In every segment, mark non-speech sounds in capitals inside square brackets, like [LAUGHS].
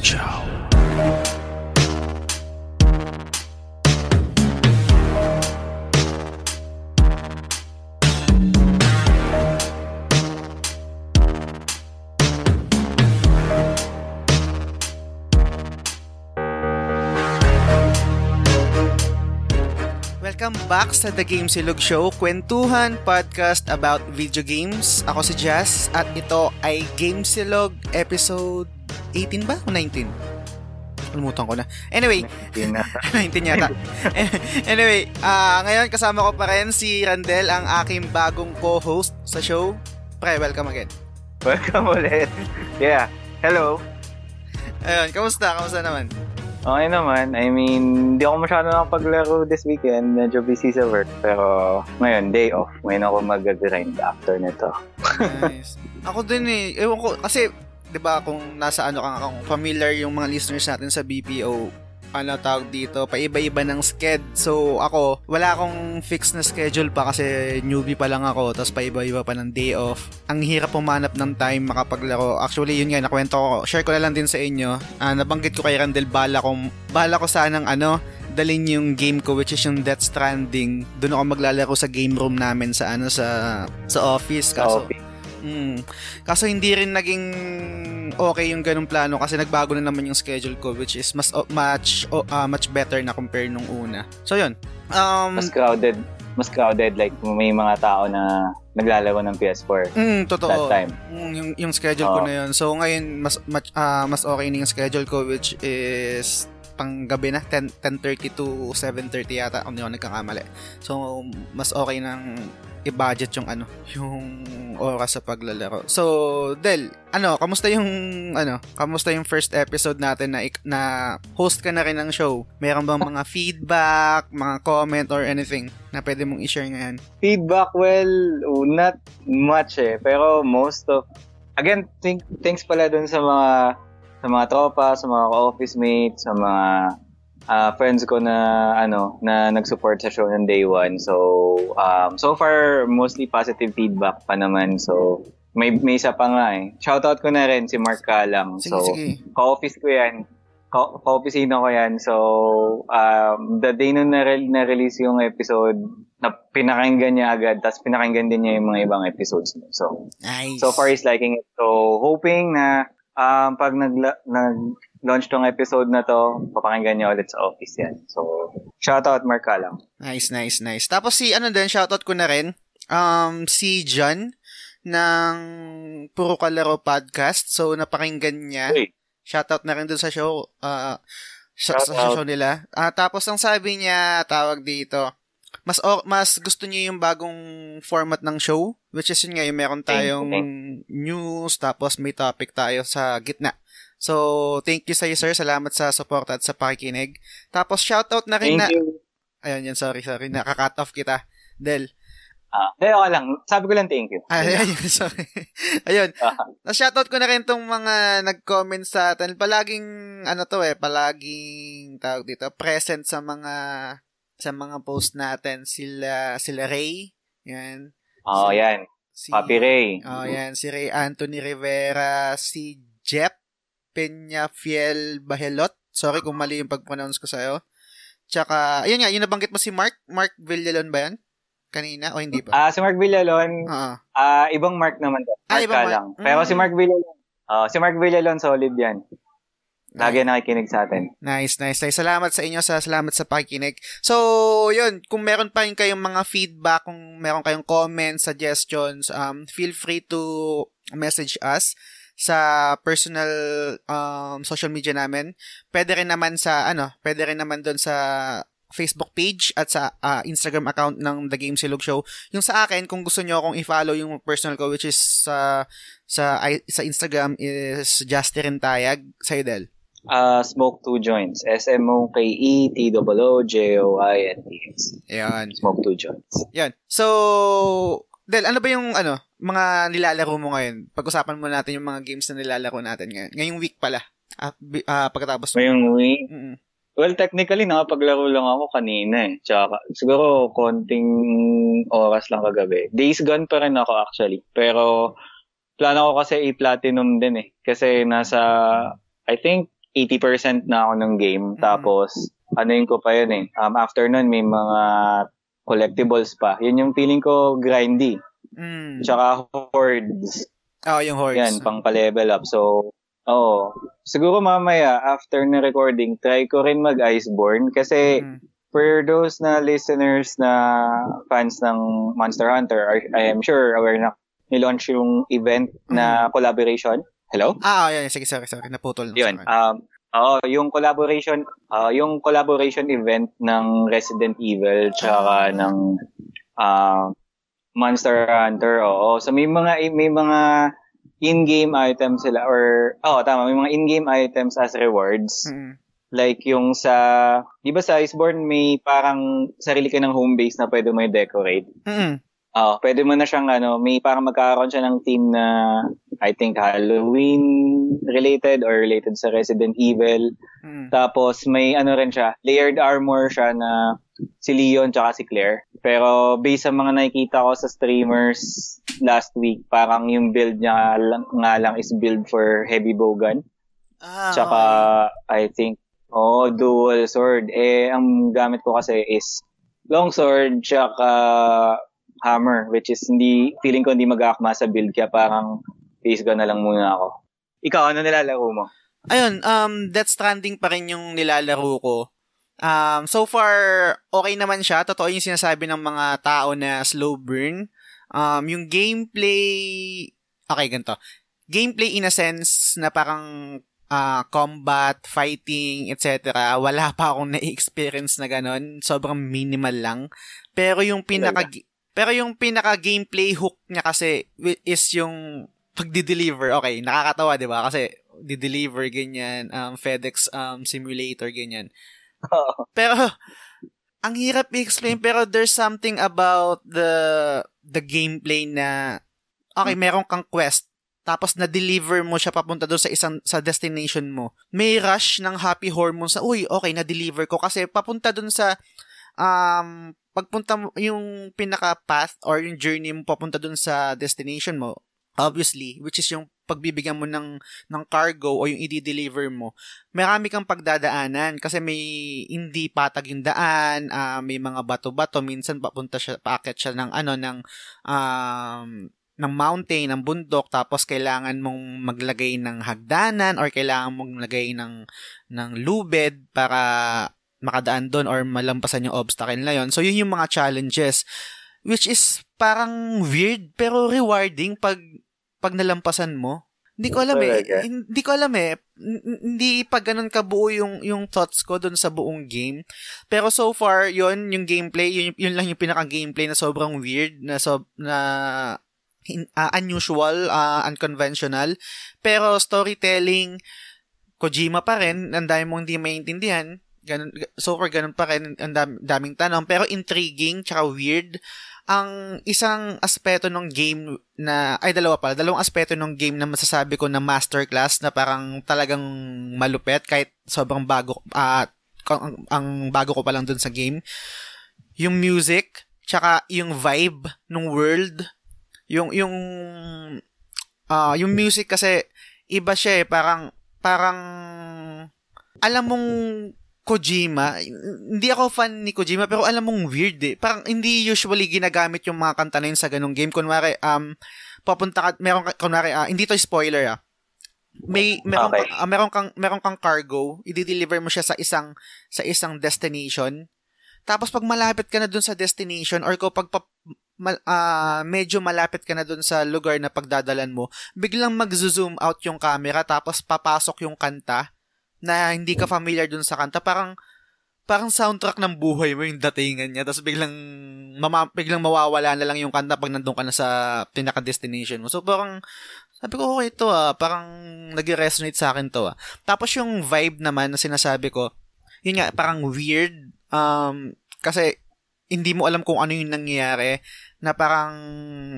Show. Welcome back sa The Game Silog Show, kwentuhan podcast about video games. Ako si Jazz at ito ay Game Silog episode 18 ba o 19? Kalimutan ko na. Anyway, 19 na. 19 yata. [LAUGHS] [LAUGHS] anyway, ah ngayon kasama ko pa rin si Randel, ang aking bagong co-host sa show. Pre, welcome again. Welcome ulit. Yeah. Hello. Ayun, kamusta? Kamusta naman? Okay naman. I mean, hindi ako masyado nakapaglaro this weekend. Medyo busy sa work. Pero ngayon, day off. Ngayon ako mag-grind after nito. Nice. Ako din eh. Ewan ko, kasi, di ba, kung nasa ano ka, kung familiar yung mga listeners natin sa BPO, ano tawag dito, paiba-iba ng sked. So, ako, wala akong fixed na schedule pa kasi newbie pa lang ako, tapos paiba-iba pa ng day off. Ang hirap pumanap ng time makapaglaro. Actually, yun nga, nakwento ko, share ko na lang din sa inyo. Ah, nabanggit ko kay Randall, bala ko, bala ko sanang ano, dalhin yung game ko which is yung Death Stranding. Doon ako maglalaro sa game room namin sa ano sa sa office kaso Okay. Mm. Kaso hindi rin naging okay yung ganung plano kasi nagbago na naman yung schedule ko which is mas o- much ah, much better na compare nung una. So yun. Um Mas crowded. Mas crowded. Like, may mga tao na naglalaro ng PS4 mm, totoo. that time. Mm, yung yung schedule ko Oo. na yun. So ngayon mas much, ah, mas okay na yung schedule ko which is pang gabi na 10 10:30 to 7:30 yata kung di ako nagkakamali. So mas okay nang i-budget yung ano, [LAUGHS] yung oras sa paglalaro. So, Del, ano, kamusta yung ano, kamusta yung first episode natin na na host ka na rin ng show? Meron bang mga feedback, mga comment or anything na pwede mong i-share ngayon? Feedback, well, not much eh. Pero most of... Again, think, thanks pala dun sa mga sa mga tropa, sa mga office mates, sa mga ah, friends ko na ano na nag-support sa show ng day one. So, um, so far, mostly positive feedback pa naman. So, may, may isa pa nga eh. Shoutout ko na rin si Mark Kalang. Sige, so, sige. ka-office ko yan. Ka- ka-officino ko yan. So, um, the day nung na- na-release yung episode, na pinakinggan niya agad, tapos pinakinggan din niya yung mga ibang episodes niya. So, Nice. so far he's liking it. So, hoping na um, pag nag nag-launch tong episode na to, papakinggan niya ulit sa office yan. So, shoutout Mark Kalang. Nice, nice, nice. Tapos si ano din, shoutout ko na rin, um, si John ng Puro Kalaro Podcast. So, napakinggan niya. Uy. Shoutout na rin dun sa show, uh, sa, sa show nila. Ah, tapos ang sabi niya, tawag dito, mas o- mas gusto niya yung bagong format ng show, which is yun nga, yung meron tayong news, tapos may topic tayo sa gitna. So, thank you sa iyo, sir. Salamat sa support at sa pakikinig. Tapos, shoutout na rin na... Thank you. Ayun, yan, sorry, sorry. Nakaka-cut off kita. Del. Ah, eh, okay lang. Sabi ko lang thank you. Ay, ayun, [LAUGHS] sorry. ayun. Ah, Na-shoutout ko na rin tong mga nag-comment sa atin. Palaging, ano to eh, palaging, tawag dito, present sa mga, sa mga post natin. Sila, sila Ray. Yan. oh, Si- yan. Si, Papi Ray. Oh, yan. Si Ray Anthony Rivera. Si Jep Peñafiel Bahelot. Sorry kung mali yung pag-pronounce ko sa'yo. Tsaka, ayun nga, yung nabanggit mo si Mark. Mark Villalon ba yan? Kanina? O hindi pa? Ah, si Mark Villalon, Oo. ah, ibang Mark naman to. Ah, ibang. Mark. Pero Mm. si Mark Villalon, ah, si Mark Villalon solid yan. Lagi nakikinig sa atin. Nice, nice, nice. Salamat sa inyo, sa salamat sa pakikinig. So, yun, kung meron pa rin kayong mga feedback, kung meron kayong comments, suggestions, um, feel free to message us sa personal um, social media namin. Pwede rin naman sa, ano, pwede rin naman doon sa Facebook page at sa ah, Instagram account ng The Game Silog Show. Yung sa akin, kung gusto nyo akong i-follow yung personal ko, which is sa sa i- sa Instagram is Justin Tayag. Sa Del. Ah, Smoke Two Joints. S-M-O-K-E-T-O-O-J-O-I-N-T-S. Ayan. Smoke Two Joints. Yan. So, Del, ano ba yung ano, mga nilalaro mo ngayon? Pag-usapan mo natin yung mga games na nilalaro natin ngayon. Ngayong week pala. Bi- ah, pagkatapos. Ngayong week, Mm-mm. well, technically, nakapaglaro lang ako kanina eh. Tsaka, siguro, konting oras lang kagabi. Days gone pa rin ako actually. Pero, plano ko kasi i-platinum din eh. Kasi nasa, I think, 80% na ako ng game. Mm. Tapos, ano yun ko pa yun eh. Um, after nun, may mga collectibles pa. Yun yung feeling ko grindy. Mm. Tsaka hordes. Oh, yung hordes. Yan, pang pa-level up. So, Oo. Siguro mamaya, after na recording, try ko rin mag-Iceborne kasi mm. for those na listeners na fans ng Monster Hunter, I, I am sure aware na nilaunch yung event na mm. collaboration. Hello? Ah, oh, yeah, sige, sorry, sorry. Naputol. Yun. Um, oh, yung collaboration, uh, yung collaboration event ng Resident Evil tsaka ng uh, Monster Hunter. Oo. So may mga may mga in-game items sila or oh tama may mga in-game items as rewards. Mm-hmm. Like yung sa 'di ba sa Iceborne may parang sarili ka ng home base na pwede mo i-decorate. Mm-hmm. Oh, pwede mo na siyang ano, may parang magkakaroon siya ng theme na I think Halloween related or related sa Resident Evil. Mm. Tapos may ano rin siya, layered armor siya na si Leon tsaka si Claire. Pero based sa mga nakikita ko sa streamers last week, parang yung build niya lang, nga lang is build for heavy bowgun. Ah, tsaka okay. I think oh dual sword. Eh ang gamit ko kasi is long sword tsaka hammer, which is hindi, feeling ko hindi mag-aakma sa build, kaya parang face gun na lang muna ako. Ikaw, ano nilalaro mo? Ayun, um, Death Stranding pa rin yung nilalaro ko. Um, so far, okay naman siya. Totoo yung sinasabi ng mga tao na slow burn. Um, yung gameplay, okay, ganito. Gameplay in a sense na parang uh, combat, fighting, etc. Wala pa akong na-experience na ganun. Sobrang minimal lang. Pero yung pinaka pero yung pinaka gameplay hook niya kasi is yung pagdi-deliver. Okay, nakakatawa 'di ba? Kasi di-deliver ganyan, um FedEx um simulator ganyan. Pero ang hirap i-explain pero there's something about the the gameplay na okay, hmm. meron kang quest tapos na-deliver mo siya papunta doon sa isang sa destination mo. May rush ng happy hormones sa, uy, okay, na-deliver ko kasi papunta doon sa um pagpunta mo, yung pinaka path or yung journey mo papunta dun sa destination mo, obviously, which is yung pagbibigyan mo ng, ng cargo o yung i-deliver mo, marami kang pagdadaanan kasi may hindi patag yung daan, uh, may mga bato-bato, minsan papunta siya, paakit siya ng ano, ng, um, ng mountain, ng bundok, tapos kailangan mong maglagay ng hagdanan or kailangan mong maglagay ng, ng lubed para makadaan doon or malampasan yung obstacle na yon. So, yun yung mga challenges. Which is parang weird pero rewarding pag pag nalampasan mo. Hindi ko alam eh. Hindi ko alam eh. Hindi pa ganun kabuo yung, yung thoughts ko doon sa buong game. Pero so far, yon yung gameplay, yun, yun lang yung pinaka-gameplay na sobrang weird, na, so, na uh, unusual, uh, unconventional. Pero storytelling, Kojima pa rin, ang dami mong hindi maintindihan ganun, so far ganun pa rin ang dam, daming tanong pero intriguing tsaka weird. Ang isang aspeto ng game na ay dalawa pala. Dalawang aspeto ng game na masasabi ko na masterclass na parang talagang malupet kahit sobrang bago uh, ang, ang bago ko pa lang dun sa game. Yung music tsaka yung vibe ng world. Yung yung uh, yung music kasi iba siya eh parang parang alam mong Kojima, hindi ako fan ni Kojima pero alam mong weird eh. Parang hindi usually ginagamit yung mga kanta na yun sa ganung game. Kunwari, um, papunta ka, meron ka, kunwari, uh, hindi to spoiler ah. May meron okay. uh, meron kang meron kang cargo, i-deliver mo siya sa isang sa isang destination. Tapos pag malapit ka na dun sa destination or kapag pa, mal, uh, medyo malapit ka na dun sa lugar na pagdadalan mo, biglang mag-zoom out yung camera tapos papasok yung kanta na hindi ka familiar dun sa kanta, parang parang soundtrack ng buhay mo yung datingan niya tapos biglang mama, biglang mawawala na lang yung kanta pag nandun ka na sa pinaka destination mo. So parang sabi ko okay ito ah, parang nag-resonate sa akin to ah. Tapos yung vibe naman na sinasabi ko, yun nga parang weird um kasi hindi mo alam kung ano yung nangyayari na parang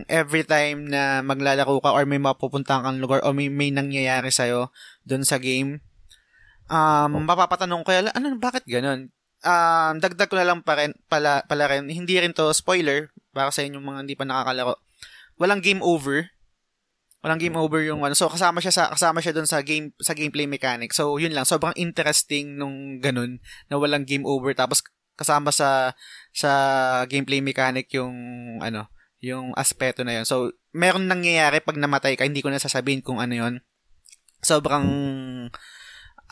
every time na maglalaro ka or may mapupunta kang lugar o may, may nangyayari sa'yo doon sa game, um, oh. mapapatanong ko, ano, bakit ganun? Um, dagdag ko na lang pa rin, pala, pala rin, hindi rin to spoiler, para sa inyong mga hindi pa nakakalaro. Walang game over. Walang game over yung ano. So kasama siya sa kasama siya doon sa game sa gameplay mechanic. So yun lang, sobrang interesting nung ganun na walang game over tapos kasama sa sa gameplay mechanic yung ano, yung aspeto na yun. So meron nangyayari pag namatay ka, hindi ko na sasabihin kung ano yun. Sobrang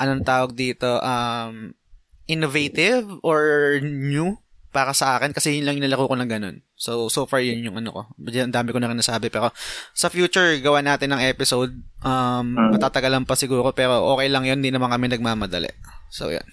anong tawag dito um innovative or new para sa akin kasi yun lang yung nilaro ko ng ganun. So, so far yun yung ano ko. Ang dami ko na rin nasabi. Pero sa future, gawa natin ng episode. Um, hmm. Matatagalan pa siguro pero okay lang yun. Hindi naman kami nagmamadali. So, yan.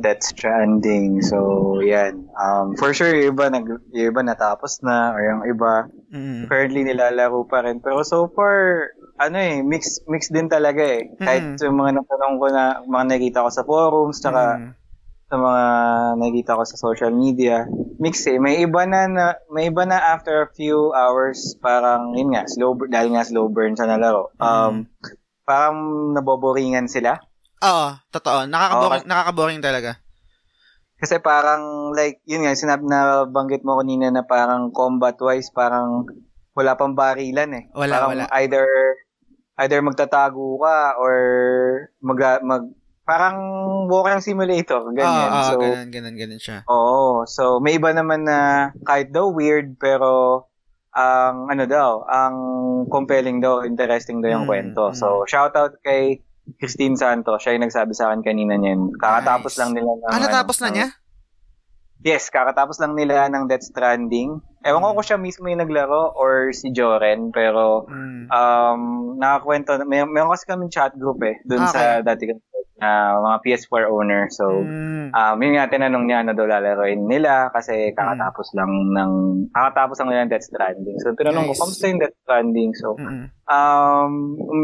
That's trending. So, yan. Um, for sure, yung iba, nag, yung iba natapos na or yung iba mm. currently nilalaro pa rin. Pero so far, ano eh, mix mix din talaga eh. Kahit mm. yung mga natanong ko na, mga nakita ko sa forums, tsaka mm sa mga nakikita ko sa social media, mix eh. May iba na, na may iba na after a few hours, parang, yun nga, slow burn, dahil nga slow burn sa nalaro. Mm. Um, parang naboboringan sila. Oo, totoo. Nakakaboring, okay. nakakaboring talaga. Kasi parang, like, yun nga, sinabi na banggit mo kanina na parang combat-wise, parang wala pang barilan eh. Wala, parang wala. Either, either magtatago ka or mag, mag Parang walking simulator, ganyan. Ah, ah, so, ganun, ganun, ganun siya. Oo. So, may iba naman na kahit daw weird, pero ang ano daw, ang compelling daw, interesting daw yung mm, kwento. Mm. So, shout out kay Christine Santos. Siya yung nagsabi sa akin kanina niyan. Kakatapos nice. lang nila ng... Ah, natapos ano, na niya? Yes, kakatapos lang nila ng Death Stranding. Ewan ko mm. kung siya mismo yung naglaro or si Joren, pero mm. um, nakakwento, may, may kasi kami chat group eh, dun okay. sa dati kami uh, mga PS4 owner. So, mm. um, yun nga, tinanong niya ano daw lalaroin nila kasi kakatapos mm. lang ng, kakatapos lang nila ng Death Stranding. So, tinanong nice. ko, kamusta yung Death Stranding? So, mm. um,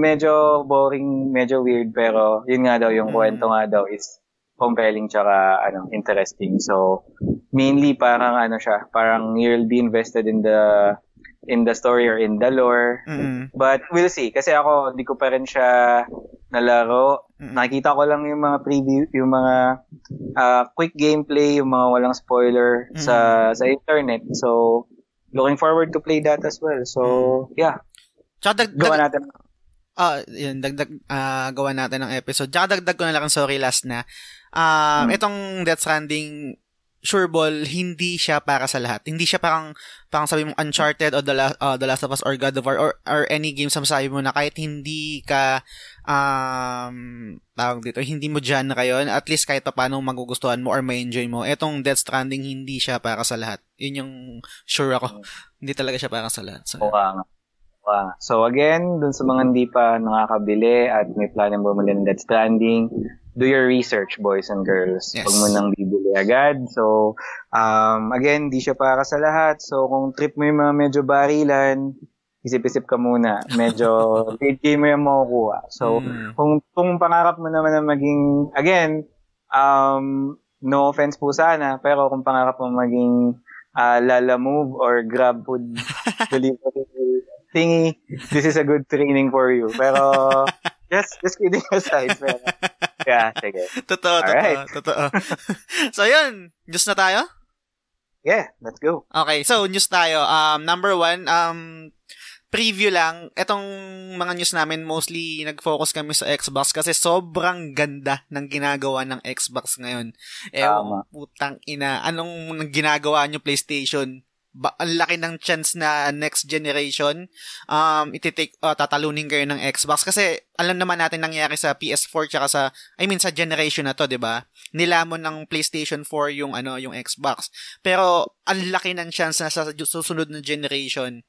medyo boring, medyo weird, pero yun nga daw, yung mm. kwento nga daw is compelling tsaka ano, interesting. So, mainly parang ano siya, parang you'll be invested in the in the story or in the lore. Mm-hmm. But we'll see. Kasi ako, hindi ko pa rin siya nalaro. Mm-hmm. Nakita ko lang yung mga preview, yung mga uh, quick gameplay, yung mga walang spoiler mm-hmm. sa sa internet. So, looking forward to play that as well. So, yeah. Tsaka dag, gawa natin. Ah, uh, yun, dagdag uh, gawa natin ng episode. Tsaka dagdag ko na lang sorry last na. Um, uh, itong Death Stranding sure ball, hindi siya para sa lahat. Hindi siya parang, parang sabi mo Uncharted o The, La- uh, The Last of Us or God of War or, or any game sa masabi mo na kahit hindi ka, um, tawag dito, hindi mo dyan na kayo, at least kahit pa paano magugustuhan mo or may enjoy mo. Etong Death Stranding, hindi siya para sa lahat. Yun yung sure ako. hindi talaga siya para sa lahat. So, wow. Wow. So again, dun sa mga hindi pa nakakabili at may planong bumili ng Death Stranding, do your research, boys and girls. Yes. Huwag mo nang bibili agad. So, um, again, di siya para sa lahat. So, kung trip mo yung mga medyo barilan, isip-isip ka muna. Medyo [LAUGHS] late game mo yung makukuha. So, mm. kung, kung pangarap mo naman na maging, again, um, no offense po sana, pero kung pangarap mo maging uh, Lala Move or Grab Food [LAUGHS] delivery thingy, this is a good training for you. Pero, [LAUGHS] just, just kidding aside, pero, Yeah, sige. totoo, totoo, right. totoo. [LAUGHS] so, yun. News na tayo? Yeah, let's go. Okay, so news tayo. Um, number one, um, preview lang. Etong mga news namin, mostly nag-focus kami sa Xbox kasi sobrang ganda ng ginagawa ng Xbox ngayon. Eh, putang ina. Anong ginagawa nyo PlayStation? Ba, ang laki ng chance na next generation um ititik uh, tatalunin kayo ng Xbox kasi alam naman natin nangyari sa PS4 tsaka sa I mean sa generation na to, 'di ba? Nilamon ng PlayStation 4 yung ano, yung Xbox. Pero ang laki ng chance na sa susunod na generation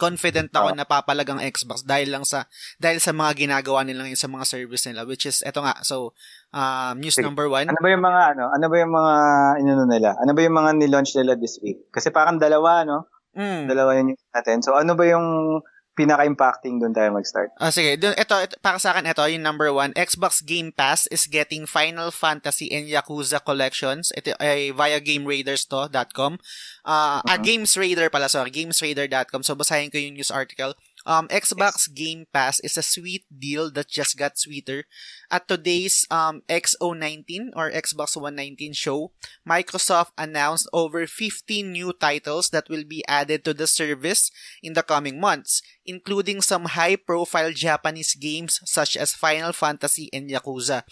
confident ako oh. na papalagang Xbox dahil lang sa dahil sa mga ginagawa nila sa mga service nila which is eto nga so um, news Sige. number one ano ba yung mga ano ano ba yung mga inano nila ano ba yung mga ni-launch nila this week kasi parang dalawa no mm. dalawa yun natin so ano ba yung pinaka-impacting doon tayo mag-start. Ah, sige. Dun, ito, ito, para sa akin, ito, yung number one, Xbox Game Pass is getting Final Fantasy and Yakuza collections. Ito ay via GameRaiders to.com. Uh, uh-huh. ah, Games Raider pala, sorry, GamesRaider.com. So, basahin ko yung news article. Um, Xbox Game Pass is a sweet deal that just got sweeter. At today's um, XO19 or Xbox 119 show, Microsoft announced over 15 new titles that will be added to the service in the coming months, including some high-profile Japanese games such as Final Fantasy and Yakuza.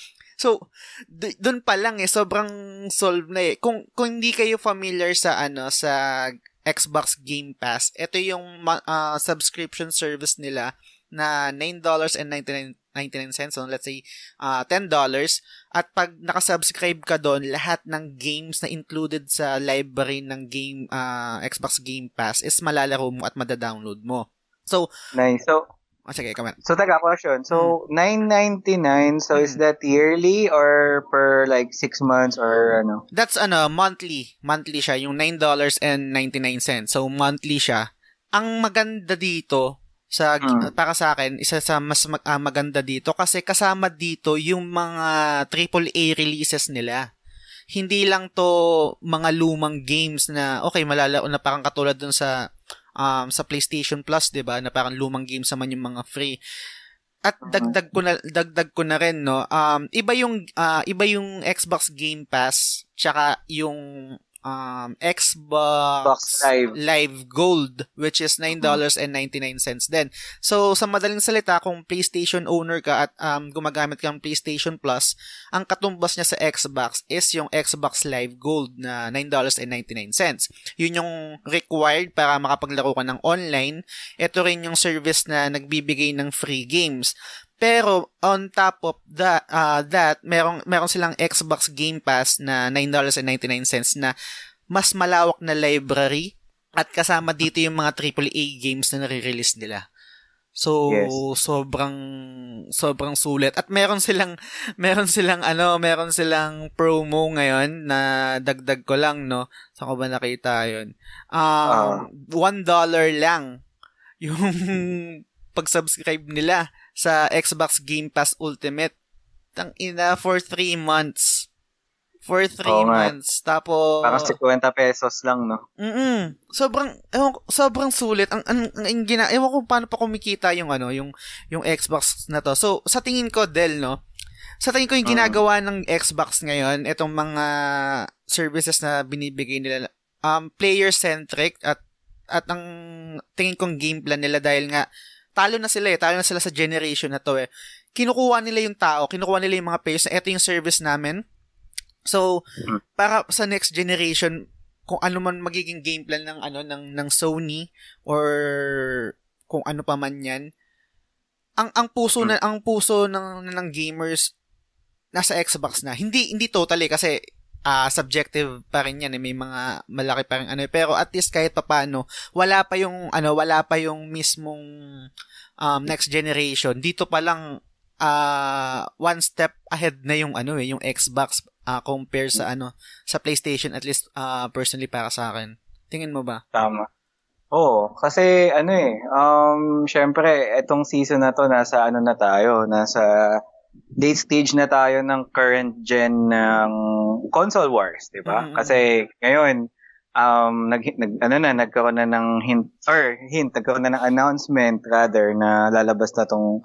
So, d- doon pa lang eh, sobrang solve na eh. Kung, kung hindi kayo familiar sa ano, sa Xbox Game Pass, ito yung uh, subscription service nila na $9.99 99 cents. So, let's say, uh, $10. At pag nakasubscribe ka doon, lahat ng games na included sa library ng game, uh, Xbox Game Pass is malalaro mo at madadownload mo. So, nice. So, Oh, sige, come on. So, taga question. So, hmm. 9.99, so hmm. is that yearly or per like 6 months or ano? That's ano, monthly. Monthly siya, yung $9.99. So, monthly siya. Ang maganda dito, sa hmm. para sa akin, isa sa mas mag, uh, maganda dito kasi kasama dito yung mga AAA releases nila. Hindi lang to mga lumang games na okay malala na parang katulad dun sa um, sa PlayStation Plus, 'di ba? Na parang lumang games naman yung mga free. At dagdag ko na dagdag ko na rin no. Um iba yung uh, iba yung Xbox Game Pass tsaka yung um, Xbox Live. Live Gold which is $9.99 din. So sa madaling salita kung PlayStation owner ka at um, gumagamit kang PlayStation Plus, ang katumbas niya sa Xbox is yung Xbox Live Gold na $9.99. Yun yung required para makapaglaro ka ng online. Ito rin yung service na nagbibigay ng free games. Pero on top of that, uh, that merong meron silang Xbox Game Pass na $9.99 na mas malawak na library at kasama dito yung mga AAA games na nare-release nila. So yes. sobrang sobrang sulit at meron silang [LAUGHS] meron silang ano, meron silang promo ngayon na dagdag ko lang no. Sa ko ba nakita 'yon? Um, uh, $1 lang yung [LAUGHS] pag-subscribe nila sa Xbox Game Pass Ultimate. Tang ina for 3 months. For 3 oh, months. Man. Tapos Parang 50 pesos lang, no. Mm. Sobrang ewan, sobrang sulit. Ang ang, ang, ang gina, ewan ko paano pa kumikita yung ano, yung yung Xbox na to. So sa tingin ko Del, no. Sa tingin ko yung ginagawa ng Xbox ngayon, itong mga services na binibigay nila um player centric at at ang tingin kong game plan nila dahil nga talo na sila eh. Talo na sila sa generation na to eh. Kinukuha nila yung tao, kinukuha nila yung mga players na ito yung service namin. So, mm-hmm. para sa next generation, kung ano man magiging game plan ng ano ng ng Sony or kung ano pa man 'yan, ang ang puso na mm. ang puso ng ng gamers nasa Xbox na. Hindi hindi totally kasi uh, subjective pa rin yan eh. may mga malaki pa rin ano eh. pero at least kahit papaano wala pa yung ano wala pa yung mismong um, next generation dito pa lang uh, one step ahead na yung ano eh yung Xbox uh, compare sa ano sa PlayStation at least uh, personally para sa akin tingin mo ba tama Oo, kasi ano eh, um, syempre, etong season na to, nasa ano na tayo, nasa late stage na tayo ng current gen ng console wars, 'di ba? Mm-hmm. Kasi ngayon um nag, nag ano na nagkaroon na ng hint or hint nagkaroon na ng announcement rather na lalabas na tong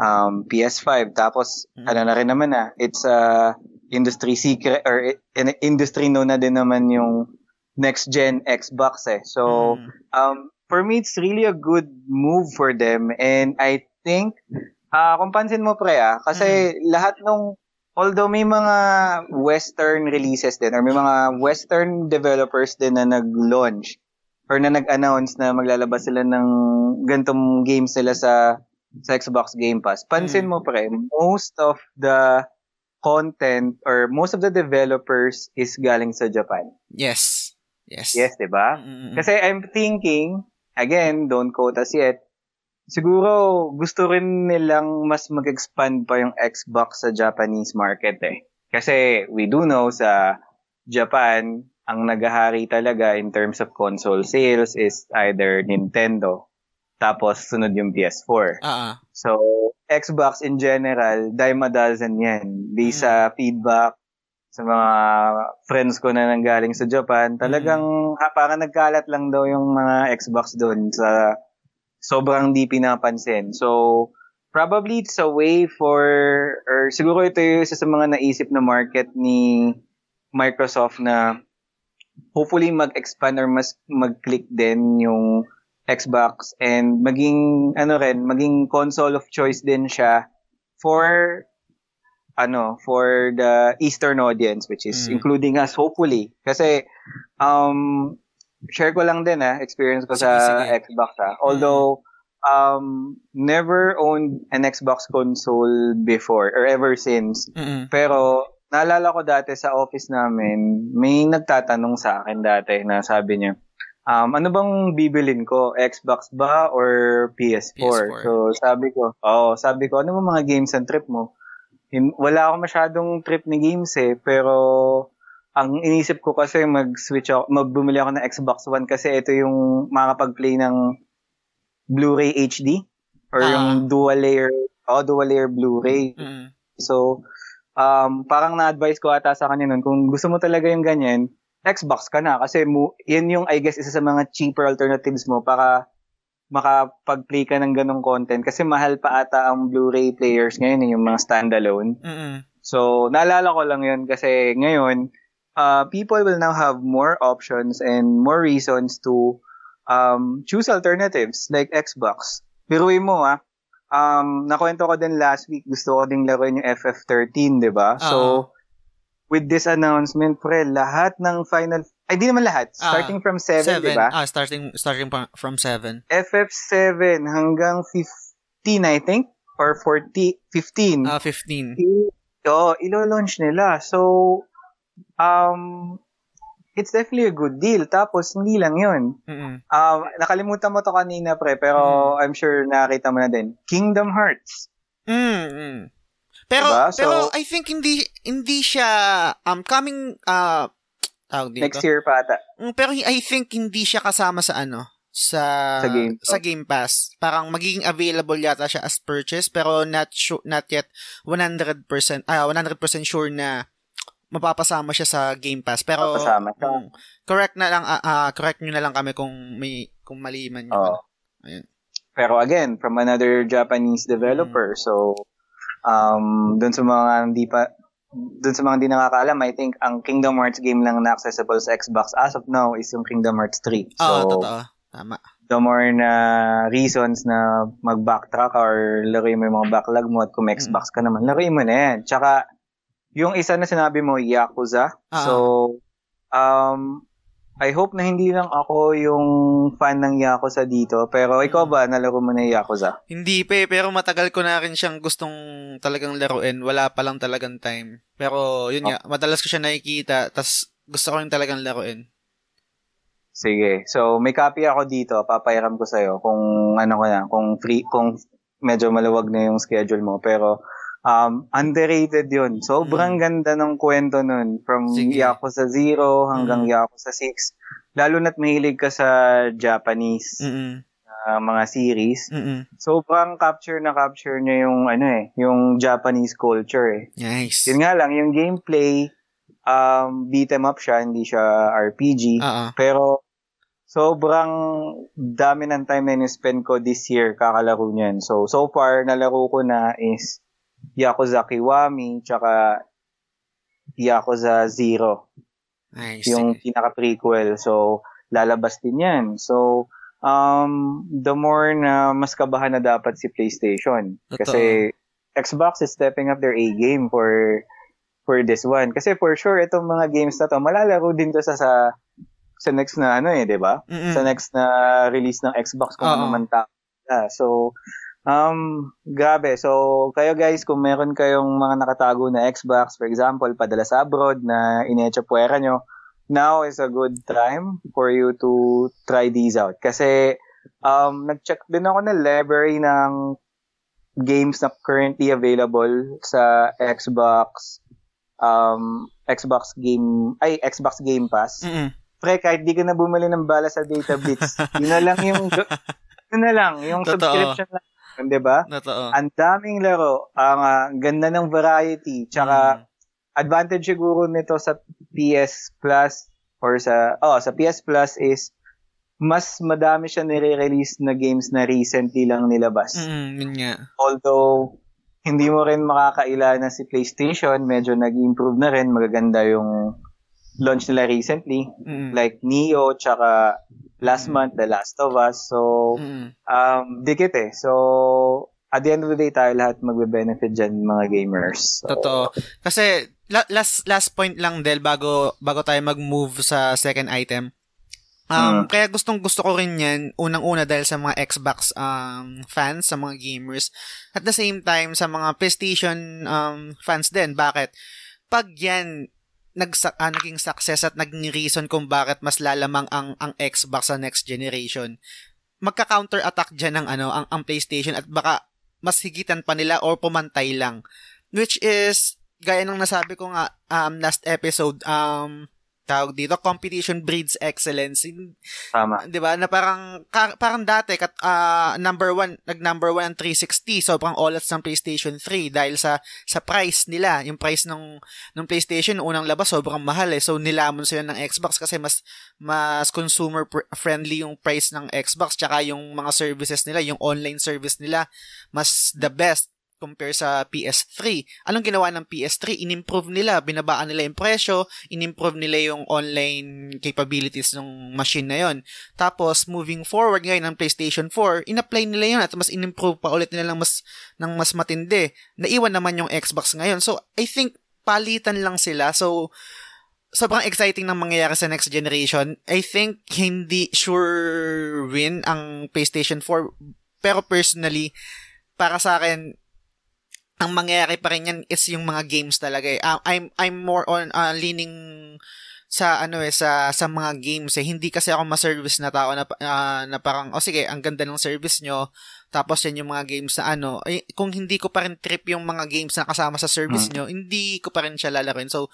um, PS5 tapos mm-hmm. ano na rin naman na it's a industry secret or in industry no na din naman yung next gen Xbox eh. So mm-hmm. um for me it's really a good move for them and I think Ah, uh, kung pansin mo pre ah, kasi mm. lahat nung although may mga western releases din or may mga western developers din na nag-launch or na nag-announce na maglalabas sila ng gantong games sila sa sa Xbox Game Pass. Pansin mm. mo pre, most of the content or most of the developers is galing sa Japan. Yes. Yes. Yes, 'di ba? Mm-hmm. Kasi I'm thinking, again, don't quote us yet, siguro gusto rin nilang mas mag-expand pa yung Xbox sa Japanese market eh. Kasi we do know sa Japan, ang nagahari talaga in terms of console sales is either Nintendo, tapos sunod yung PS4. Uh-huh. So, Xbox in general, dime a dozen yan. Di mm. sa feedback sa mga friends ko na nanggaling sa Japan, talagang mm. ha, parang nagkalat lang daw yung mga Xbox doon sa sobrang di pinapansin. So, probably it's a way for, or siguro ito yung isa sa mga naisip na market ni Microsoft na hopefully mag-expand or mas mag-click din yung Xbox and maging ano rin, maging console of choice din siya for ano, for the Eastern audience which is mm. including us hopefully. Kasi um share ko lang din ah, experience ko sa sige. Xbox ah. Although um never owned an Xbox console before or ever since. Mm-mm. Pero naalala ko dati sa office namin, may nagtatanong sa akin dati na sabi niya, um, ano bang bibilin ko? Xbox ba or PS4? PS4. So, sabi ko, oh, sabi ko, ano mo mga games and trip mo? wala ako masyadong trip ni games eh, pero ang inisip ko kasi mag-switch ako, magbumili ako ng Xbox One kasi ito yung makakapag-play ng Blu-ray HD or uh yung dual layer, oh, dual layer Blu-ray. Mm-hmm. So, um, parang na-advise ko ata sa kanya nun, kung gusto mo talaga yung ganyan, Xbox ka na kasi mo, yan yung I guess isa sa mga cheaper alternatives mo para makapag-play ka ng ganong content kasi mahal pa ata ang Blu-ray players ngayon eh, yung mga standalone. Mm-hmm. So, naalala ko lang yun kasi ngayon, uh, people will now have more options and more reasons to um, choose alternatives like Xbox. Biruin mo ah, um, nakwento ko din last week, gusto ko ding laruin yung FF13, di ba? Uh-huh. So, with this announcement, pre, lahat ng Final ay, di naman lahat. Ah, starting uh, from 7, di ba? Ah, starting starting from 7. FF7 hanggang 15, I think. Or 40, 15. Ah, uh, 15. Oo, ilo-launch nila. So, um, it's definitely a good deal. Tapos, hindi lang yun. Mm-hmm. Um, nakalimutan mo to kanina, pre, pero mm. I'm sure nakita mo na din. Kingdom Hearts. Mm-hmm. Pero, diba? so, pero I think hindi hindi siya um coming uh dito. Next year pa ata. Mm, pero I think hindi siya kasama sa ano, sa sa game, sa game Pass. Parang magiging available yata siya as purchase pero not sure, not yet 100% ah uh, 100% sure na mapapasama siya sa Game Pass. Pero mapapasama siya. Um, correct na lang uh, uh, correct niyo na lang kami kung may kung mali man yun. Oh. Ayun. Pero again, from another Japanese developer. Mm. So um doon sa mga hindi pa dun sa mga hindi nakakaalam, I think ang Kingdom Hearts game lang na accessible sa Xbox as of now is yung Kingdom Hearts 3. So, Oo, totoo. Tama. The more na reasons na mag-backtrack or laruin mo yung mga backlog mo at kung may mm. Xbox ka naman, laruin mo na yan. Tsaka, yung isa na sinabi mo, Yakuza. Uh-huh. So, um, I hope na hindi lang ako yung fan ng Yakuza dito. Pero ikaw ba, nalaro mo na yung Yakuza? Hindi pa eh, pero matagal ko na rin siyang gustong talagang laruin. Wala pa lang talagang time. Pero yun oh. nga, madalas ko siya nakikita, tas gusto ko rin talagang laruin. Sige. So, may copy ako dito. Papayaram ko sa'yo kung ano ko na, kung free, kung medyo maluwag na yung schedule mo. Pero, um, underrated yun. Sobrang mm. ganda ng kwento nun. From Sige. Yakuza 0 hanggang mm. Yakuza 6. Lalo na't mahilig ka sa Japanese uh, mga series. Mm-mm. Sobrang capture na capture niya yung ano eh, yung Japanese culture eh. Nice. Yun nga lang, yung gameplay, um, beat em up siya, hindi siya RPG. Uh-uh. Pero sobrang dami ng time na spend ko this year kakalaro niyan. So, so far, nalaro ko na is Yakuza Kiwami, tsaka Yakuza Zero. Nice. Yung pinaka-prequel. So, lalabas din yan. So, um, the more na mas kabahan na dapat si PlayStation. Totoo. Kasi Xbox is stepping up their A game for for this one. Kasi for sure, itong mga games na to, malalaro din to sa sa, sa next na ano eh, di ba? Sa next na release ng Xbox kung ano man ta. Ah, so, Um, grabe. So, kayo guys, kung meron kayong mga nakatago na Xbox, for example, padala sa abroad na inecha puwera nyo, now is a good time for you to try these out. Kasi, um, nag-check din ako ng library ng games na currently available sa Xbox, um, Xbox game, ay, Xbox Game Pass. Mm-mm. Pre, kahit di ka na bumili ng bala sa data bits, yun na lang yung, [LAUGHS] yun na lang, yung Totoo. subscription lang 'di ba? Totoo. Ang daming laro, ang uh, ganda ng variety, tsaka mm. advantage siguro nito sa PS Plus or sa oh, sa PS Plus is mas madami siya nire-release na games na recently lang nilabas. Mm, yun nga. Although, hindi mo rin makakaila na si PlayStation, medyo nag-improve na rin, magaganda yung launch nila recently. Mm. Like Neo, tsaka last Mm. month, The Last of Us. So, Mm. um, dikit eh. So, at the end of the day, tayo lahat magbe-benefit dyan, mga gamers. So, Totoo. Kasi la- last last point lang Del bago bago tayo mag-move sa second item. Um, Mm. kaya gustong gusto ko rin 'yan unang-una dahil sa mga Xbox um fans, sa mga gamers. At the same time sa mga PlayStation um fans din. Bakit? Pag 'yan nagsa ah, naging success at naging reason kung bakit mas lalamang ang ang Xbox sa next generation. Magka-counter attack diyan ng ano ang, ang PlayStation at baka mas higitan pa nila or pumantay lang. Which is gaya ng nasabi ko nga um last episode um tawag dito competition breeds excellence. Tama. 'di ba? Na parang ka- parang dati kat ah, number one nag number one ang 360 sobrang olats ng PlayStation 3 dahil sa sa price nila. Yung price ng ng PlayStation unang labas sobrang mahal eh. So nilamon sila ng Xbox kasi mas mas consumer pr- friendly yung price ng Xbox tsaka yung mga services nila yung online service nila mas the best compare sa PS3. Anong ginawa ng PS3? Inimprove nila, binabaan nila yung presyo, inimprove nila yung online capabilities ng machine na yon. Tapos, moving forward ngayon ng PlayStation 4, in-apply nila yun at mas inimprove pa ulit nila ng mas, ng mas matindi. Naiwan naman yung Xbox ngayon. So, I think, palitan lang sila. So, sobrang exciting ng mangyayari sa next generation. I think, hindi sure win ang PlayStation 4. Pero personally, para sa akin, ang mangyayari pa rin yan is yung mga games talaga eh. Um, I'm I'm more on uh, leaning sa ano eh sa sa mga games eh hindi kasi ako ma-service na tao na uh, na parang oh sige ang ganda ng service nyo tapos yan yung mga games na ano eh, kung hindi ko pa rin trip yung mga games na kasama sa service Hmm. nyo hindi ko pa rin siya lalaroin so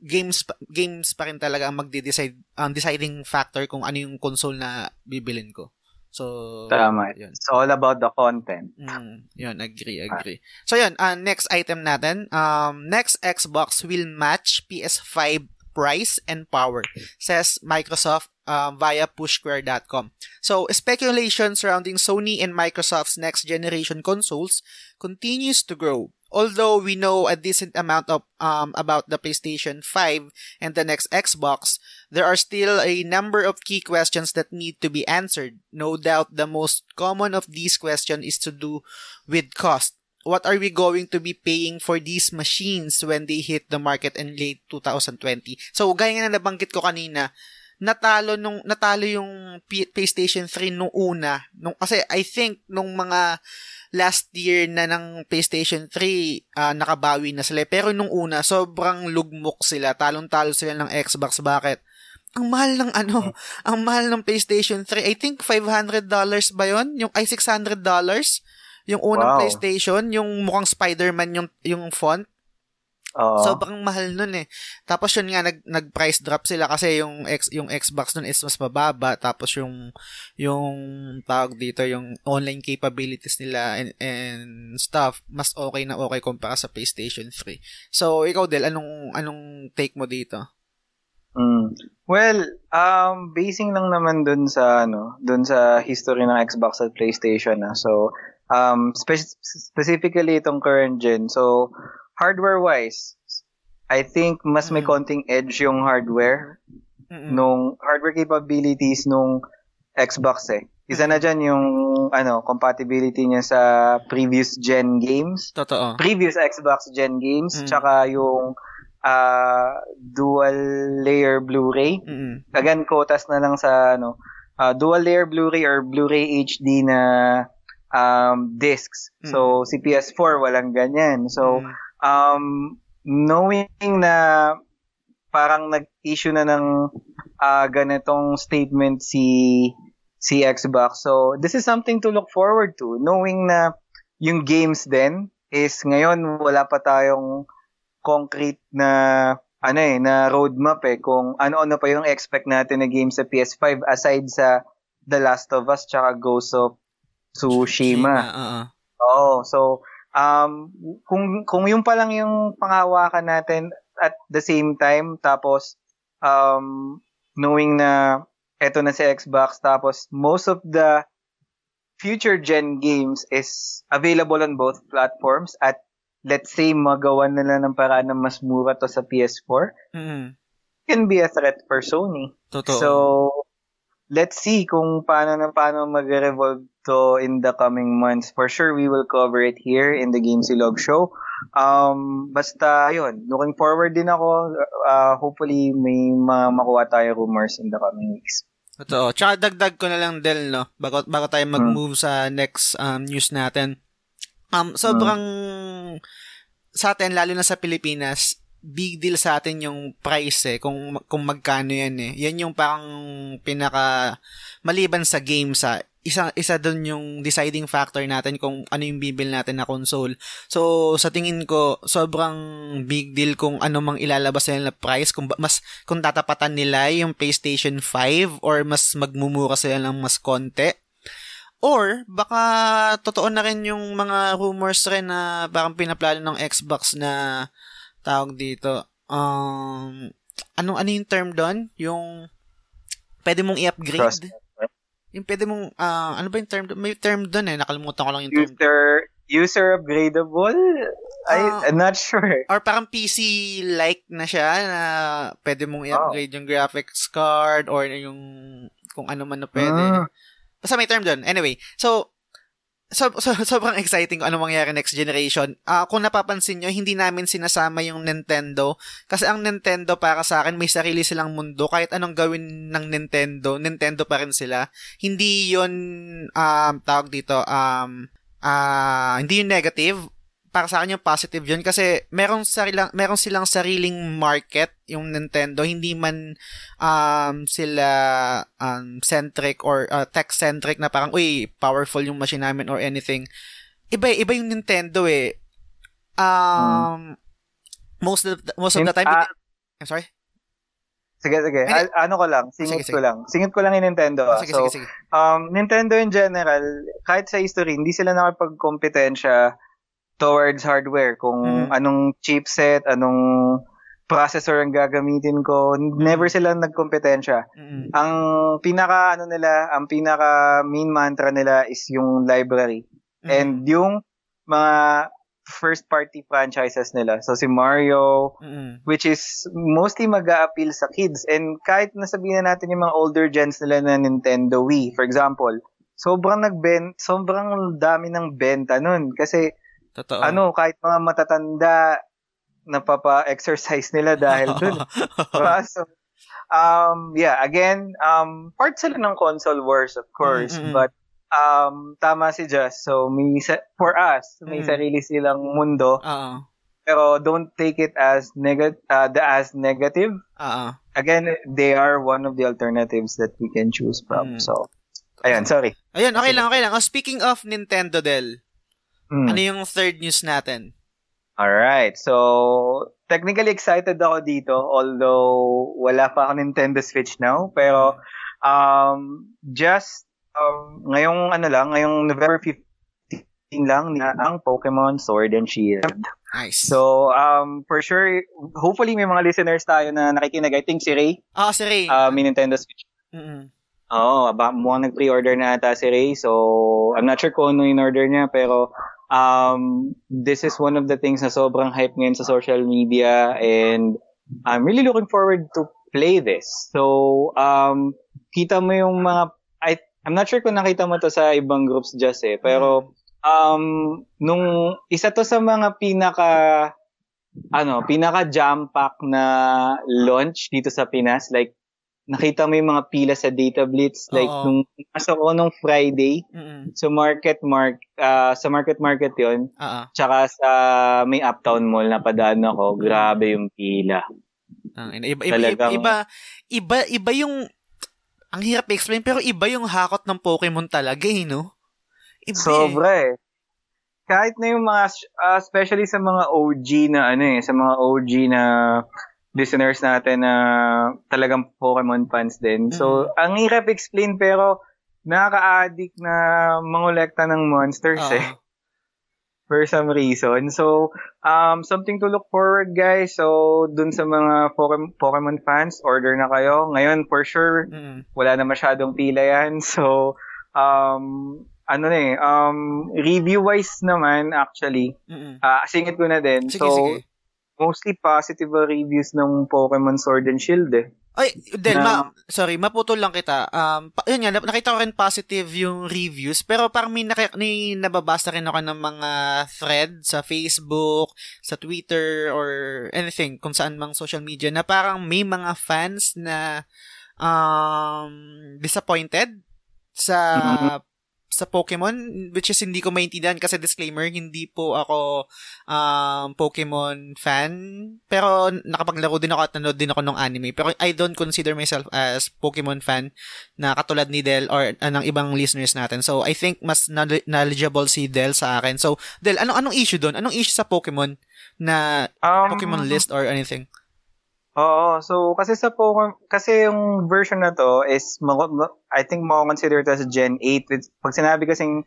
games games pa rin talaga ang magde-decide ang deciding factor kung ano yung console na bibilin ko so Tama. yun It's all about the content. Mm, yun, agree, agree. So yun, uh, next item natin. Um, next Xbox will match PS5 price and power, says Microsoft uh, via pushsquare.com. So, speculation surrounding Sony and Microsoft's next generation consoles continues to grow. Although we know a decent amount of um, about the PlayStation 5 and the next Xbox, there are still a number of key questions that need to be answered. No doubt the most common of these questions is to do with cost. What are we going to be paying for these machines when they hit the market in late 2020? So, gaya na nabanggit ko kanina, natalo nung natalo yung PlayStation 3 nung una nung kasi I think nung mga last year na ng PlayStation 3 ah, nakabawi na sila. Pero nung una sobrang lugmok sila. Talong-talo sila ng Xbox. Bakit? Ang mahal ng ano [LAUGHS] ang mahal ng PlayStation 3 I think 500 dollars ba yon yung ay 600 dollars? Yung unang Wow. PlayStation yung mukhang Spider-Man yung yung font Oo. Sobrang mahal nun eh. Tapos yun nga nag nag price drop sila kasi yung X yung Xbox nun is mas mababa tapos yung yung tawag dito yung online capabilities nila and, and stuff mas okay na okay kumpara sa PlayStation 3. So ikaw Del anong anong take mo dito? Mm. Well, um, basing lang naman dun sa, ano, dun sa history ng Xbox at PlayStation, ah. So, um, spe- specifically itong current gen. So, hardware-wise, I think mas may Mm. konting edge yung hardware Mm-mm. nung hardware capabilities nung Xbox eh. Isa na dyan yung ano, compatibility niya sa previous gen games Totoo. previous Xbox Gen games, Mm. tsaka yung ah, dual layer Blu-ray. Mm-mm. Again, quotas na lang sa ano, ah, dual layer Blu-ray or Blu-ray HD na um, discs. So, si PS4 walang ganyan. So, Mm. Um, knowing na parang nag-issue na ng ah, ganitong statement si si Xbox. So, this is something to look forward to. Knowing na yung games din is ngayon wala pa tayong concrete na ano eh, na roadmap eh kung ano-ano pa yung expect natin na games sa PS5 aside sa The Last of Us tsaka Ghost of Tsushima. Oo. Oo. So, um, kung, kung yung pa lang yung panghawakan natin at the same time, tapos, um, knowing na eto na si Xbox. Tapos, most of the future gen games is available on both platforms at let's say magawa nila ng paraan na mas mura to sa PS4 Mm-hmm. can be a threat for Sony. Totoo. So, let's see kung paano na paano mag-revolve to in the coming months. For sure, we will cover it here in the Game Silog Show. Um, basta, yun, looking forward din ako. Uh, hopefully, may mga makuha tayo rumors in the coming weeks. Totoo. Tsaka dagdag ko na lang Del, no? Bago, bago tayo mag-move sa next um, news natin. Um, sobrang sa atin, lalo na sa Pilipinas, big deal sa atin yung price eh, kung, kung magkano yan eh. Yan yung parang pinaka, maliban sa games ah, isa, isa doon yung deciding factor natin kung ano yung bibil natin na console. So, sa tingin ko, sobrang big deal kung ano mang ilalabas nila na price, kung mas, kung tatapatan nila yung PlayStation 5 or mas magmumura sila ng mas konti. Or, baka totoo na rin yung mga rumors rin na parang pinaplano ng Xbox na tawag dito. Um, ano, ano yung term doon? Yung pwede mong i-upgrade? Cross- Yung pwede mong, ah, ano ba yung term? May term doon eh, nakalimutan ko lang yung term. User, user upgradable? I, Ah. I'm not sure. Or parang PC-like na siya na pwede mong i-upgrade yung graphics card or yung kung ano man na pwede. Ah. Basta may term doon. Anyway, so, so, so [LAUGHS] sobrang exciting kung ano mangyayari next generation. Ah, kung napapansin nyo, hindi namin sinasama yung Nintendo. Kasi ang Nintendo para sa akin, may sarili silang mundo. Kahit anong gawin ng Nintendo, Nintendo pa rin sila. Hindi yon um, tawag dito, um, ah, hindi yung negative. Para sa akin yung positive yun kasi meron sarilang meron silang sariling market yung Nintendo hindi man um, sila um, centric or uh, tech centric na parang uy powerful yung machine namin or anything iba iba yung Nintendo eh um most of the, most of the time Ah. I'm sorry Sige, sige. Al- ano ko lang, singit Sige, ko sige. lang. Singit ko lang yung Nintendo. ah. sige so, sige sige um, Nintendo in general, kahit sa history, hindi sila nakapagkompetensya towards hardware. Kung Mm. anong chipset, anong processor ang gagamitin ko. Never sila nagkompetensya. Mm-mm. Ang pinaka, ano nila, ang pinaka main mantra nila is yung library. Mm-mm. And yung mga first party franchises nila. So si Mario, Mm-mm. which is mostly mag appeal sa kids. And kahit nasabihin na natin yung mga older gens nila na Nintendo Wii, for example, sobrang nagben sobrang dami ng benta nun. Kasi totoo ano, kahit mga matatanda, napapa-exercise nila dahil [LAUGHS] dun. Diba? so, um, yeah, again, um, part sila ng console wars, of course. Mm, mm, mm. But, um, tama si Just. So, may, sa- for us, may Mm. sarili silang mundo. Oo. Pero don't take it as, neg- uh, as negative. Oo. Again, they are one of the alternatives that we can choose from. Mm. So, ayun, sorry. Ayun, okay lang, okay lang. Oh, speaking of Nintendo, Del, Mm. ano yung third news natin? Alright, so technically excited ako dito although wala pa ako Nintendo Switch now pero um just um, ngayong ano lang, ngayong November 15 lang na ang Pokemon Sword and Shield. Nice. So um for sure hopefully may mga listeners tayo na nakikinig. I think si Ray ah, si Ray. uh, may Nintendo Switch. Mm-mm. Oo, aba, mukhang nag-pre-order na ata si Ray. So, I'm not sure kung ano in-order niya, pero um, this is one of the things na sobrang hype ngayon sa social media and I'm really looking forward to play this. So, um, kita mo yung mga, I, I'm not sure kung nakita mo to sa ibang groups just eh, pero um, nung isa to sa mga pinaka ano, pinaka jam pack na launch dito sa Pinas, like nakita mo yung mga pila sa Data Blitz like Oo. nung pasok ko nung Friday Mm-mm. so market mark ah, sa market market yon Oo. tsaka sa may uptown mall na padaan ako grabe yung pila Ang ina, iba, iba, Talagang- iba, iba, iba yung, ang hirap i-explain, pero iba yung hakot ng Pokemon talaga eh, no? Iba eh. sobra eh kahit na yung mga ah, especially sa mga OG na ano eh sa mga OG na listeners natin na talagang Pokemon fans din so ang hirap explain pero nakaka-addict na mangolekta ng monsters Oo. eh for some reason. So, um, something to look forward, guys. So, dun sa mga Pokemon, Pokemon fans, order na kayo. Ngayon, for sure, Mm. wala na masyadong pila yan. So, um, ano na eh, um, review-wise naman, actually, Mm-mm. ah singit ko na din. Sige, so, sige. Mostly positive reviews ng Pokemon Sword and Shield eh. Ay, Del, Na- ma- sorry, maputol lang kita. Um, pa- yun nga, nakita ko rin positive yung reviews, pero parang may, naki- may nababasa rin ako ng mga thread sa Facebook, sa Twitter, or anything, kung saan mang social media, na parang may mga fans na um, disappointed sa sa Pokemon, which is hindi ko maintindihan kasi disclaimer, hindi po ako um, Pokemon fan. Pero nakapaglaro din ako at nanood din ako ng anime. Pero I don't consider myself as Pokemon fan na katulad ni Del or uh, ng ibang listeners natin. So I think mas knowl- knowledgeable si Del sa akin. So Del, anong anong issue doon? Anong issue sa Pokemon na Um, Pokemon list or anything? Oo, so kasi sa Pokemon, kasi yung version na to is, I think mo consider it as Gen 8. With, pag sinabi kasing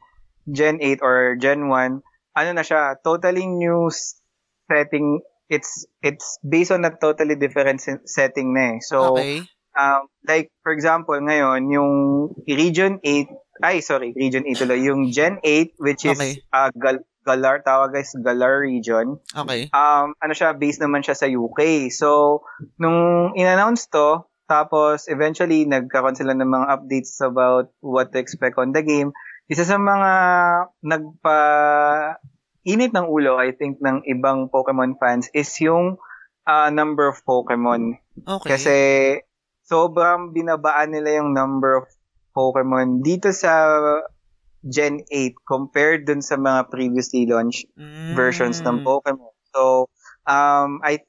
Gen 8 or Gen 1, ano na siya, totally new setting. It's it's based on a totally different se- setting na eh. So, okay. um, like, for example, ngayon, yung Region 8, ay, sorry, Region 8 tuloy, yung Gen 8, which is Okay. uh, Gal- Galar, tawag guys, Galar Region, Okay. um, ano siya, based naman siya sa UK. So, nung in-announce to, tapos eventually nagkaroon sila ng mga updates about what to expect on the game. Isa sa mga nagpa init ng ulo, I think, ng ibang Pokemon fans is yung uh, number of Pokemon. Okay. Kasi sobrang binabaan nila yung number of Pokemon dito sa Gen 8 compared dun sa mga previously launched Mm. versions ng Pokemon. So, um, I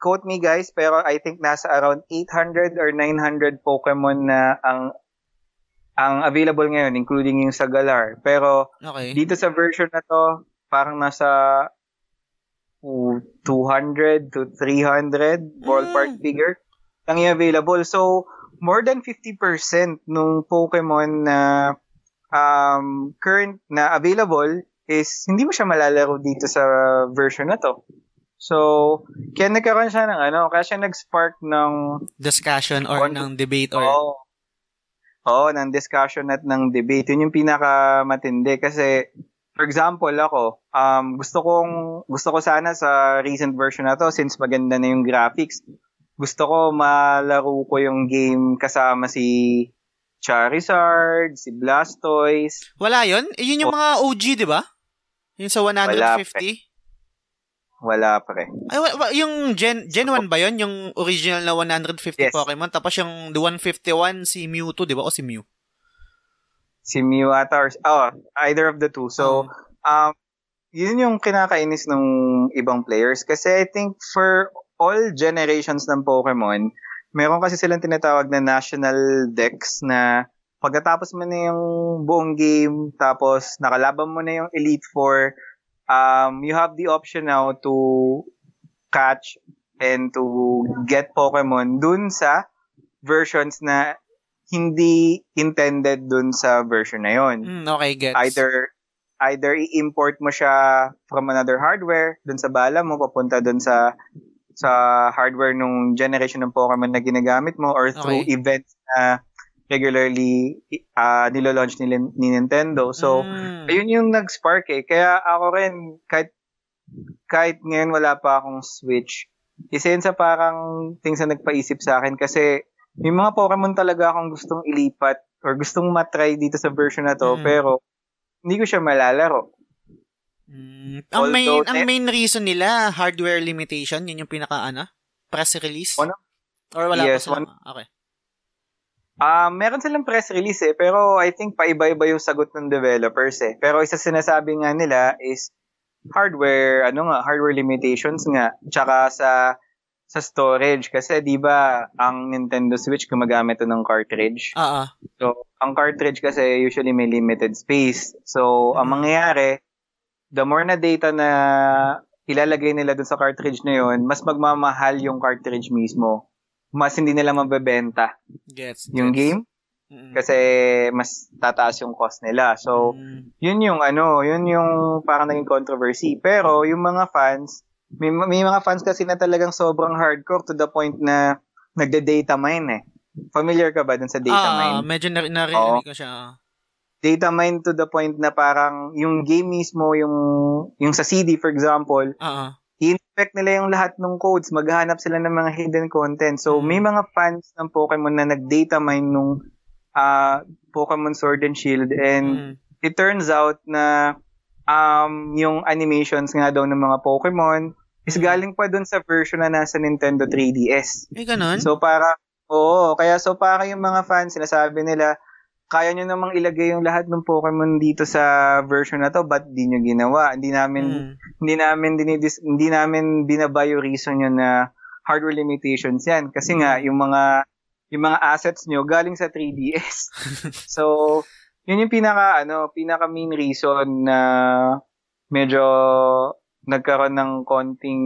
quote me guys, pero I think nasa around 800 or 900 Pokemon na ang ang available ngayon, including yung sa Galar. Pero Okay. dito sa version na to, parang nasa uh, 200 to 300 ballpark Mm. figure lang yung available. So, more than 50% nung Pokemon na um, current na available is hindi mo siya malalaro dito sa version na to. So, kaya nagkaroon siya ng ano, kaya siya nag-spark ng Discussion or Con- ng debate or Oo. Oo, ng discussion at ng debate. Yun yung pinakamatindi kasi for example ako, um, gusto kong gusto ko sana sa recent version na to since maganda na yung graphics. Gusto ko malaro ko yung game kasama si Charizard, si Blastoise. Wala yun? Eh, Yun yung mga OG, di ba? Yung sa 150? Wala pre. Ay, wa- yung Gen, Gen 1 ba yun? Yung original na 150 Yes. Pokemon? Tapos yung the 151, si Mewtwo, di ba? O si Mew? Si Mew ata or, oh, either of the two. So, um, yun yung kinakainis ng ibang players. Kasi I think for all generations ng Pokemon, meron kasi silang tinatawag na national decks na pagkatapos mo na yung buong game, tapos nakalaban mo na yung Elite Four, um, you have the option now to catch and to get Pokemon dun sa versions na hindi intended dun sa version na yon. Mm, okay, gets. Either either i-import mo siya from another hardware dun sa bala mo papunta dun sa sa hardware nung generation ng Pokemon na ginagamit mo or through Okay. events na regularly uh, nilo-launch ni, ni Nintendo. So, Mm. ayun yung nag-spark eh. Kaya ako rin, kahit, kahit ngayon wala pa akong Switch, isa yun sa parang things na nagpaisip sa akin kasi may mga Pokemon talaga akong gustong ilipat or gustong matry dito sa version na to, Mm. pero hindi ko siya malalaro. Mm. Ang main, Although, ang main reason nila, hardware limitation, yun yung pinaka, ano? Press release? Ano? Or wala Yes, pa sila? one- Okay. Ah, meron silang press release eh, pero I think paiba-iba yung sagot ng developers eh. Pero isa sinasabi nga nila is hardware, ano nga, hardware limitations nga. Tsaka sa sa storage kasi 'di ba ang Nintendo Switch gumagamit to ng cartridge. Ah, ah. So, ang cartridge kasi usually may limited space. So, ang Mhm. mangyayari, the more na data na ilalagay nila dun sa cartridge na yun, mas magmamahal yung cartridge mismo. Mas hindi nila mabebenta Gets. yung gets. game. Kasi mas tataas yung cost nila. So, Mm. yun yung ano, yun yung parang naging controversy. Pero yung mga fans, may, may mga fans kasi na talagang sobrang hardcore to the point na nagde-data mine eh. Familiar ka ba dun sa data ah, mine? medyo na, narinig ko siya. Data mine to the point na parang yung game mismo, yung yung sa CD for example, Ah, ah. i-inspect nila yung lahat ng codes, maghahanap sila ng mga hidden content. So, Mm. may mga fans ng Pokemon na nag-data mine nung ah, Pokemon Sword and Shield and Mm. it turns out na um, yung animations nga daw ng mga Pokemon is Mm. galing pa dun sa version na nasa Nintendo 3DS. Eh, ganun? So para, oo, kaya so para yung mga fans, sinasabi nila, kaya nyo namang ilagay yung lahat ng Pokemon dito sa version na to, ba't di nyo ginawa? Hindi namin, Mm. hindi namin dinidis, hindi namin binabay yung reason yun na hardware limitations yan. Kasi nga, yung mga, yung mga assets nyo galing sa 3DS. [LAUGHS] so, yun yung pinaka, ano, pinaka main reason na medyo nagkaroon ng konting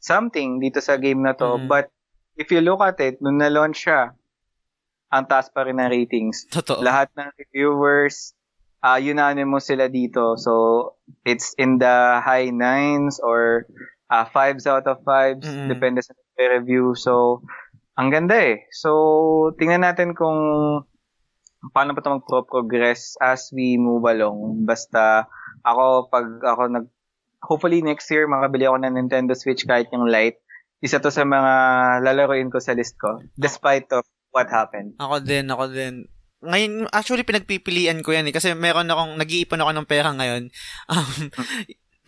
something dito sa game na to. Mhm. But, if you look at it, nung na-launch siya, ang taas pa rin ng ratings. Totoo. Lahat ng reviewers, uh, unanimous sila dito. So, it's in the high nines or uh, fives out of fives. Mm-mm. Depende sa review. So, ang ganda eh. So, tingnan natin kung paano pa ito magpro-progress as we move along. Basta, ako, pag ako nag, hopefully next year, makabili ako ng Nintendo Switch kahit yung light. Isa to sa mga lalaroin ko sa list ko. Despite of what happened. Ako din, ako din. Ngayon, actually, pinagpipilian ko yan eh. Kasi meron akong, nag-iipon ako ng pera ngayon. [LAUGHS] Um,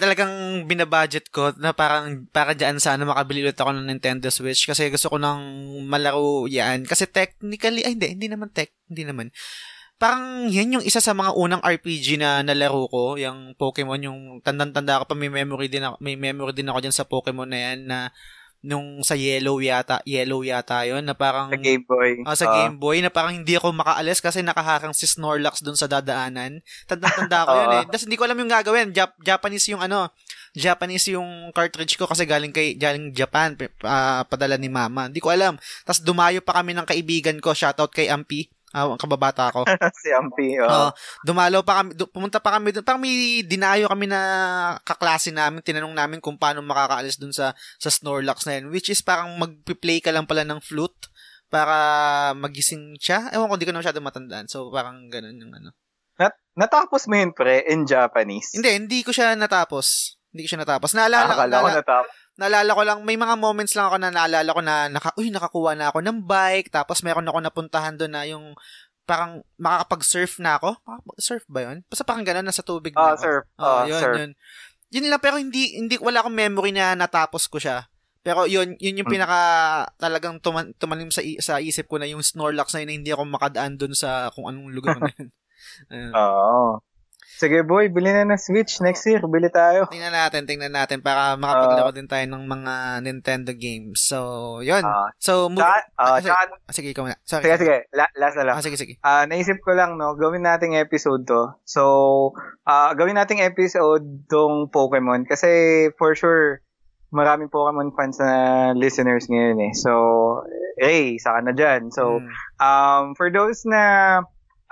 talagang binabudget ko na parang para dyan sana makabili ulit ako ng Nintendo Switch kasi gusto ko nang malaro yan. Kasi technically, ay hindi, hindi naman tech, hindi naman. Parang yan yung isa sa mga unang RPG na nalaro ko, yung Pokemon, yung tandang-tanda ko pa, may memory din ako, may memory din ako dyan sa Pokemon na yan na nung sa Yellow yata, Yellow yata yon na parang Sa Game Boy. Ah, sa Ah, Game Boy na parang hindi ako makaalis kasi nakaharang si Snorlax dun sa dadaanan. Tanda-tanda ko yun [LAUGHS] eh. Tapos hindi ko alam yung gagawin. Jap- Japanese yung ano, Japanese yung cartridge ko kasi galing kay galing Japan, ah, padala ni mama. Hindi ko alam. Tapos dumayo pa kami ng kaibigan ko, shoutout kay Ampi. Ah, kababata ko. [LAUGHS] si Ampi. Oh. Oo. dumalo pa kami, du- pumunta pa kami doon. Parang may dinayo kami na kaklase namin. Tinanong namin kung paano makakaalis doon sa, sa Snorlax na yun. Which is parang mag-play ka lang pala ng flute para magising siya. Ewan ko, hindi ko na masyado matandaan. So, parang ganun yung ano. Nat- natapos mo yun, pre, in Japanese. Hindi, hindi ko siya natapos. Hindi ko siya natapos. Naalala, Akala ko natapos. Naalala ko lang, may mga moments lang ako na naalala ko na, naka, uy, nakakuha na ako ng bike, tapos meron ako napuntahan doon na yung parang makakapag-surf na ako. Makakapag-surf ba yun? Basta parang gano'n, nasa tubig na Ah, ako. sir. Oo, Ah, yun, sir. yun. Yun lang, pero hindi, hindi, wala akong memory na natapos ko siya. Pero yun, yun yung Hmm. pinaka talagang tuman, tumanim sa, sa isip ko na yung Snorlax na yun na hindi ako makadaan doon sa kung anong lugar na yun. [LAUGHS] Oo. Sige boy, bili na ng Switch next year. Bili tayo. Tingnan natin, tingnan natin para makapaglaro din tayo ng mga Nintendo games. So, yun. Ah, so, move. tsaka, ah, tsaka- ah, sige, ikaw na. Sorry. sige, sige. La- last na lang. Ah, sige, sige. Ah, naisip ko lang, no, gawin nating episode to. So, ah, gawin nating episode tong Pokemon kasi for sure, maraming Pokemon fans na listeners ngayon eh. So, hey, saka na dyan. So, Mm. um, for those na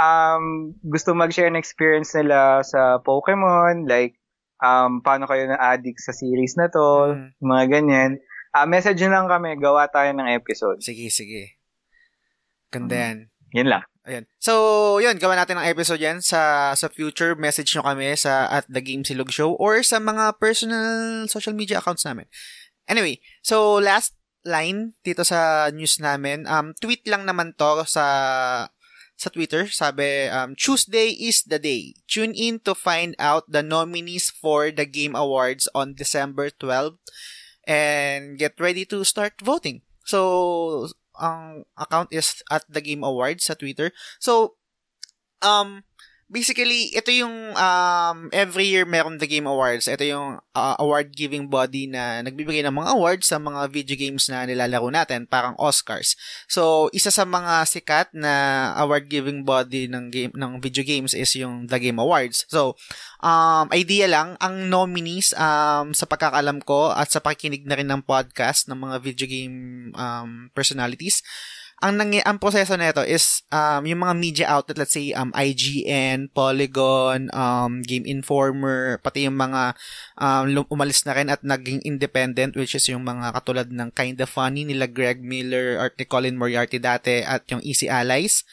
um, gusto mag-share ng experience nila sa Pokemon, like, um, paano kayo na-addict sa series na to, Mm. mga ganyan, ah message lang kami, gawa tayo ng episode. sige, sige. Ganda Mm. yan. Yan lang. Ayan. So, yun, gawa natin ng episode yan sa sa future. Message nyo kami sa at the Game Silog Show or sa mga personal social media accounts namin. Anyway, so last line dito sa news namin, um, tweet lang naman to sa sa Twitter. Sabi, um, Tuesday is the day. Tune in to find out the nominees for the Game Awards on December 12 and get ready to start voting. So, ang account is at the Game Awards sa Twitter. So, um, basically, ito yung, um, every year meron the Game Awards. Ito yung uh, award-giving body na nagbibigay ng mga awards sa mga video games na nilalaro natin, parang Oscars. So, isa sa mga sikat na award-giving body ng game ng video games is yung The Game Awards. So, um, idea lang, ang nominees, um, sa pagkakalam ko at sa pakikinig na rin ng podcast ng mga video game um, personalities, ang nangy- ang proseso nito is um yung mga media outlet let's say um IGN, Polygon, um Game Informer, pati yung mga um umalis na rin at naging independent which is yung mga katulad ng Kinda Funny nila Greg Miller, Art ni Colin Moriarty dati at yung Easy Allies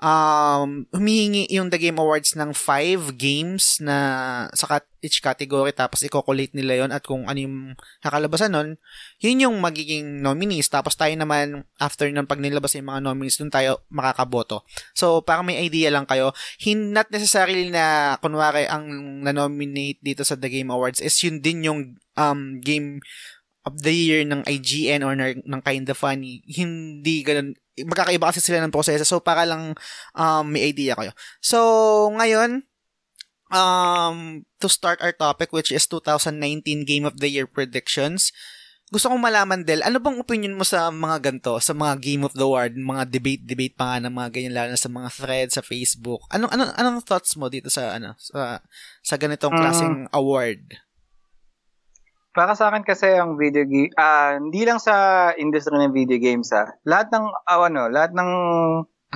um, humihingi yung The Game Awards ng five games na sa each category tapos i-collate nila yon at kung ano yung kakalabasan nun, yun yung magiging nominees. Tapos tayo naman, after nun, pag nilabas yung mga nominees, dun tayo makakaboto. So, parang may idea lang kayo. Hin, not necessarily na, kunwari, ang na-nominate dito sa The Game Awards is yun din yung um, game of the year ng IGN or ng, Kinda Funny. Hindi ganun magkakaiba kasi sila ng proseso. So, para lang um, may idea kayo. So, ngayon, um, to start our topic, which is 2019 Game of the Year predictions, gusto kong malaman, Del, ano bang opinion mo sa mga ganto, sa mga Game of the Award, mga debate-debate pa nga ng mga ganyan, lalo na sa mga threads sa Facebook. Anong, anong, anong thoughts mo dito sa, ano, sa, sa ganitong klaseng um, award? Para sa akin kasi ang video game, ah, uh, hindi lang sa industry ng video games ah. Lahat ng uh, ano, lahat ng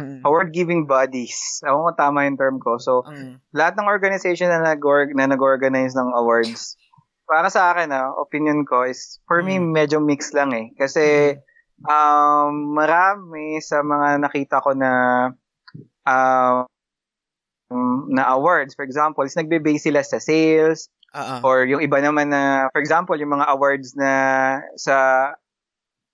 mm. award-giving bodies. Ako kung tama yung term ko. So, mm. lahat ng organization na nag na nag-organize ng awards, para sa akin ah, opinion ko is for mm. me medyo mix lang eh. Kasi mm. um, marami sa mga nakita ko na uh, na awards, for example, is nagbe-base sila sa sales, Uh-uh. Or yung iba naman na, for example, yung mga awards na sa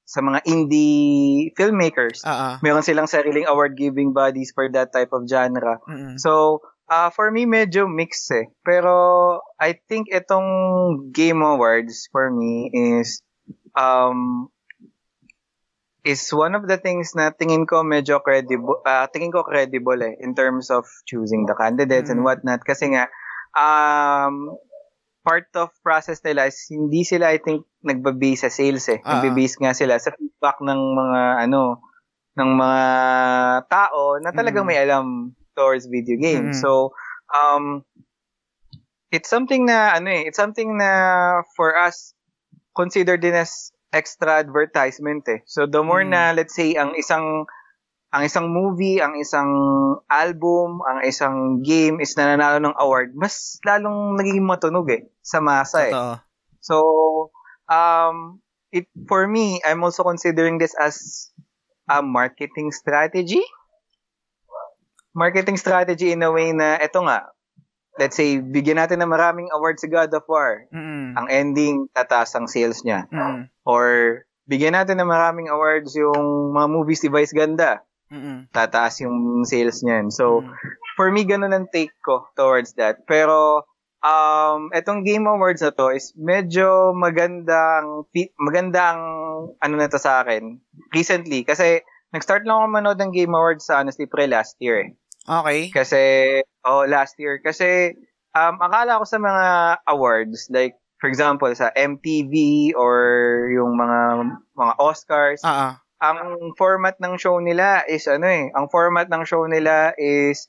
sa mga indie filmmakers, uh-uh. meron silang sariling award-giving bodies for that type of genre. Mm-hmm. So, uh, for me, medyo mix eh. Pero, I think itong Game Awards for me is, um, is one of the things na tingin ko medyo credible, uh, tingin ko credible eh, in terms of choosing the candidates mm-hmm. and whatnot. Kasi nga, um, part of process nila is hindi sila I think nagba-base sa sales eh. Uh-huh. Nagbe-base nga sila sa feedback ng mga ano ng mga tao na talagang mm. may alam towards video games. Mm. So um it's something na ano eh, it's something na for us considered din as extra advertisement eh. So the more mm. na let's say ang isang ang isang movie, ang isang album, ang isang game is nananalo ng award, mas lalong nagiging matunog eh sa masa eh. Totoo. So, um, it for me, I'm also considering this as a marketing strategy. Marketing strategy in a way na eto nga, let's say, bigyan natin ng maraming awards si God of War. Mm-hmm. Ang ending, tataas ang sales niya. Mm-hmm. Or, bigyan natin ng maraming awards yung mga movies ni Vice Ganda. Mm-mm. tataas yung sales niyan. So, mm. for me, ganun ang take ko towards that. Pero, um, etong Game Awards na to is medyo magandang, magandang, ano na to sa akin, recently. Kasi, nag-start lang ako manood ng Game Awards sa, honestly, pre last year eh. Okay. Kasi, oh, last year. Kasi, um, akala ko sa mga awards, like, for example, sa MTV or yung mga mga Oscars, uh-uh ang format ng show nila is ano eh, ang format ng show nila is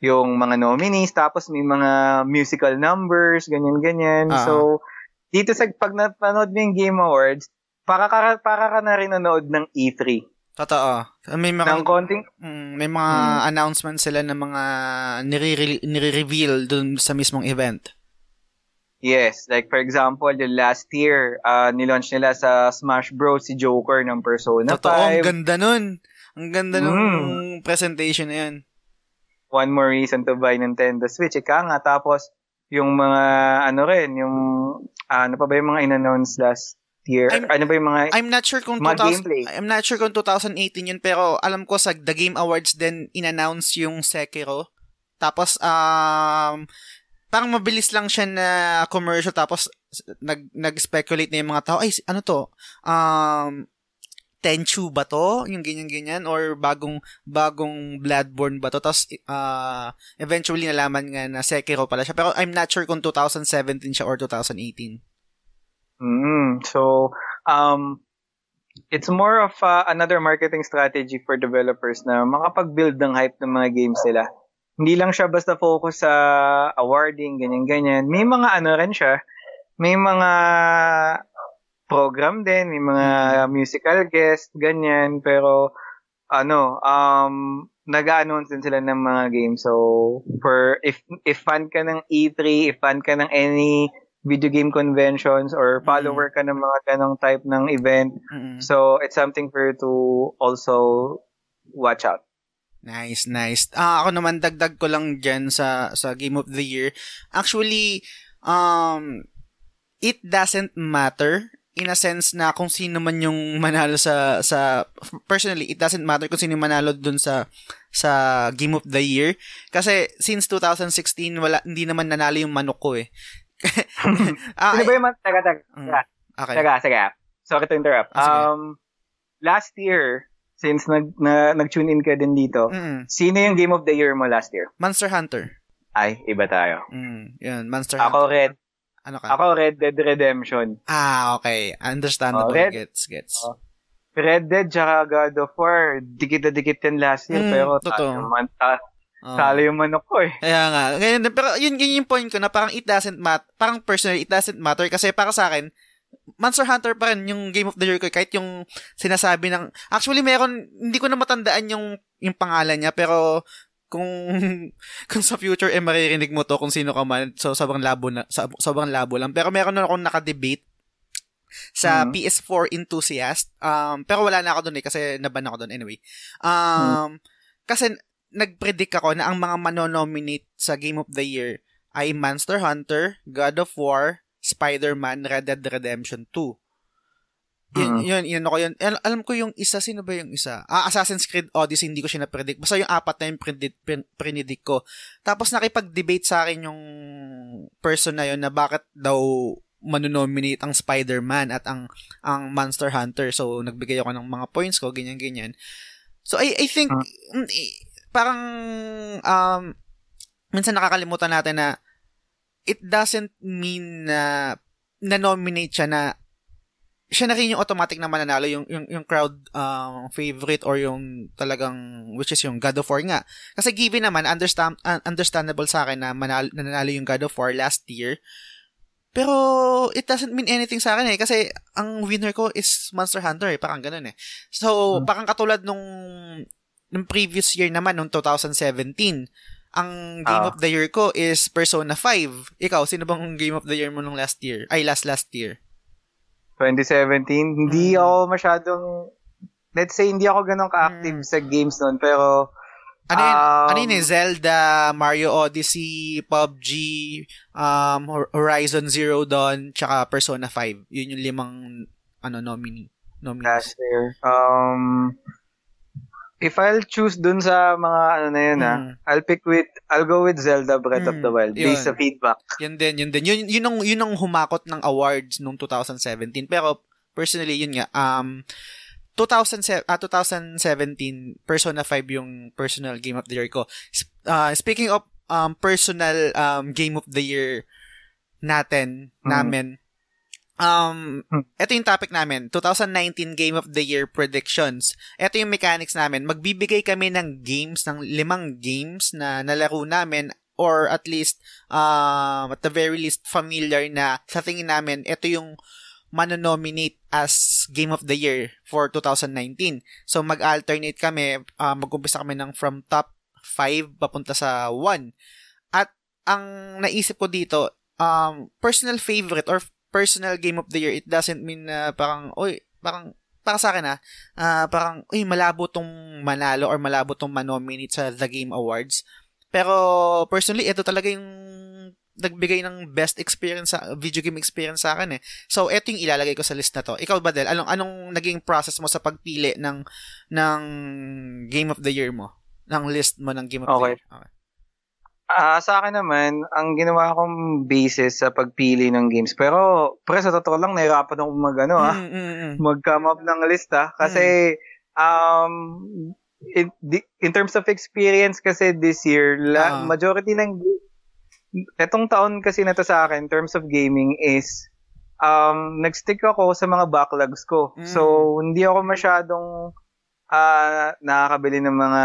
yung mga nominees tapos may mga musical numbers, ganyan-ganyan. Uh-huh. So dito sa pag napanood mo yung Game Awards, para ka, para ka na rin nanood ng E3. Totoo. May mga, ng konting, mm, may mga hmm. announcements sila ng mga nire- nire-reveal dun sa mismong event. Yes, like for example, the last year, uh, nilaunch nila sa Smash Bros. si Joker ng Persona Totoo, 5. ang ganda nun. Ang ganda mm. nung presentation na yan. One more reason to buy Nintendo Switch. Ika nga, tapos yung mga, ano rin, yung, uh, ano pa ba yung mga in-announce last year? I'm, ano ba yung mga I'm not sure kung 2000, gameplay. I'm not sure kung 2018 yun, pero alam ko sa The Game Awards din in-announce yung Sekiro. Tapos, um, parang mabilis lang siya na commercial tapos nag nag-speculate na yung mga tao ay ano to? Um Tenchu ba to? Yung ganyan ganyan. Or bagong bagong Bloodborne ba to? Tapos uh, eventually nalaman nga na Sekiro pala siya. Pero I'm not sure kung 2017 siya or 2018 mm, so um it's more of uh, another marketing strategy for developers na makapag-build ng hype ng mga games nila hindi lang siya basta focus sa awarding, ganyan-ganyan. May mga ano rin siya, may mga program din, may mga musical guest, ganyan. Pero ano, um, nag-announce din sila ng mga games. So, for, if, if fan ka ng E3, if fan ka ng any video game conventions or follower ka ng mga ganong type ng event, Mm-mm. so it's something for you to also watch out. Nice, nice. Ah, ako naman dagdag ko lang diyan sa sa Game of the Year. Actually, um it doesn't matter in a sense na kung sino man yung manalo sa sa personally it doesn't matter kung sino yung manalo dun sa sa Game of the Year kasi since 2016 wala hindi naman nanalo yung manok ko eh. [LAUGHS] ah, Sino ba yung mga, taga, taga, Mm. okay. taga, sige. Sorry to interrupt. Ah, sige. Um, last year, since nag, na, nag-tune in ka din dito, Mm. sino yung game of the year mo last year? Monster Hunter. Ay, iba tayo. Mm, yun, Monster Ako Hunter. Red, Ano ka? ako Red Dead Redemption. ah, okay. Understandable. Oh, Red- gets, gets. Oh. Red Dead tsaka God of War, dikit na dikit yan last year, Mm, pero totoo. talo yung, man, ta, Oh. talo yung manok ko eh. Kaya nga. Ngayon, pero yun, yun yung point ko na parang it doesn't matter. Parang personally, it doesn't matter. Kasi para sa akin, Monster Hunter pa rin yung Game of the Year ko. Kahit yung sinasabi ng... Actually, meron... Hindi ko na matandaan yung, yung pangalan niya. Pero kung [LAUGHS] kung sa future eh maririnig mo to kung sino ka man so sobrang labo na sobrang labo lang pero meron na akong naka-debate sa Mhm. PS4 enthusiast um pero wala na ako doon eh kasi naban ako doon anyway um kasi nag-predict ako na ang mga manonominate sa Game of the Year ay Monster Hunter, God of War, Spider-Man, Red Dead Redemption 2. Yun, Mhm. yun, yun ako yun. Al- alam ko yung isa, sino ba yung isa? Ah, Assassin's Creed Odyssey, hindi ko siya na-predict. Basta yung apat na yung predict, predict ko. Tapos nakipag-debate sa akin yung person na yun na bakit daw manonominate ang Spider-Man at ang ang Monster Hunter. So, nagbigay ako ng mga points ko, ganyan-ganyan. So, I, I think, mm, eh, parang, um, minsan nakakalimutan natin na it doesn't mean na na-nominate siya na siya na rin yung automatic na mananalo yung yung, yung crowd um, favorite or yung talagang which is yung God of War nga. Kasi given naman understand uh, understandable sa akin na manalo, nanalo yung God of War last year. Pero it doesn't mean anything sa akin eh kasi ang winner ko is Monster Hunter eh, parang ganun eh. So, Hmm. parang katulad nung nung previous year naman nung 2017 ang game Ah. of the year ko is Persona 5. Ikaw, sino bang game of the year mo nung last year? Ay, last last year. 2017, hindi Mm. ako masyadong, let's say, hindi ako ganun ka-active Mm. sa games noon, pero, Ano yun? Um, ano yun eh? Zelda, Mario Odyssey, PUBG, um, Hor- Horizon Zero Dawn, tsaka Persona 5. Yun yung limang ano nominee. Nominees. last year, um, if I'll choose dun sa mga ano na yun ah, Mm. I'll pick with, I'll go with Zelda Breath of Mm, the Wild, based yun. sa feedback. Yun din, yun din. Yun, yun, ang, yun ang humakot ng awards nung 2017. Pero, personally, yun nga, um, 2007, ah, 2017, Persona 5 yung personal game of the year ko. Ah, speaking of um, personal um, game of the year natin, Mm. namin, um, ito yung topic namin, 2019 Game of the Year predictions. Ito yung mechanics namin. Magbibigay kami ng games, ng limang games na nalaro namin or at least, um, at the very least, familiar na sa tingin namin, ito yung manonominate as Game of the Year for 2019. So, mag-alternate kami, uh, mag-umpisa kami ng from top 5 papunta sa 1. At ang naisip ko dito, um, personal favorite or personal game of the year, it doesn't mean na parang, oy, parang, para sa akin ah, ah, parang, uy, malabo tong manalo or malabo tong manominate sa The Game Awards. Pero, personally, ito talaga yung nagbigay ng best experience sa video game experience sa akin eh. So, ito yung ilalagay ko sa list na to. Ikaw ba, Del? Anong, anong naging process mo sa pagpili ng ng game of the year mo? Ng list mo ng game of Okay. the year? Okay. Ah, sa akin naman, ang ginawa kong basis sa pagpili ng games, pero, pre, sa totoo lang, nahirapan ako mag, ano, ah, Mm, mm, mm. mag-come up ng lista kasi um in, in terms of experience kasi this year la, Ah. majority ng etong taon kasi na to sa akin in terms of gaming is um nagstick ako sa mga backlogs ko Mm. so hindi ako masyadong ah nakakabili ng mga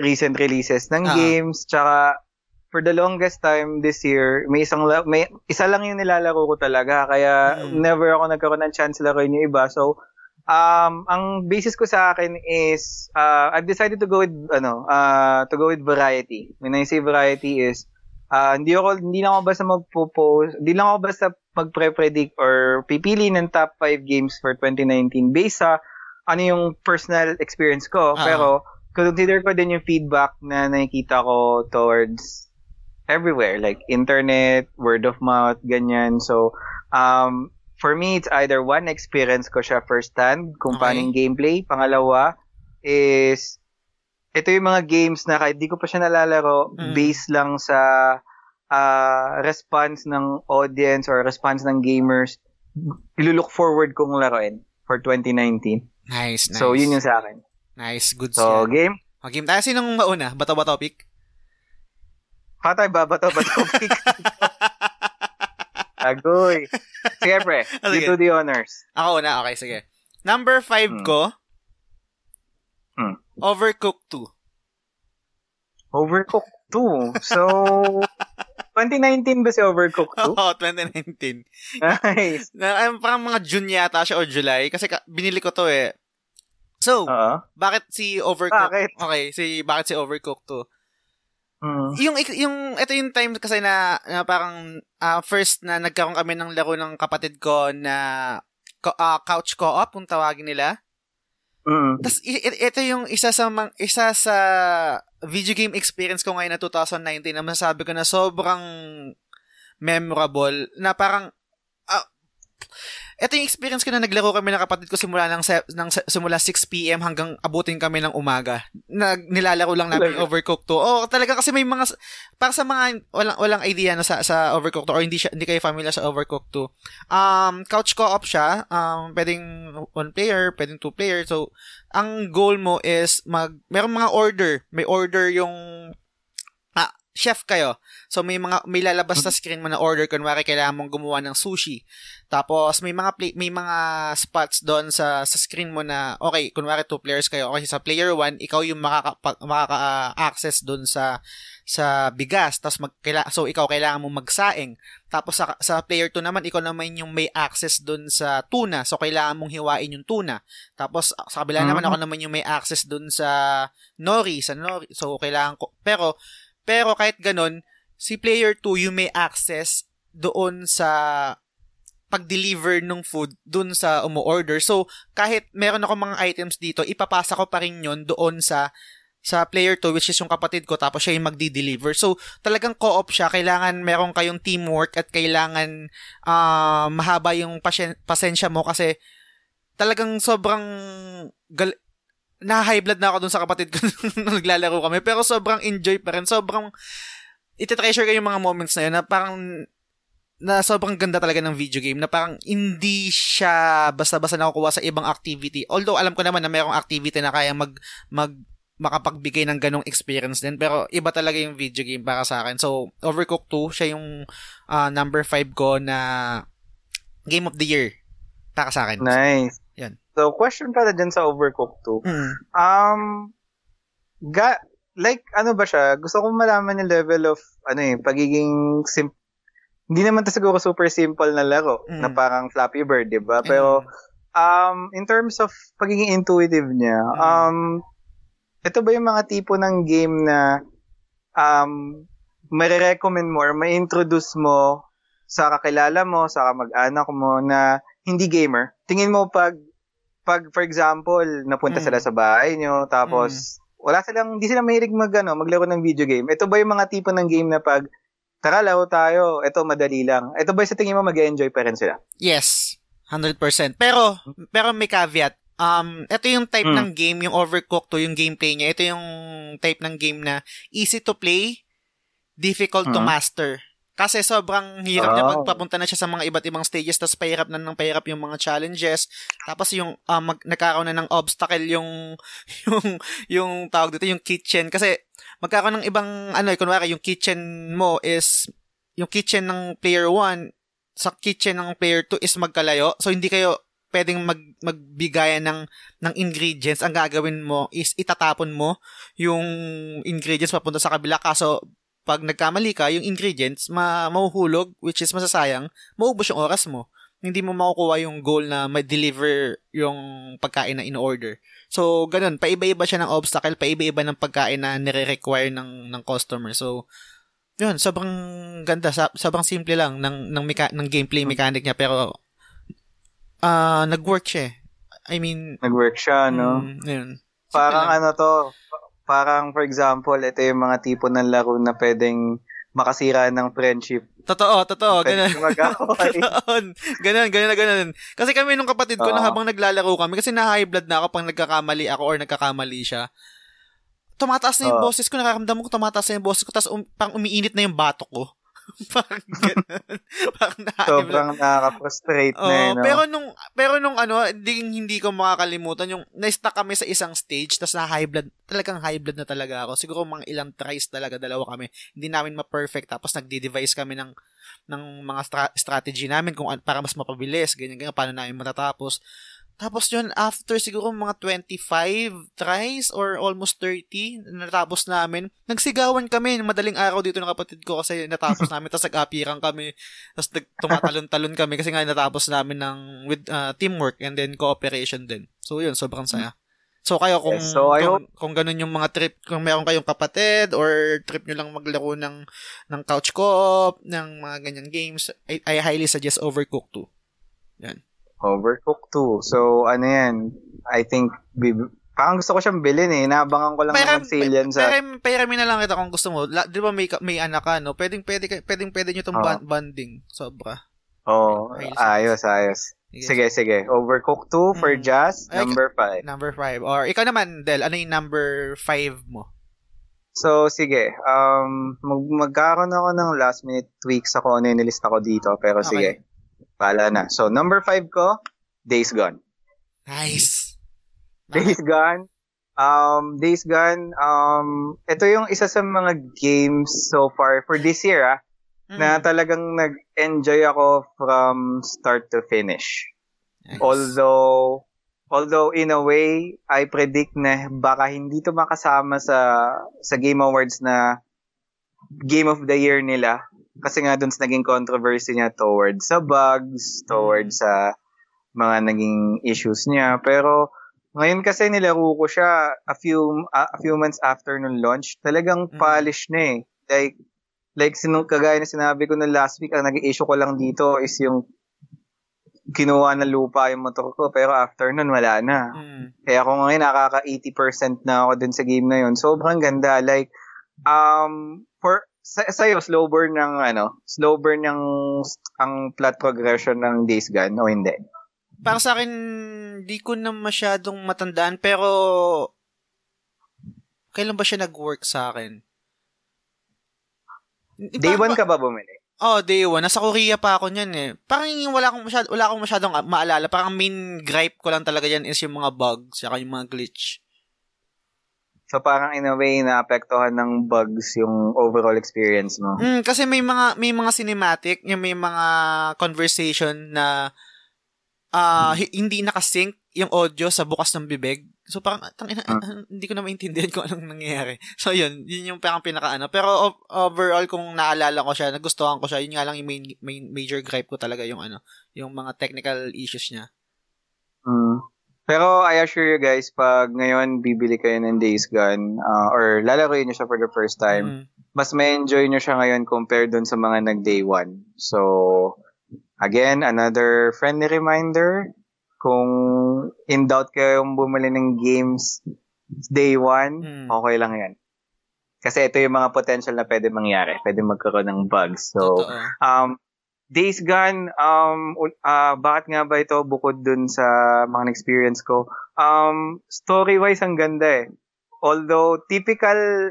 recent releases ng Ah. games tsaka for the longest time this year may isang la- may isa lang yung nilalaro ko talaga kaya Mm. never ako nagkaroon ng chance laruin yung iba so Um, ang basis ko sa akin is uh, I've decided to go with ano, uh, to go with variety. When I say variety is uh, hindi ako hindi lang ako basta magpo-post, hindi lang ako basta magpre-predict or pipili ng top 5 games for 2019 based sa ano yung personal experience ko. Uh-huh. Pero consider ko din yung feedback na nakikita ko towards everywhere like internet, word of mouth, ganyan. So um for me, it's either one, experience ko siya first hand, kung okay. paano yung gameplay. Pangalawa, is, ito yung mga games na kahit di ko pa siya nalalaro, mm. based lang sa uh, response ng audience or response ng gamers, ilulook forward kong laruin for 2019. Nice, nice. So, yun yung sa akin. Nice, good So, yan. game? O, game tayo. Sinong mauna? Bato ba topic? Patay ba? Bato ba topic? [LAUGHS] Agoy. [LAUGHS] Sige, pre. Oh, you do the honors. Ako na. Okay, sige. Number 5 hmm. ko, hmm. Overcooked 2. Overcooked 2? So, [LAUGHS] 2019 ba si Overcooked 2? Oo, 2019. Nice. Na, um, parang mga June yata siya o July. Kasi ka, binili ko to eh. So, uh-huh. bakit si Overcooked? Bakit? Okay, si, bakit si Overcooked 2? Mm. Yung yung ito yung time kasi na, na parang uh, first na nagkaroon kami ng laro ng kapatid ko na uh, couch co-op kung tawagin nila. Mm. Tapos ito yung isa sa mang, isa sa video game experience ko ngayon na 2019 na masasabi ko na sobrang memorable na parang uh, ito yung experience ko na naglaro kami ng kapatid ko simula ng, ng simula 6 PM hanggang abutin kami ng umaga. Nag nilalaro lang namin Overcooked 2. Oh, talaga kasi may mga para sa mga walang walang idea na sa sa Overcooked 2 or hindi siya hindi kayo familiar sa Overcooked 2. Um couch co-op siya. Um pwedeng one player, pwedeng two player. So ang goal mo is mag merong mga order. May order yung chef kayo. So may mga may lalabas sa screen mo na order kunwari kailangan mong gumawa ng sushi. Tapos may mga play, may mga spots doon sa sa screen mo na okay, kunwari two players kayo. Okay, sa player 1, ikaw yung makaka makaka-access doon sa sa bigas. Tapos mag, so ikaw kailangan mo magsaing. Tapos sa, sa player 2 naman, ikaw naman yung may access doon sa tuna. So kailangan mong hiwain yung tuna. Tapos sa kabila mm-hmm. naman ako naman yung may access doon sa nori, sa nori. So kailangan ko pero pero kahit ganun, si player 2 yung may access doon sa pag-deliver ng food doon sa umu-order. So, kahit meron ako mga items dito, ipapasa ko pa rin yon doon sa sa player 2 which is yung kapatid ko tapos siya yung magdi-deliver. So, talagang co-op siya. Kailangan meron kayong teamwork at kailangan uh, mahaba yung pasyen- pasensya mo kasi talagang sobrang gal- na high blood na ako dun sa kapatid ko [LAUGHS] nung naglalaro kami. Pero sobrang enjoy pa rin. Sobrang, iti-treasure ko yung mga moments na yun na parang, na sobrang ganda talaga ng video game na parang hindi siya basta-basta nakukuha sa ibang activity. Although alam ko naman na mayroong activity na kaya mag, mag, makapagbigay ng ganong experience din. Pero iba talaga yung video game para sa akin. So, Overcooked 2, siya yung uh, number 5 ko na Game of the Year para sa akin. Nice. Yan. So, question pala dyan sa Overcooked 2. Mm. Um, ga, like, ano ba siya? Gusto kong malaman yung level of, ano eh, pagiging sim hindi naman to siguro super simple na laro, mm. na parang Flappy Bird, di ba? Pero, mm. um, in terms of pagiging intuitive niya, mm. um, ito ba yung mga tipo ng game na um, marirecommend mo or ma-introduce mo sa kakilala mo, sa kamag-anak mo na hindi gamer? Tingin mo pag pag for example, napunta mm. sila sa bahay nyo, tapos mm. wala silang, hindi sila mahilig mag, ano, maglaro ng video game. Ito ba yung mga tipo ng game na pag, tara, laro tayo, ito madali lang. Ito ba sa tingin mo mag-enjoy pa rin sila? Yes, 100%. Pero, pero may caveat. Um, ito yung type mm. ng game, yung Overcooked to, yung gameplay niya. Ito yung type ng game na easy to play, difficult mm. to master. Kasi sobrang hirap oh. niya pagpapunta na siya sa mga iba't ibang stages tapos pahirap na ng pahirap yung mga challenges. Tapos yung uh, mag, nagkakaroon na ng obstacle yung [LAUGHS] yung yung tawag dito yung kitchen kasi magkakaroon ng ibang ano eh kunwari yung kitchen mo is yung kitchen ng player 1 sa kitchen ng player 2 is magkalayo. So hindi kayo pwedeng mag magbigayan ng ng ingredients. Ang gagawin mo is itatapon mo yung ingredients papunta sa kabila kaso pag nagkamali ka, yung ingredients, ma mahuhulog, which is masasayang, maubos yung oras mo. hindi mo makukuha yung goal na ma-deliver yung pagkain na in-order. So, ganun, paiba-iba siya ng obstacle, paiba-iba ng pagkain na nire-require ng, ng customer. So, yun, sobrang ganda, sobrang simple lang ng, ng, meka- ng gameplay mechanic niya, pero uh, nag-work siya eh. I mean, nag-work siya, no? Mm, yun. Parang ano to, parang for example, ito yung mga tipo ng laro na pwedeng makasira ng friendship. Totoo, totoo. [LAUGHS] Ganun. ganun, ganun, ganun. Kasi kami nung kapatid ko, uh, na habang naglalaro kami, kasi na-high blood na ako pang nagkakamali ako or nagkakamali siya. Tumataas na yung uh, boses ko, nakaramdam ko tumataas na yung boses ko, tapos um, pang umiinit na yung batok ko. [LAUGHS] parang ganun. parang Sobrang nakaka-frustrate oh, na eh, no? Pero nung, pero nung ano, hindi, hindi ko makakalimutan, yung na-stuck kami sa isang stage, tapos na high blood, talagang high blood na talaga ako. Siguro mga ilang tries talaga, dalawa kami. Hindi namin ma-perfect, tapos nagde-devise kami ng, ng mga stra- strategy namin kung para mas mapabilis, ganyan, ganyan, paano namin matatapos. Tapos yun, after siguro mga 25 tries or almost 30, natapos namin. Nagsigawan kami, madaling araw dito ng kapatid ko kasi natapos [LAUGHS] namin, tapos nag-apirang kami, tapos tumatalon-talon kami kasi nga natapos namin ng with uh, teamwork and then cooperation din. So yun, sobrang saya. So kayo kung yes, so kung, hope... kung ganun yung mga trip, kung meron kayong kapatid or trip nyo lang maglaro ng ng couch co-op, ng mga ganyan games, I, I highly suggest Overcooked 2. Yan. Overcooked 2. So, ano yan, I think, bib- parang gusto ko siyang bilhin eh. Naabangan ko lang Pairam, ng sale yan sa... Pairam, pairami na lang kita kung gusto mo. La, di ba may, may anak ka, no? Pwedeng, pwede, pwedeng, pwede nyo itong oh. bonding. Sobra. Oh, ayos, ayos. Sige, sige. Overcooked 2 for mm. Jazz, number 5. Number 5. Or ikaw naman, Del, ano yung number 5 mo? So, sige. Um, mag- magkakaroon ako ng last minute tweaks ako ano yung nilista ko dito. Pero okay. sige. Pala na. So, number five ko, Days Gone. Nice. Days Gone. Um, Days Gone, um, ito yung isa sa mga games so far for this year, ah, mm. na talagang nag-enjoy ako from start to finish. Nice. Although, although in a way, I predict na baka hindi to makasama sa, sa Game Awards na Game of the Year nila kasi nga doon sa naging controversy niya towards sa bugs, towards mm. sa mga naging issues niya. Pero ngayon kasi nilaro ko siya a few uh, a few months after nung launch. Talagang mm. polish na eh. Like like sinong kagaya na sinabi ko na last week, ang naging issue ko lang dito is yung kinuha na lupa yung motor ko pero after nun wala na. Mm. Kaya ako ngayon nakaka 80% na ako dun sa game na yun. Sobrang ganda like um for sa sa'yo, slow burn ng ano, slow burn ng ang plot progression ng Days Gone o hindi? Para sa akin, di ko na masyadong matandaan pero kailan ba siya nag-work sa akin? Day 1 ka ba bumili? Oh, day 1. Nasa Korea pa ako niyan eh. Parang wala akong masyado, wala akong masyadong maalala. Parang main gripe ko lang talaga yan is yung mga bugs, saka yung mga glitch. So parang in a way naapektuhan ng bugs yung overall experience mo. Mm, kasi may mga may mga cinematic, yung may mga conversation na uh, hmm. hindi nakasync yung audio sa bukas ng bibig. So parang tang, ina, hmm. [LAUGHS] hindi ko na maintindihan kung anong nangyayari. [LAUGHS] So yun, yun yung parang pinakaano. Pero overall kung naalala ko siya, nagustuhan ko siya, yun nga lang yung main, main major gripe ko talaga yung ano, yung mga technical issues niya. Mm. Pero I assure you guys, pag ngayon bibili kayo ng Days Gone, uh, or lalaroin nyo siya for the first time, mm. mas may enjoy nyo siya ngayon compared dun sa mga nag-day one. So, again, another friendly reminder, kung in doubt kayo bumili ng games day one, mm. okay lang yan. Kasi ito yung mga potential na pwede mangyari. Pwede magkaroon ng bugs. So, um, Days Gone, um, uh, bakit nga ba ito bukod dun sa mga experience ko? Um, story-wise, ang ganda eh. Although, typical,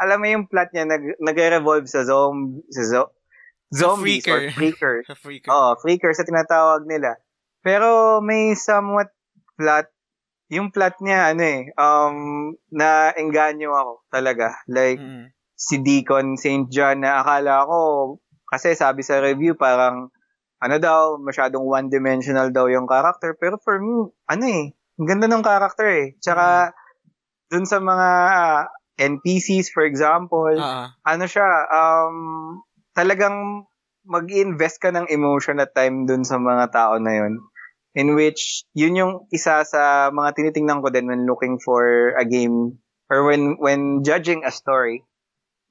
alam mo yung plot niya, nag, nag-revolve sa, zom, sa zo, zombies or freakers. [LAUGHS] freaker. Oh, freakers sa tinatawag nila. Pero may somewhat plot, yung plot niya, ano eh, um, na engganyo ako talaga. Like, mm-hmm. si Deacon St. John na akala ko kasi sabi sa review parang ano daw, masyadong one-dimensional daw yung character. Pero for me, ano eh, ang ganda ng character eh. Tsaka, mm. dun sa mga uh, NPCs, for example, uh-huh. ano siya, um, talagang mag-invest ka ng emotion at time dun sa mga tao na yun. In which, yun yung isa sa mga tinitingnan ko din when looking for a game or when when judging a story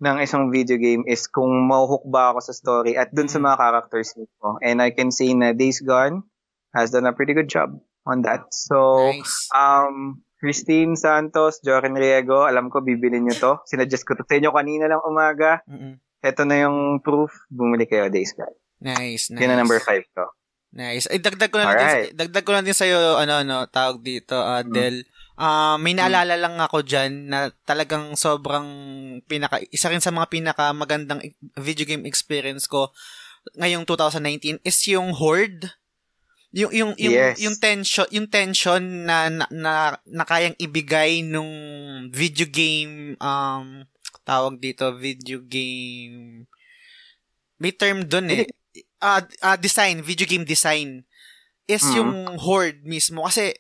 ng isang video game is kung mahuhook ba ako sa story at dun sa mga characters mismo. And I can say na Days Gone has done a pretty good job on that. So, Nice. um, Christine Santos, Jorin Riego, alam ko bibili nyo to. Sinuggest ko to sa inyo kanina lang umaga. Mm-mm. Ito na yung proof. Bumili kayo, Days Gone. Nice, nice. Yun na number 5 to. Nice. Ay, dagdag ko na Alright. din, dagdag ko na din sa'yo, ano, ano, tawag dito, uh, Del. Ah, may naalala lang ako dyan na talagang sobrang pinaka, isa rin sa mga pinaka magandang video game experience ko ngayong 2019 is yung Horde. Yung yung yung Yes. yung tension yung tension na na, na, na kayang ibigay nung video game um tawag dito video game may term doon eh Ah, ah, design video game design is Mhm. yung horde mismo kasi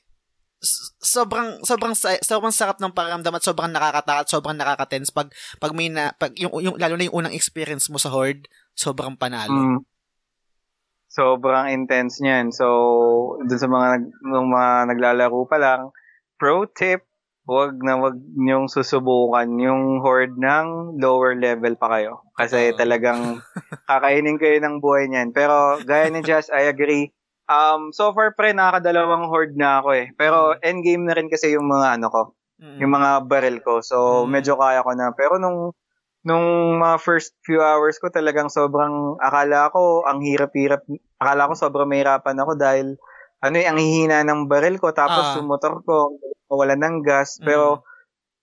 sobrang sobrang sobrang sarap ng pakiramdam at sobrang nakakatakot, sobrang nakaka-tense pag pag may na pag yung, yung lalo na yung unang experience mo sa horde, sobrang panalo. Mm. Sobrang intense niyan. So, dun sa mga, nag, nung mga naglalaro pa lang, pro tip, wag na wag niyong susubukan yung horde ng lower level pa kayo. Kasi Oo. talagang [LAUGHS] kakainin kayo ng buhay niyan. Pero gaya ni Jazz, I agree. Um, so far pre, nakakadalawang horde na ako eh. Pero endgame na rin kasi yung mga ano ko, Mm. yung mga barrel ko. So, Mm. medyo kaya ko na. Pero nung nung mga first few hours ko talagang sobrang akala ko ang hirap-hirap. Akala ko sobrang mahirapan ako dahil ano eh, ang hihina ng barrel ko tapos Ah. yung motor ko wala ng gas. Pero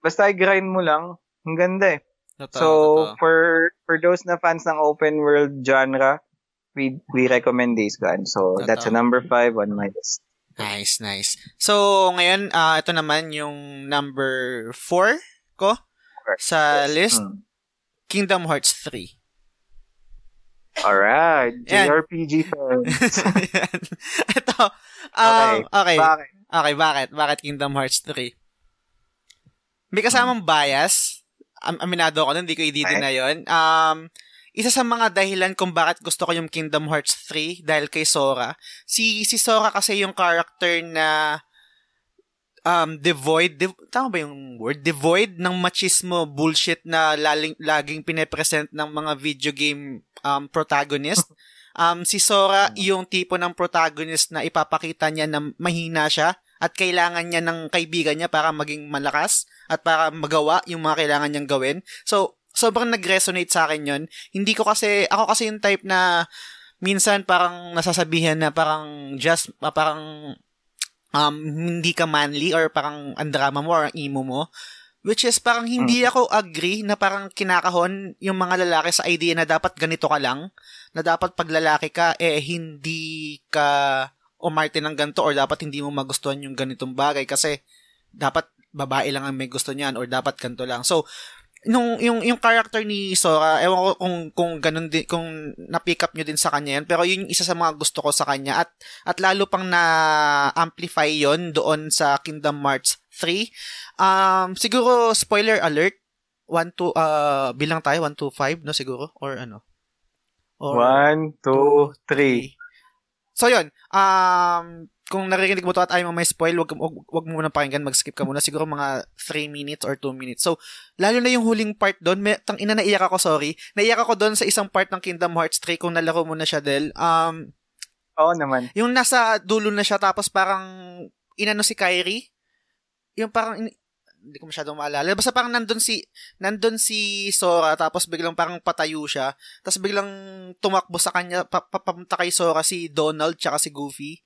basta i-grind mo lang, ang ganda eh. Totoo, so, totoo. for for those na fans ng open world genre, we we recommend Days Gone. So, that's a Totoo. number five on my list. Nice, nice. So, ngayon, ah ito naman yung number 4 ko sa list, Hmm. Kingdom Hearts 3. Alright. [LAUGHS] JRPG fans. [LAUGHS] [LAUGHS] ito, um, okay. Bakit? Okay, bakit? Bakit Kingdom Hearts 3? May kasamang bias. Am- aminado ako nun, hindi ko i-deny yun. Um, isa sa mga dahilan kung bakit gusto ko yung Kingdom Hearts 3 dahil kay Sora. Si si Sora kasi yung character na um devoid, dev- tama ba yung word? Devoid ng machismo bullshit na laling, laging pinepresent ng mga video game um protagonist. [LAUGHS] Um si Sora yung tipo ng protagonist na ipapakita niya na mahina siya at kailangan niya ng kaibigan niya para maging malakas at para magawa yung mga kailangan niyang gawin. So, sobrang nag-resonate sa akin yon Hindi ko kasi, ako kasi yung type na minsan parang nasasabihan na parang just, ah, parang um, hindi ka manly or parang ang drama mo or ang emo mo. Which is parang hindi ako agree na parang kinakahon yung mga lalaki sa idea na dapat ganito ka lang. Na dapat pag lalaki ka, eh hindi ka umarte ng ganito or dapat hindi mo magustuhan yung ganitong bagay kasi dapat babae lang ang may gusto niyan or dapat ganito lang. So, nung yung yung character ni Sora, ewan ko kung kung ganun din kung na-pick up niyo din sa kanya yan, pero yun yung isa sa mga gusto ko sa kanya at at lalo pang na amplify yon doon sa Kingdom Hearts 3. Um siguro spoiler alert 1 to uh bilang tayo 1 to 5 no siguro or ano. Or One, two, three. So yun, um, kung naririnig mo to at ayaw mo may spoil, wag, wag, wag mo muna pakinggan, mag-skip ka muna. Siguro mga 3 minutes or 2 minutes. So, lalo na yung huling part doon, may, tang ina naiyak ako, sorry. Naiyak ako doon sa isang part ng Kingdom Hearts 3 kung nalaro mo na siya, Del. Um, Oo naman. yung nasa dulo na siya tapos parang inano si Kyrie. Yung parang in- hindi ko masyadong maalala. Basta parang nandun si nandun si Sora tapos biglang parang patayo siya. Tapos biglang tumakbo sa kanya pa, pa- papunta kay Sora si Donald tsaka si Goofy.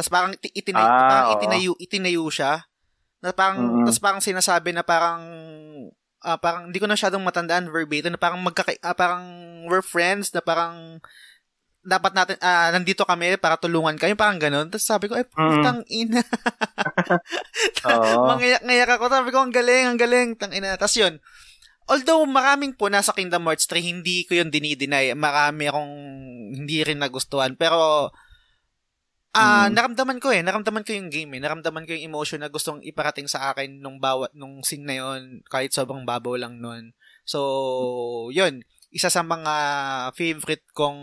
Tapos parang iti- itinay, Ah, parang itinayo itinayo siya. Na parang Mhm. tapos parang sinasabi na parang ah, parang hindi ko na masyadong matandaan verbatim na parang magkaka ah, parang we're friends na parang dapat natin, ah, nandito kami para tulungan kayo, parang ganun. Tapos sabi ko, eh, putang ina. [LAUGHS] [LAUGHS] Mangayak-ngayak ako. Sabi ko, ang galing, ang galing. Tang ina. Tapos yun, although maraming po nasa Kingdom Hearts 3, hindi ko yun dinideny. Marami akong hindi rin nagustuhan. Pero, ah Mm. naramdaman ko eh. Naramdaman ko yung game eh. Naramdaman ko yung emotion na gustong iparating sa akin nung bawat, nung scene na yun, kahit sobrang babaw lang nun. So, yun. isa sa mga favorite kong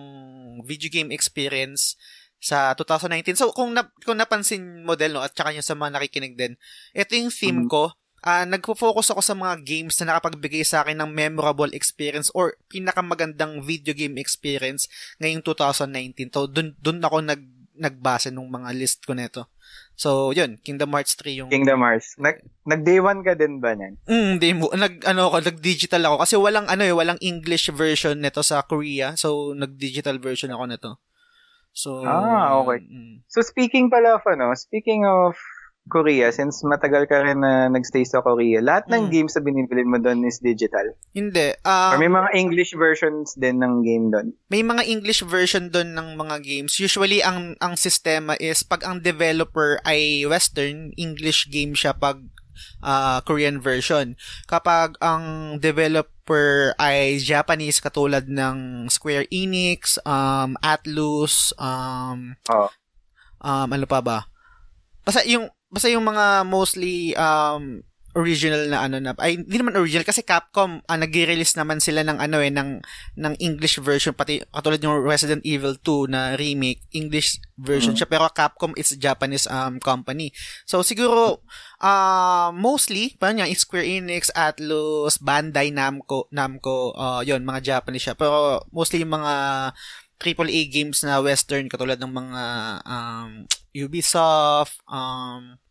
video game experience sa 2019. So, kung, na, kung napansin mo din, no, at saka yung sa mga nakikinig din, ito yung theme mm-hmm. ko. Uh, nagpo-focus ako sa mga games na nakapagbigay sa akin ng memorable experience or pinakamagandang video game experience ngayong 2019. So, dun, dun ako nag, nagbase ng mga list ko nito. So, yun, Kingdom Hearts 3 yung... Kingdom Hearts. Nag, nag-day one ka din ba niyan? Mm, day mo. Nag, ano ako, nag-digital ako. Kasi walang, ano eh, walang English version nito sa Korea. So, nag-digital version ako nito. So, ah, okay. Mm. So, speaking pala of, ano, speaking of Korea, since matagal ka rin na nagstay sa Korea, lahat ng mm. games na binibili mo doon is digital? Hindi. Um, Or may mga English versions din ng game doon? May mga English version doon ng mga games. Usually, ang ang sistema is pag ang developer ay Western, English game siya pag uh, Korean version. Kapag ang developer ay Japanese katulad ng Square Enix, um, Atlus, um, oh. um, ano pa ba? Basta yung basta yung mga mostly um original na ano na ay hindi naman original kasi Capcom uh, nag-release naman sila ng ano eh ng ng English version pati katulad yung Resident Evil 2 na remake English version mm-hmm. siya pero Capcom is Japanese um company so siguro uh, mostly parang yung Square Enix Atlus Bandai Namco Namco uh, yon mga Japanese siya pero mostly yung mga AAA games na western katulad ng mga um, Ubisoft, um,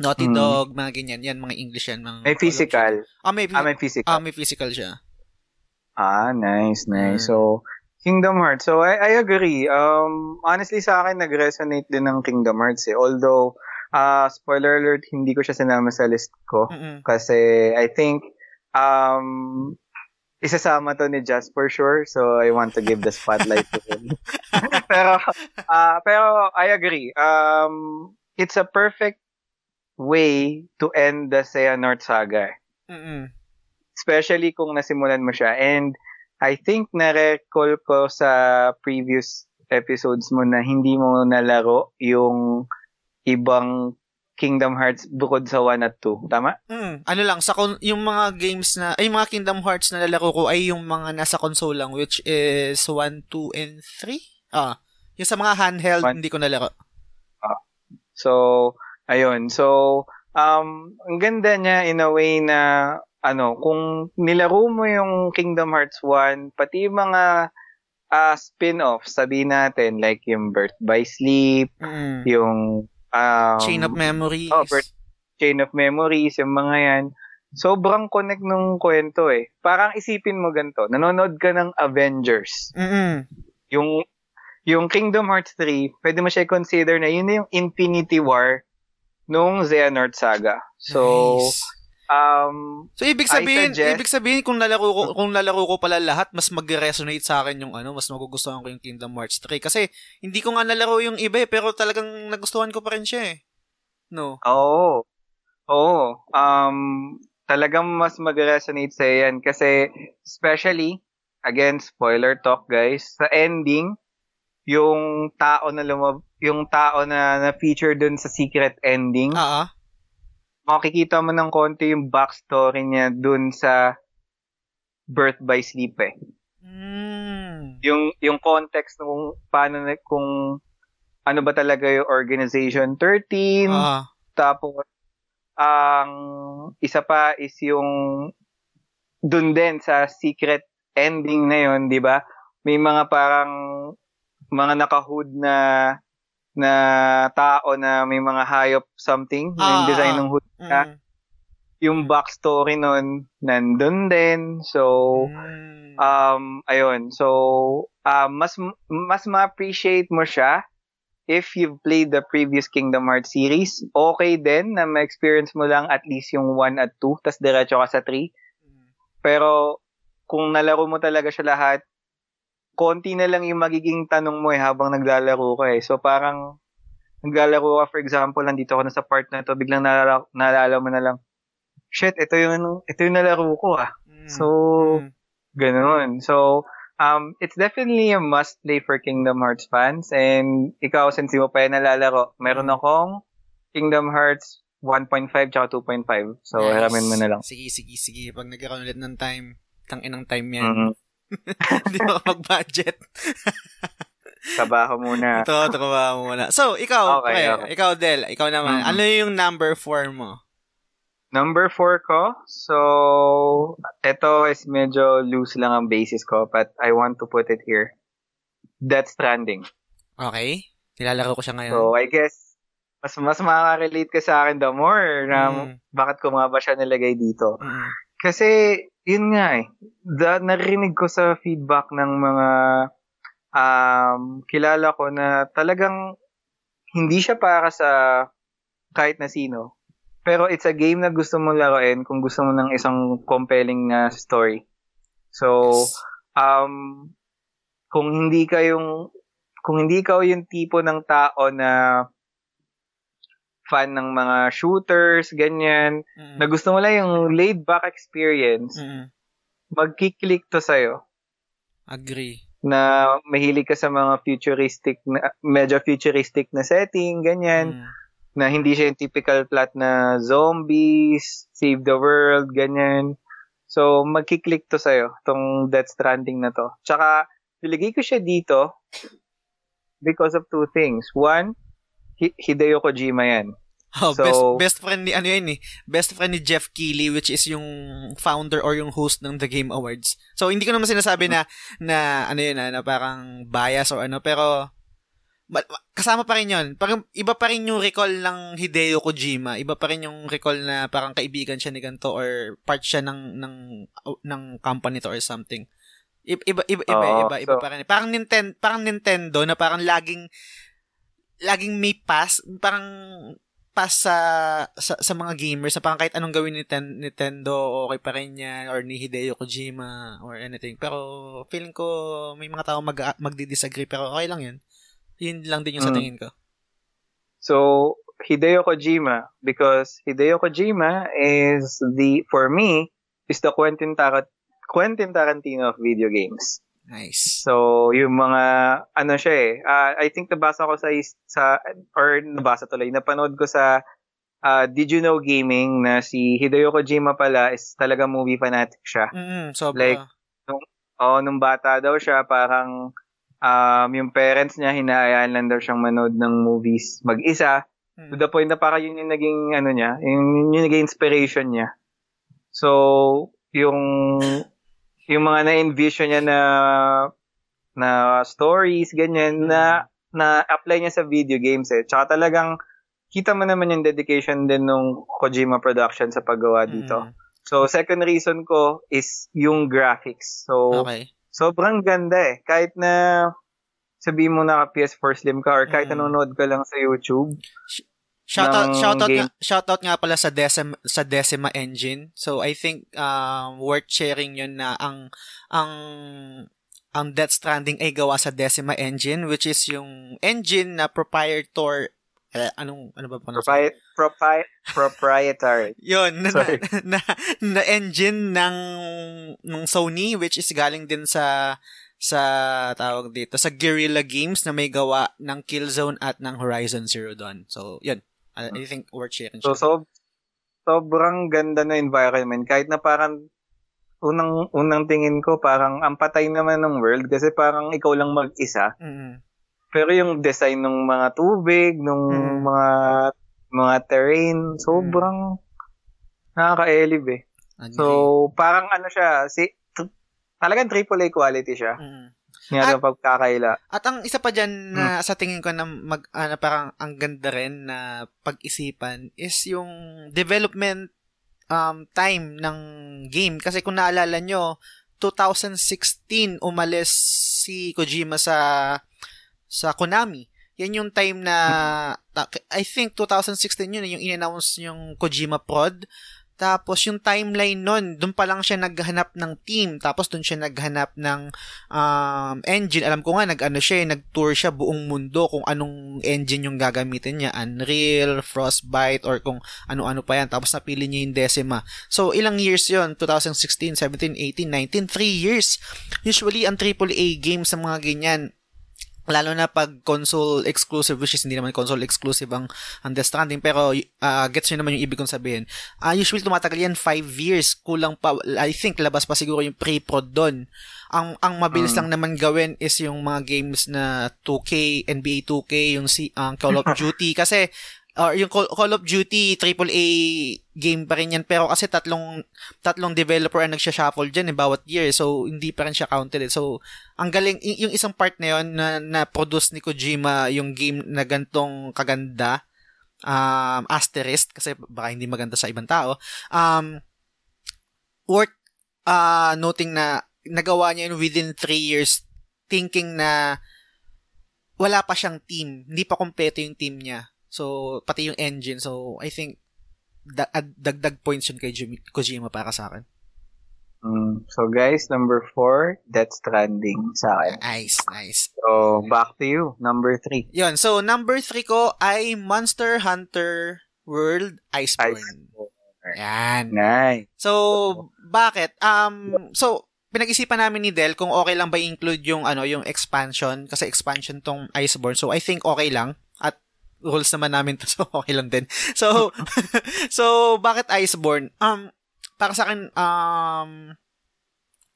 Naughty mm. Dog, mga ganyan. Yan, mga English yan. Mga may physical. Ah, may, ah, may physical. Ah, may physical siya. Ah, nice, nice. Mm. So, Kingdom Hearts. So, I, I agree. Um, honestly, sa akin, nag-resonate din ng Kingdom Hearts eh. Although, uh, spoiler alert, hindi ko siya sinama sa list ko. Mm-mm. Kasi, I think, um, isasama to ni Just for sure. So, I want to give the spotlight to him. [LAUGHS] pero, uh, pero, I agree. Um, it's a perfect way to end the Xehanort saga. Mm-mm. Especially kung nasimulan mo siya. And, I think na-recall ko sa previous episodes mo na hindi mo nalaro yung ibang Kingdom Hearts bukod sa 1 at 2. Tama? Mm, ano lang, sa kon- yung mga games na, ay mga Kingdom Hearts na lalaro ko ay yung mga nasa console lang, which is 1, 2, and 3? Ah, yung sa mga handheld, One. hindi ko nalaro. Ah. So, ayun. So, um, ang ganda niya in a way na, ano, kung nilaro mo yung Kingdom Hearts 1, pati yung mga uh, spin-off, sabihin natin, like yung Birth by Sleep, mm. yung Um, chain of memories. Oh, per- chain of memories, yung mga yan. Sobrang connect nung kwento eh. Parang isipin mo ganito, nanonood ka ng Avengers. Mm-mm. Yung yung Kingdom Hearts 3, pwede mo siya consider na yun na yung Infinity War nung Xehanort Saga. So, nice. Um, so ibig sabihin, suggest, ibig sabihin kung lalaro ko kung lalaro ko pala lahat, mas magre-resonate sa akin yung ano, mas magugustuhan ko yung Kingdom Hearts 3 kasi hindi ko nga nalaro yung iba eh, pero talagang nagustuhan ko pa rin siya eh. No. Oo. Oh. Oo. Um talagang mas magre-resonate sa yan kasi especially again spoiler talk guys, sa ending yung tao na lumab yung tao na na feature dun sa secret ending. Oo. Uh-huh makikita mo ng konti yung backstory niya dun sa Birth by Sleep eh. Mm. Yung yung context ng paano kung ano ba talaga yung organization 13 uh. tapos ang isa pa is yung dun din sa secret ending na yon, 'di ba? May mga parang mga nakahood na na tao na may mga hayop something, ah, yung design ng hood niya. Mm. Yung backstory nun, nandun din. So, mm. um, ayun. So, um, mas, mas ma-appreciate mo siya if you've played the previous Kingdom Hearts series. Okay din na ma-experience mo lang at least yung 1 at 2, tas diretso ka sa 3. Mm. Pero, kung nalaro mo talaga siya lahat, konti na lang yung magiging tanong mo eh habang naglalaro ka eh. So parang naglalaro ka for example, nandito ako na sa part na to, biglang naalala, naalala mo na lang, shit, ito yung ito yung nalaro ko ah. Mm. So mm. ganoon. So um it's definitely a must play for Kingdom Hearts fans and ikaw since mo pa yan nalalaro, meron mm. akong Kingdom Hearts 1.5 tsaka 2.5. So, nice. hiramin mo na lang. Sige, sige, sige. Pag nagkaroon ulit ng time, tang inang time yan. Mm-hmm. Hindi mo mag-budget. [LAUGHS] Trabaho muna. Ito, trabaho muna. So, ikaw, Okay, okay, okay. ikaw, Del, ikaw naman. Mhm. Ano yung number four mo? Number four ko, so, ito is medyo loose lang ang basis ko, but I want to put it here. Death Stranding. Okay. Nilalaro ko siya ngayon. So, I guess, mas mas makaka-relate ka sa akin the more na Mm. bakit ko nga ba siya nilagay dito. Mm. Kasi, yun nga eh, da, narinig ko sa feedback ng mga um, kilala ko na talagang hindi siya para sa kahit na sino. Pero it's a game na gusto mong laruin kung gusto mo ng isang compelling na story. So, um, kung hindi ka yung, kung hindi ka yung tipo ng tao na fan ng mga shooters, ganyan, Mm. na gusto mo lang yung laid-back experience, Mm. magkiklik to sa'yo. Agree. Na mahilig ka sa mga futuristic, na, medyo futuristic na setting, ganyan. Mm. Na hindi siya yung typical plot na zombies, save the world, ganyan. So, magkiklik to sa'yo, tong Death Stranding na to. Tsaka, nilagay ko siya dito because of two things. One, Hi- Hideo Kojima yan. Oh, So- best best friend ni ano yun eh. Best friend ni Jeff Keighley which is yung founder or yung host ng The Game Awards. So hindi ko naman sinasabi na na ano yun na, na parang bias or ano pero ma- ma- kasama pa rin yun. Parang iba pa rin yung recall ng Hideo Kojima. Iba pa rin yung recall na parang kaibigan siya ni ganito or part siya ng ng ng company to or something. Iba iba iba iba, Oo, iba, iba so- pa rin. Parang Nintendo, parang Nintendo na parang laging laging may pass, parang pass sa, sa sa mga gamers na parang kahit anong gawin ni Ten- Nintendo okay pa rin yan or ni Hideo Kojima or anything. Pero feeling ko may mga tao mag magdi-disagree pero okay lang yun. Yun lang din yung sa Mm. tingin ko. So, Hideo Kojima, because Hideo Kojima is the, for me, is the Quentin, Tar- Quentin Tarantino of video games. Nice. So, yung mga, ano siya eh, ah, I think nabasa ko sa, is- sa or nabasa tuloy, napanood ko sa ah, Did You Know Gaming na si Hideo Kojima pala is talaga movie fanatic siya. Mm, sobra. Like, Oo, nung bata daw siya, parang um, yung parents niya, hinahayaan lang daw siyang manood ng movies mag-isa. Mm. To the point na parang yun yung naging, ano niya, yung, yung naging inspiration niya. So, yung, yung mga na-envision niya na, na stories, ganyan, na, na apply niya sa video games eh. Tsaka talagang, kita mo naman yung dedication din nung Kojima Production sa paggawa dito. Mm. So, second reason ko is yung graphics. So, Okay. sobrang ganda eh. Kahit na sabihin mo na PS4 Slim ka or kahit Mm. nanonood ka lang sa YouTube. Shoutout shoutout game. nga, shoutout nga pala sa Decima sa Decima engine. So I think um worth sharing 'yun na ang ang ang Death Stranding ay gawa sa Decima engine which is yung engine na proprietor eh, anong ano ba pa Propri- propri- proprietary. [LAUGHS] Yun, na, Sorry. [LAUGHS] na, na, engine ng, ng Sony, which is galing din sa, sa, tawag dito, sa Guerrilla Games na may gawa ng Killzone at ng Horizon Zero Dawn. So, yun. I, I think worth sharing So, so sobrang ganda na environment. Kahit na parang unang unang tingin ko parang ang patay naman ng world kasi parang ikaw lang mag-isa. Mm-mm. Pero yung design ng mga tubig, ng Mm. mga mga terrain, sobrang nakaka-elib eh. Agree. So, parang ano siya, si tr- talagang AAA quality siya. Mm. Nga At- yung pagkakaila. At ang isa pa dyan na sa tingin ko na mag na parang ang ganda rin na pag-isipan is yung development um time ng game kasi kung naalala nyo 2016 umalis si Kojima sa sa Konami. Yan yung time na ta- I think 2016 yun yung in-announce yung Kojima Prod. Tapos yung timeline nun, doon pa lang siya naghanap ng team. Tapos doon siya naghanap ng um, engine. Alam ko nga, nag-ano siya, eh, nag-tour siya buong mundo kung anong engine yung gagamitin niya. Unreal, Frostbite, or kung ano-ano pa yan. Tapos napili niya yung Decima. So, ilang years yon 2016, 17, 18, 19, 3 years. Usually, ang AAA games sa mga ganyan, lalo na pag console exclusive which is hindi naman console exclusive ang Stranding pero uh, gets nyo naman yung ibig kong sabihin. Uh, usually tumatagal yan 5 years. Kulang pa I think labas pa siguro yung pre-prod doon ang ang mabilis hmm. lang naman gawin is yung mga games na 2K NBA 2K yung si ang Call of [LAUGHS] Duty. Kasi or yung Call, Call of Duty AAA game pa rin yan pero kasi tatlong tatlong developer ang nagsha-shuffle diyan eh bawat year so hindi pa rin siya counted eh. so ang galing yung isang part na yon na na produce ni Kojima yung game na gantong kaganda um asterisk kasi baka hindi maganda sa ibang tao um worth uh, noting na nagawa niya yun within 3 years thinking na wala pa siyang team hindi pa kompleto yung team niya So, pati yung engine. So, I think, da- dagdag points yun kay Jim- Kojima para sa akin. Mm, so, guys, number four, Death Stranding sa akin. Nice, nice. So, back to you. Number three. Yun. So, number three ko ay Monster Hunter World Iceborne. Iceborne. Yan. Nice. So, bakit? Um, so, pinag-isipan namin ni Del kung okay lang ba i-include yung ano yung expansion kasi expansion tong Iceborne. So I think okay lang rules naman namin to, [LAUGHS] so okay lang din. So, [LAUGHS] so, bakit Iceborne? Um, para sa akin, um,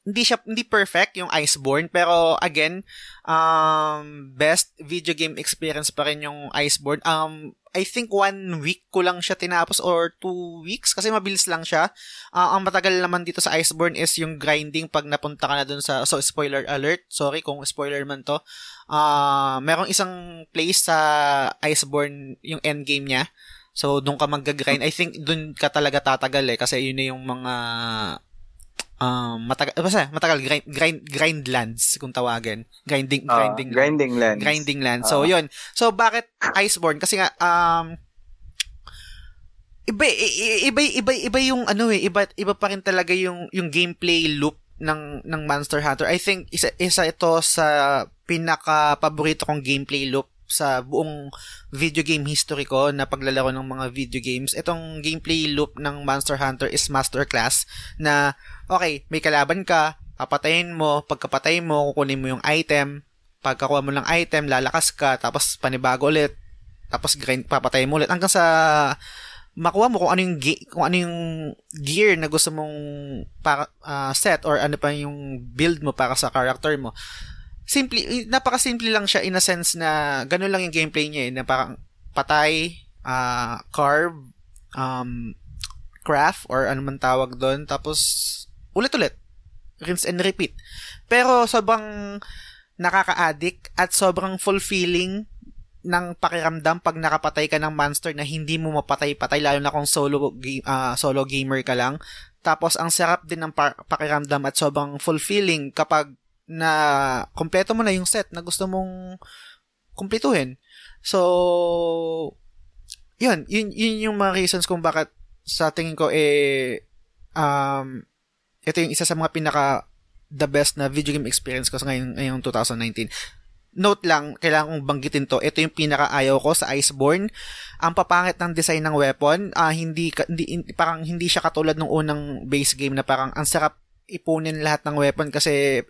hindi siya, hindi perfect yung Iceborne, pero again, um, best video game experience pa rin yung Iceborne. Um, I think one week ko lang siya tinapos or two weeks kasi mabilis lang siya. Uh, ang matagal naman dito sa Iceborne is yung grinding pag napunta ka na dun sa, so spoiler alert, sorry kung spoiler man to. Uh, merong isang place sa Iceborne yung endgame niya. So, doon ka mag-grind. I think doon ka talaga tatagal eh kasi yun na yung mga um, matagal, basta, matagal, grind, grind, grind lands, kung tawagin. Grinding, uh, grinding, grinding lands. Grinding lands. So, uh. yun. So, bakit Iceborne? Kasi nga, um, iba, iba, iba, iba yung, ano eh, iba, iba pa rin talaga yung, yung gameplay loop ng ng Monster Hunter. I think isa isa ito sa pinaka paborito kong gameplay loop sa buong video game history ko na paglalaro ng mga video games. Itong gameplay loop ng Monster Hunter is masterclass na okay, may kalaban ka, papatayin mo, pagkapatay mo, kukunin mo yung item, pagkakuha mo ng item, lalakas ka, tapos panibago ulit, tapos grind, papatayin mo ulit, hanggang sa makuha mo kung ano yung ge- kung ano yung gear na gusto mong para, uh, set or ano pa yung build mo para sa character mo. Simple, napaka-simple lang siya in a sense na ganun lang yung gameplay niya eh, na parang patay, uh, carve, um, craft or ano man tawag doon, tapos ulit-ulit. Rinse and repeat. Pero sobrang nakaka-addict at sobrang fulfilling ng pakiramdam pag nakapatay ka ng monster na hindi mo mapatay-patay lalo na kung solo uh, solo gamer ka lang. Tapos ang sarap din ng pa- pakiramdam at sobrang fulfilling kapag na kompleto mo na yung set na gusto mong kumpletuhin. So yun, yun, yun yung mga reasons kung bakit sa tingin ko eh um ito yung isa sa mga pinaka the best na video game experience ko sa ngayong, ngayong 2019. Note lang, kailangan kong banggitin to. Ito yung pinaka-ayaw ko sa Iceborne. Ang papangit ng design ng weapon, uh, hindi, hindi, parang hindi siya katulad ng unang base game na parang ang sarap ipunin lahat ng weapon kasi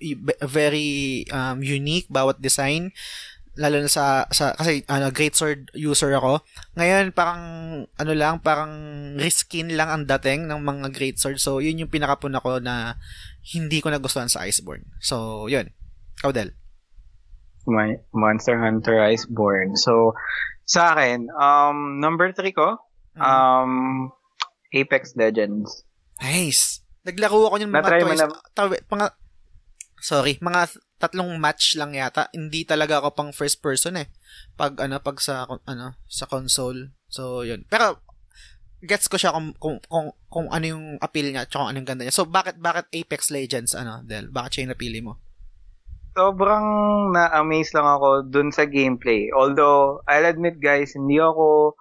very um, unique bawat design lalo na sa, sa kasi ano, great sword user ako. Ngayon parang ano lang, parang riskin lang ang dating ng mga great sword. So yun yung pinakapuna ko na hindi ko nagustuhan sa Iceborne. So yun. Kaudel. My Monster Hunter Iceborne. So sa akin, um number 3 ko, mm-hmm. um Apex Legends. Nice. Naglaro ako yung mga toys. Na... Tawi, mga, sorry, mga tatlong match lang yata. Hindi talaga ako pang first person eh. Pag ano, pag sa ano, sa console. So, yun. Pero gets ko siya kung kung kung, kung ano yung appeal niya kung ano yung ganda niya. So, bakit bakit Apex Legends ano, Del? Bakit siya yung napili mo? Sobrang na-amaze lang ako dun sa gameplay. Although, I'll admit guys, hindi ako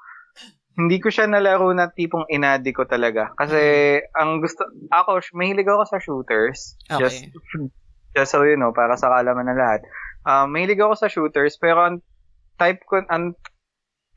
hindi ko siya nalaro na tipong inadi ko talaga. Kasi, mm. ang gusto, ako, mahilig ako sa shooters. Okay. Just, just so you know, para sa kalaman ng lahat. Um, mahilig ako sa shooters, pero ang type ko, ang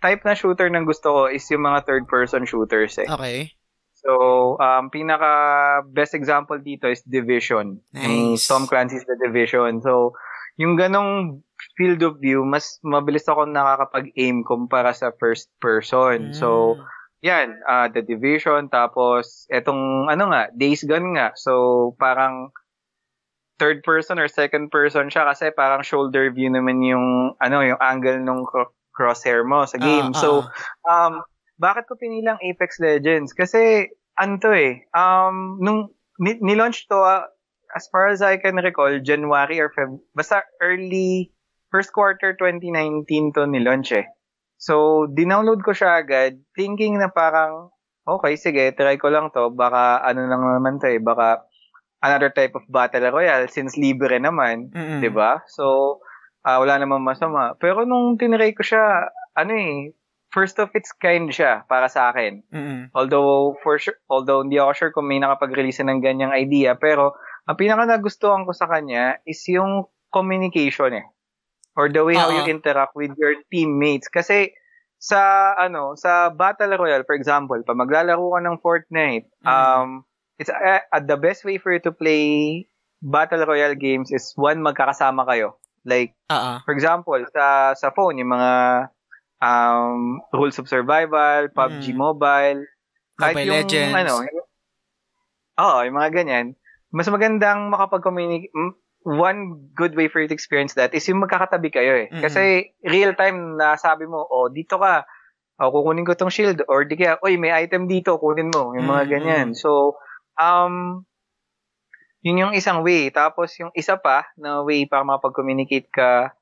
type na shooter ng gusto ko is yung mga third-person shooters eh. Okay. So, um, pinaka best example dito is Division. Nice. Tom Clancy's The Division. So, yung ganong field of view, mas mabilis ako nakakapag-aim kumpara sa first person. So, yan, uh, The Division, tapos etong, ano nga, Days Gone nga. So, parang third person or second person siya kasi parang shoulder view naman yung, ano, yung angle nung crosshair mo sa game. Uh, uh. So, um, bakit ko pinilang Apex Legends? Kasi, ano to eh, um, nung ni-launch to, uh, as far as I can recall, January or Feb, basta early first quarter 2019 to ni-launch eh. So, dinownload ko siya agad, thinking na parang, okay, sige, try ko lang to. Baka, ano lang naman to eh, baka another type of battle royale since libre naman, mm-hmm. 'di ba? So, uh, wala namang masama. Pero nung tinry ko siya, ano eh, first of its kind siya para sa akin. Mm-hmm. Although for sure, although hindi ako sure kung may nakapag-release ng ganyang idea, pero ang pinaka nagustuhan ko sa kanya is yung communication eh or the way uh-huh. how you interact with your teammates. Kasi sa ano, sa Battle Royale for example, pag maglalaro ka ng Fortnite, mm-hmm. um it's uh, uh, the best way for you to play Battle Royale games is one magkakasama kayo. Like uh-huh. for example, sa sa phone yung mga um Rules of Survival, PUBG mm-hmm. Mobile, kahit Mobile yung Legends. ano, Oo, yung mga ganyan. Mas magandang makapag-communicate one good way for you to experience that is yung magkakatabi kayo eh. Mm-hmm. Kasi real time na sabi mo, oh, dito ka, oh, kukunin ko tong shield or di kaya, oy, may item dito, kunin mo. Yung mga mm-hmm. ganyan. So, um, yun yung isang way. Tapos yung isa pa na way para makapag-communicate ka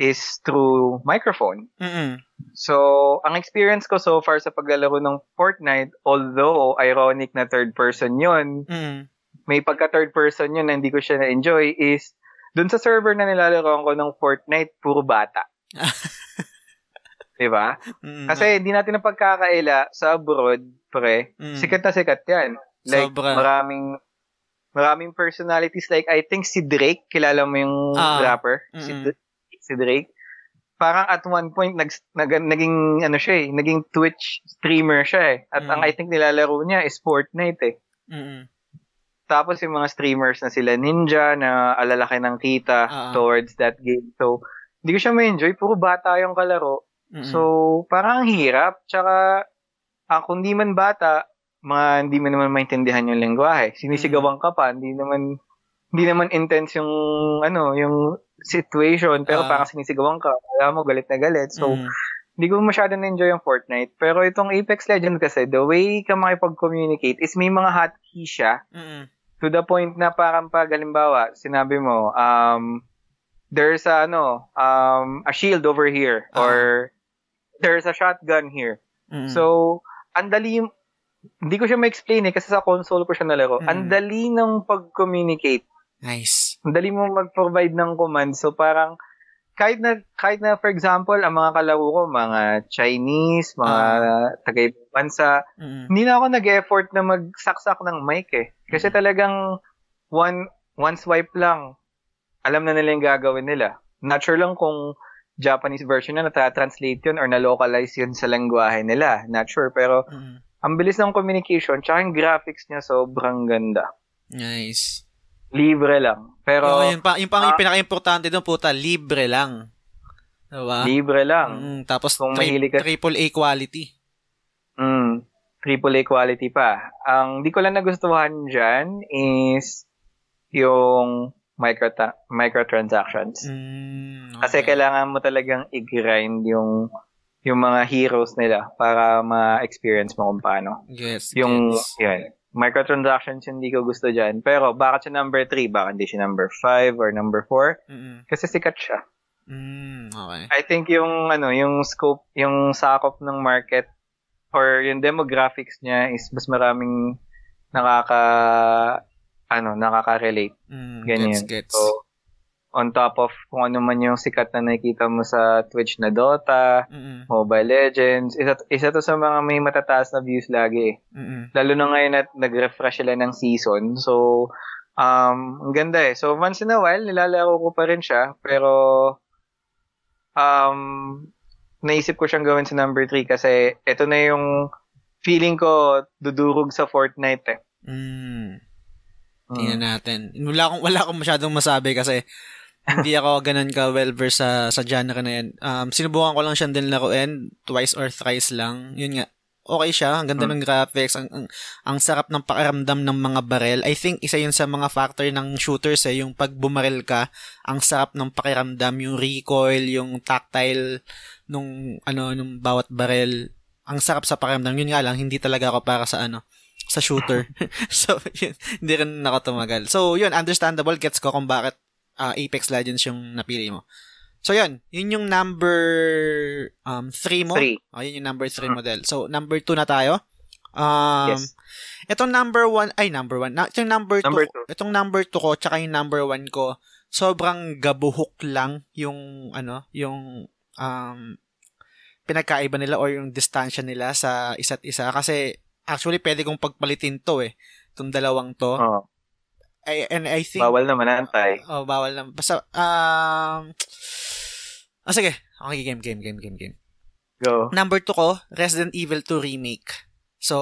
is through microphone. Mm-hmm. So, ang experience ko so far sa paglalaro ng Fortnite, although ironic na third person yun, mm-hmm may pagka third person yun na hindi ko siya na-enjoy is dun sa server na nilalaro ko ng Fortnite, puro bata. [LAUGHS] diba? Mm, Kasi hindi natin na pagkakaila sa abroad, pre. Mm. Sikat na sikat yan. Like, Sobra. maraming maraming personalities. Like, I think si Drake, kilala mo yung uh, rapper? Mm-hmm. Si, si Drake. Parang at one point, nag, nag, naging, ano siya eh, naging Twitch streamer siya eh. At mm-hmm. ang I think nilalaro niya is Fortnite eh. Mm-hmm. Tapos yung mga streamers na sila Ninja na alalaki ng kita uh-huh. towards that game. So, hindi ko siya ma-enjoy. Puro bata yung kalaro. Mm-hmm. So, parang ang hirap. Tsaka, ah, kung di man bata, mga hindi mo naman maintindihan yung lengguwahe. Sinisigawan ka pa, hindi naman hindi naman intense yung ano, yung situation, pero uh, parang sinisigawan ka. Alam mo, galit na galit. So, mm. hindi ko masyado na-enjoy yung Fortnite. Pero itong Apex Legends kasi, the way ka makipag-communicate is may mga hotkey siya. Mm-hmm to the point na parang pag halimbawa, sinabi mo, um, there's a, ano, um, a shield over here uh or there's a shotgun here. Mm-hmm. So, ang dali hindi ko siya ma-explain eh kasi sa console ko siya nalaro. Mm-hmm. Ang dali ng pag-communicate. Nice. Ang dali mo mag-provide ng command. So, parang, kahit na kahit na for example ang mga kalaro ko mga Chinese, mga uh, taga bansa, mm-hmm. hindi na ako nag-effort na magsaksak ng mic eh. Kasi talagang one one swipe lang alam na nila yung gagawin nila. Not sure lang kung Japanese version na nata-translate yun or na-localize yun sa lengguwahe nila. Not sure. Pero mm-hmm. ang bilis ng communication tsaka yung graphics niya sobrang ganda. Nice. Libre lang. Pero, oh, yun pa, yung pang uh, pinaka-importante doon, puta, libre lang. Diba? Libre lang. Mm, tapos, Kung tri- ka... triple A quality. Mm, triple A quality pa. Ang di ko lang nagustuhan dyan is yung micro microtransactions. Mm, okay. Kasi kailangan mo talagang i-grind yung yung mga heroes nila para ma-experience mo kung paano. Yes. Yung, yes. yan microtransactions hindi ko gusto dyan. Pero bakit siya number 3? Bakit hindi siya number 5 or number 4? Mm-hmm. Kasi sikat siya. Mm, okay. I think yung ano, yung scope, yung sakop ng market or yung demographics niya is mas maraming nakaka ano, nakaka-relate. Mm, Ganyan. Gets, gets. So, on top of kung ano man yung sikat na nakikita mo sa Twitch na Dota, mm-hmm. Mobile Legends, isa, isa to sa mga may matataas na views lagi. Mm-hmm. Lalo na ngayon at nag-refresh sila ng season. So, um, ang ganda eh. So, once in a while, nilalaro ko pa rin siya. Pero, um, naisip ko siyang gawin sa number 3 kasi ito na yung feeling ko dudurog sa Fortnite eh. Mm. Tingnan natin. Wala akong, wala akong masyadong masabi kasi hindi ako ganun ka well versed sa, sa genre na yan. Um, sinubukan ko lang siya din laruin, twice or thrice lang. Yun nga, okay siya. Ang ganda hmm. ng graphics. Ang, ang, ang sarap ng pakiramdam ng mga barel. I think isa yun sa mga factor ng shooters eh. Yung pag bumarel ka, ang sarap ng pakiramdam. Yung recoil, yung tactile nung, ano, nung bawat barel. Ang sarap sa pakiramdam. Yun nga lang, hindi talaga ako para sa ano, sa shooter. [LAUGHS] so, yun, hindi rin ako tumagal. So, yun, understandable. Gets ko kung bakit uh, Apex Legends yung napili mo. So, yun. Yun yung number um, 3 mo. Three. Oh, yun yung number 3 mm. model. So, number 2 na tayo. Um, yes. Itong number 1, ay, number 1. Na, itong number 2, number two. itong number 2 ko, tsaka yung number 1 ko, sobrang gabuhok lang yung, ano, yung, um, pinagkaiba nila or yung distansya nila sa isa't isa. Kasi, actually, pwede kong pagpalitin to eh. Itong dalawang to. Oh. I, and I think... Bawal naman antay. Oh, bawal naman. Basta, um... Ah, [TSK] sige. Okay, game, game, game, game, game. Go. Number 2 ko, Resident Evil 2 Remake. So,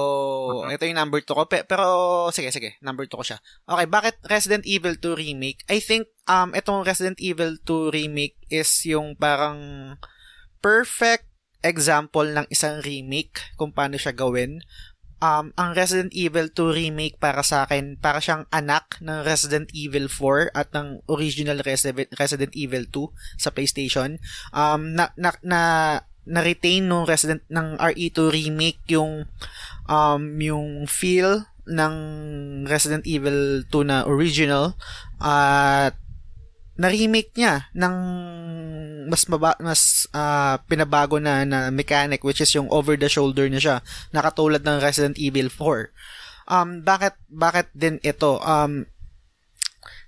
uh-huh. ito yung number 2 ko. Pero, sige, sige. Number 2 ko siya. Okay, bakit Resident Evil 2 Remake? I think, um, itong Resident Evil 2 Remake is yung parang perfect example ng isang remake kung paano siya gawin um, ang Resident Evil 2 remake para sa akin, para siyang anak ng Resident Evil 4 at ng original Resident Evil 2 sa PlayStation. Um, na, na, na, na-retain nung Resident ng RE2 remake yung um, yung feel ng Resident Evil 2 na original at na-remake niya ng mas maba, mas uh, pinabago na na mechanic which is yung over the shoulder na siya nakatulad ng Resident Evil 4. Um bakit bakit din ito? Um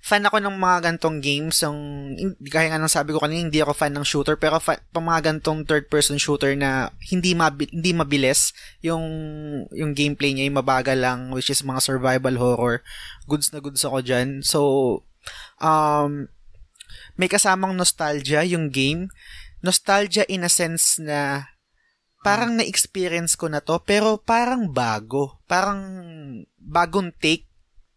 fan ako ng mga gantong games yung kaya nga nang sabi ko kanina hindi ako fan ng shooter pero fan, pang mga gantong third person shooter na hindi mabi, hindi mabilis yung yung gameplay niya yung mabagal lang which is mga survival horror goods na goods ako diyan so um may kasamang nostalgia yung game. Nostalgia in a sense na parang hmm. na-experience ko na to, pero parang bago. Parang bagong take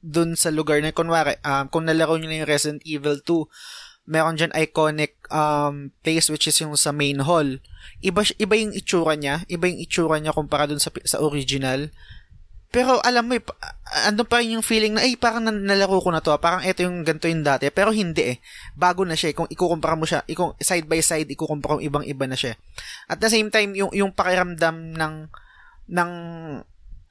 dun sa lugar na, kunwari, um, kung nalaro nyo na yung Resident Evil 2, meron dyan iconic um, place which is yung sa main hall. Iba, iba yung itsura niya, iba yung itsura niya kumpara dun sa, sa original. Pero alam mo, eh, ano pa yung feeling na, ay, parang nalaro ko na to, parang ito yung ganito yung dati. Pero hindi eh. Bago na siya. Eh. Kung ikukumpara mo siya, ikung side by side, ikukumpara mo ibang-iba na siya. At the same time, yung, yung pakiramdam ng, ng,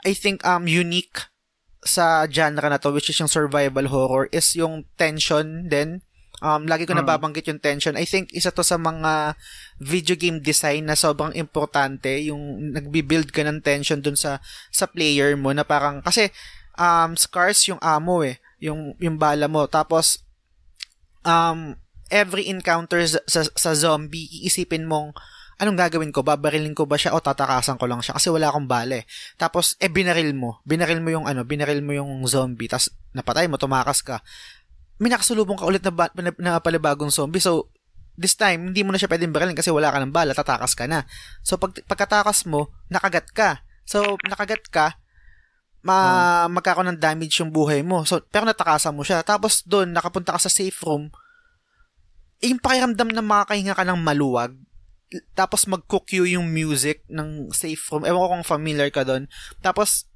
I think, um, unique sa genre na to, which is yung survival horror, is yung tension din Um, lagi ko hmm. nababanggit yung tension. I think isa to sa mga video game design na sobrang importante yung nagbi-build ka ng tension dun sa sa player mo na parang kasi um scars yung amo eh, yung yung bala mo. Tapos um every encounter sa, sa zombie iisipin mong anong gagawin ko? Babarilin ko ba siya o tatakasan ko lang siya kasi wala akong bale. Tapos eh binaril mo. Binaril mo yung ano, binaril mo yung zombie tapos napatay mo, tumakas ka may nakasulubong ka ulit na, ba, na, na palibagong zombie. So, this time, hindi mo na siya pwedeng barilin kasi wala ka ng bala, tatakas ka na. So, pag, pagkatakas mo, nakagat ka. So, nakagat ka, ma hmm. magkakaroon ng damage yung buhay mo. So, pero natakasan mo siya. Tapos doon, nakapunta ka sa safe room, yung pakiramdam na makakahinga ka ng maluwag, tapos mag-cook yung music ng safe room. Ewan ko kung familiar ka doon. Tapos,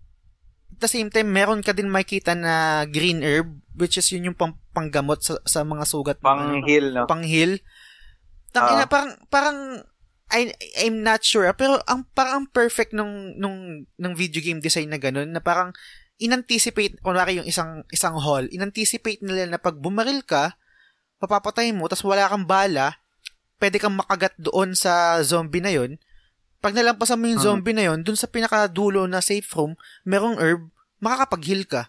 the same time, meron ka din makita na green herb, which is yun yung pang, panggamot sa, sa mga sugat. Pang-heal, no? Pang-heal. Tangina, uh, parang, parang, I, I'm not sure, ah, pero ang parang perfect nung, nung, nung video game design na ganun, na parang, inanticipate, kunwari yung isang, isang hall, inanticipate nila na pag bumaril ka, papapatay mo, tapos wala kang bala, pwede kang makagat doon sa zombie na yon pag nalampasan mo yung uh-huh. zombie na yon, dun sa pinakadulo na safe room, merong herb, makakapag-heal ka.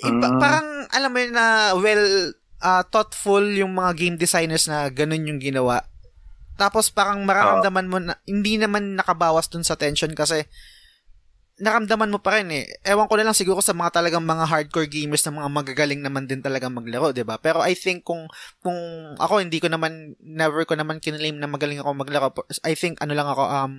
Uh-huh. parang, alam mo yun na, well, uh, thoughtful yung mga game designers na ganun yung ginawa. Tapos parang mararamdaman mo na, hindi naman nakabawas dun sa tension kasi naramdaman mo pa rin eh. Ewan ko na lang siguro sa mga talagang mga hardcore gamers na mga magagaling naman din talaga maglaro, 'di ba? Pero I think kung kung ako hindi ko naman never ko naman kinlaim na magaling ako maglaro. I think ano lang ako um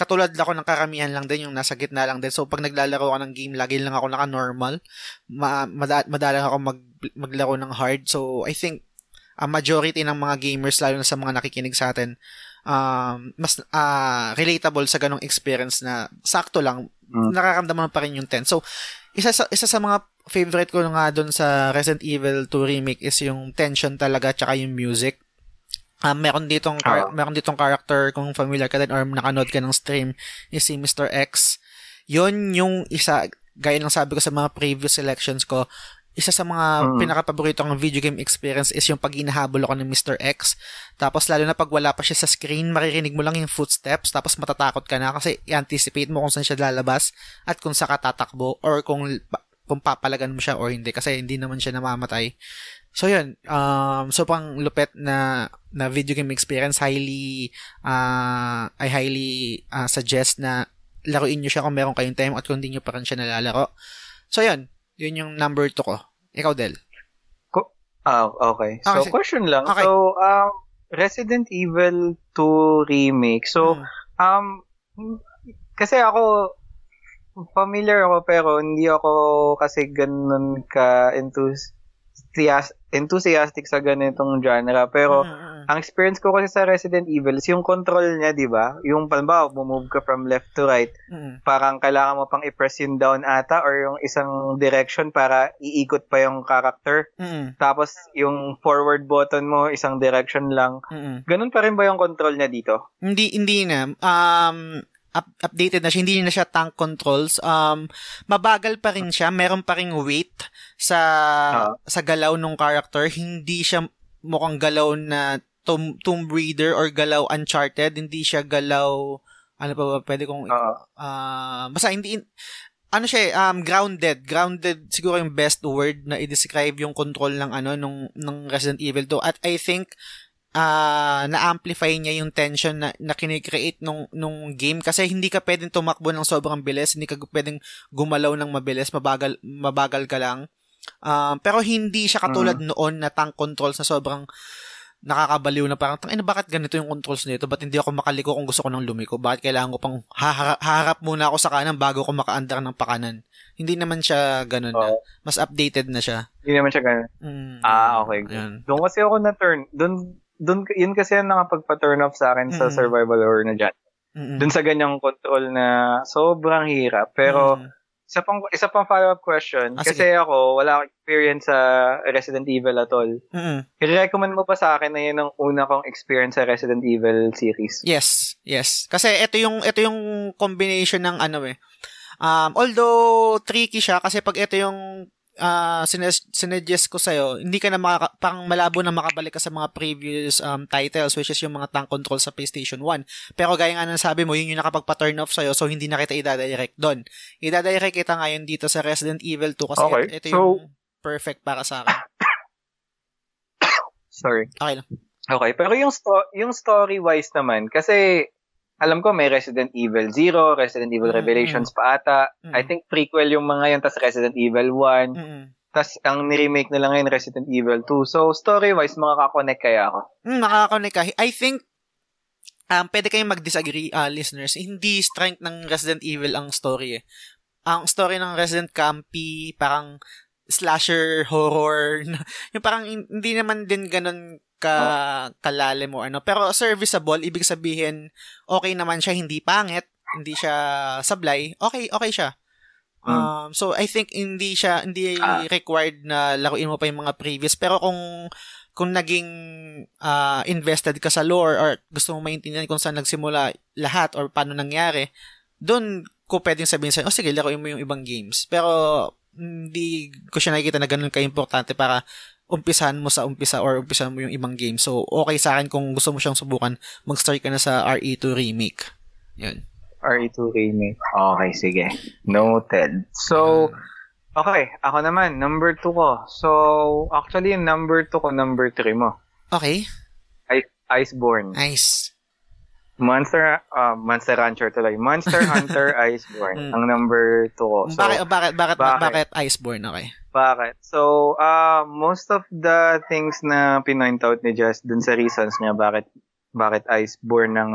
katulad ako ng karamihan lang din yung nasa gitna lang din. So pag naglalaro ako ng game, lagi lang ako naka-normal. Ma- mada- madalang ako mag maglaro ng hard. So I think ang majority ng mga gamers, lalo na sa mga nakikinig sa atin, um, mas uh, relatable sa ganong experience na sakto lang, mm. nakakamdaman pa rin yung 10. So, isa sa, isa sa mga favorite ko nga doon sa Resident Evil 2 remake is yung tension talaga tsaka yung music. Um, meron ditong uh, meron ditong character kung familiar ka din or nakanood ka ng stream is si Mr. X. Yon yung isa gaya ng sabi ko sa mga previous selections ko, isa sa mga mm. pinaka-paborito kong video game experience is yung pag inahabol ako ng Mr. X. Tapos lalo na pag wala pa siya sa screen, maririnig mo lang yung footsteps, tapos matatakot ka na kasi i-anticipate mo kung saan siya lalabas at kung saan ka tatakbo or kung kung papalagan mo siya or hindi kasi hindi naman siya namamatay. So yun, um, so pang lupet na na video game experience, highly uh, I highly uh, suggest na laruin niyo siya kung meron kayong time at kung hindi niyo pa rin siya nalalaro. So yun, yun yung number 2 ko. Ikaw, Del. Ko- ah, okay. So, okay. question lang. Okay. So, um, Resident Evil 2 remake. So, hmm. um, kasi ako, familiar ako pero hindi ako kasi ganun ka enthusiastic enthusiastic sa ganitong genre. Pero, mm-hmm. ang experience ko kasi sa Resident Evil is yung control niya, di ba? Yung, palmbawa, move ka from left to right, mm-hmm. parang kailangan mo pang i-press yung down ata or yung isang direction para iikot pa yung character. Mm-hmm. Tapos, yung forward button mo, isang direction lang. Mm-hmm. Ganun pa rin ba yung control niya dito? Hindi, hindi na. Um, up, updated na siya. Hindi na siya tank controls. Um, mabagal pa rin siya. Meron pa rin weight sa uh sa galaw ng character. Hindi siya mukhang galaw na Tomb, Tomb Raider or galaw Uncharted. Hindi siya galaw ano pa ba pwede kong uh uh, basta hindi ano siya um grounded grounded siguro yung best word na i-describe yung control ng ano nung ng Resident Evil 2 at I think uh, na-amplify niya yung tension na, na kinikreate nung, nung game kasi hindi ka pwedeng tumakbo ng sobrang bilis, hindi ka pwedeng gumalaw ng mabilis, mabagal, mabagal ka lang. Uh, pero hindi siya katulad uh-huh. noon na tank controls na sobrang nakakabaliw na parang, tangina, bakit ganito yung controls nito? Ba't hindi ako makaliko kung gusto ko nang lumiko? Bakit kailangan ko pang haharap, haharap muna ako sa kanan bago ko makaandar ng pakanan? Hindi naman siya ganun oh. na. Mas updated na siya. Hindi naman siya ganun. Mm, ah, okay. Doon kasi ako na turn, doon dun, yun kasi ang nakapagpa-turn off sa akin mm-hmm. sa survival horror na dyan. Mm-hmm. Dun sa ganyang control na sobrang hirap. Pero, mm-hmm. isa pang, isa pang follow-up question. Ah, kasi sige. ako, wala akong experience sa Resident Evil at all. Mm-hmm. I-recommend mo pa sa akin na yun ang una kong experience sa Resident Evil series. Yes, yes. Kasi ito yung, ito yung combination ng ano eh. Um, although tricky siya kasi pag ito yung uh, sinuggest ko sa'yo, hindi ka na makaka- pang malabo na makabalik ka sa mga previous um, titles, which is yung mga tank control sa PlayStation 1. Pero gaya nga ng sabi mo, yun yung nakapagpa-turn off sa'yo, so hindi na kita i-direct doon. I-direct kita ngayon dito sa Resident Evil 2 kasi okay. ito, ito yung so, perfect para sa akin. [COUGHS] Sorry. Okay lang. Okay, pero yung sto- yung story-wise naman, kasi alam ko may Resident Evil 0, Resident Evil mm-hmm. Revelations pa ata. Mm-hmm. I think prequel yung mga yan, tas Resident Evil 1. Mm-hmm. Tas ang ni-remake na lang ngayon Resident Evil 2. So story-wise, makaka-connect kaya ako. Mm, makaka-connect ka. I think um, pwede kayong mag-disagree, uh, listeners. Hindi strength ng Resident Evil ang story eh. Ang story ng Resident Campy, parang slasher horror. [LAUGHS] yung parang hindi naman din ganun ka oh. kalalim mo ano. Pero serviceable, ibig sabihin, okay naman siya, hindi pangit, hindi siya sablay, okay, okay siya. Hmm. Um, so I think hindi siya hindi ah. required na laruin mo pa yung mga previous pero kung kung naging uh, invested ka sa lore or gusto mong maintindihan kung saan nagsimula lahat or paano nangyari, doon ko pwedeng sabihin sa'yo, oh sige, laruin mo yung ibang games. Pero hindi ko siya nakikita na ganun ka-importante para umpisahan mo sa umpisa or umpisahan mo yung ibang game. So, okay sa akin kung gusto mo siyang subukan, mag-start ka na sa RE2 Remake. Yun. RE2 Remake. Okay, sige. Noted. So, okay. Ako naman, number 2 ko. So, actually, number 2 ko, number 3 mo. Okay. Ice, Iceborne. Nice. Monster uh, Monster Rancher tuloy. Monster [LAUGHS] Hunter Iceborne. mm. Ang number 2 ko. So, bakit, bakit, bakit, bakit, bakit Iceborne? Okay. Bakit? So, uh, most of the things na pinoint out ni Jess dun sa reasons niya bakit bakit Iceborne ng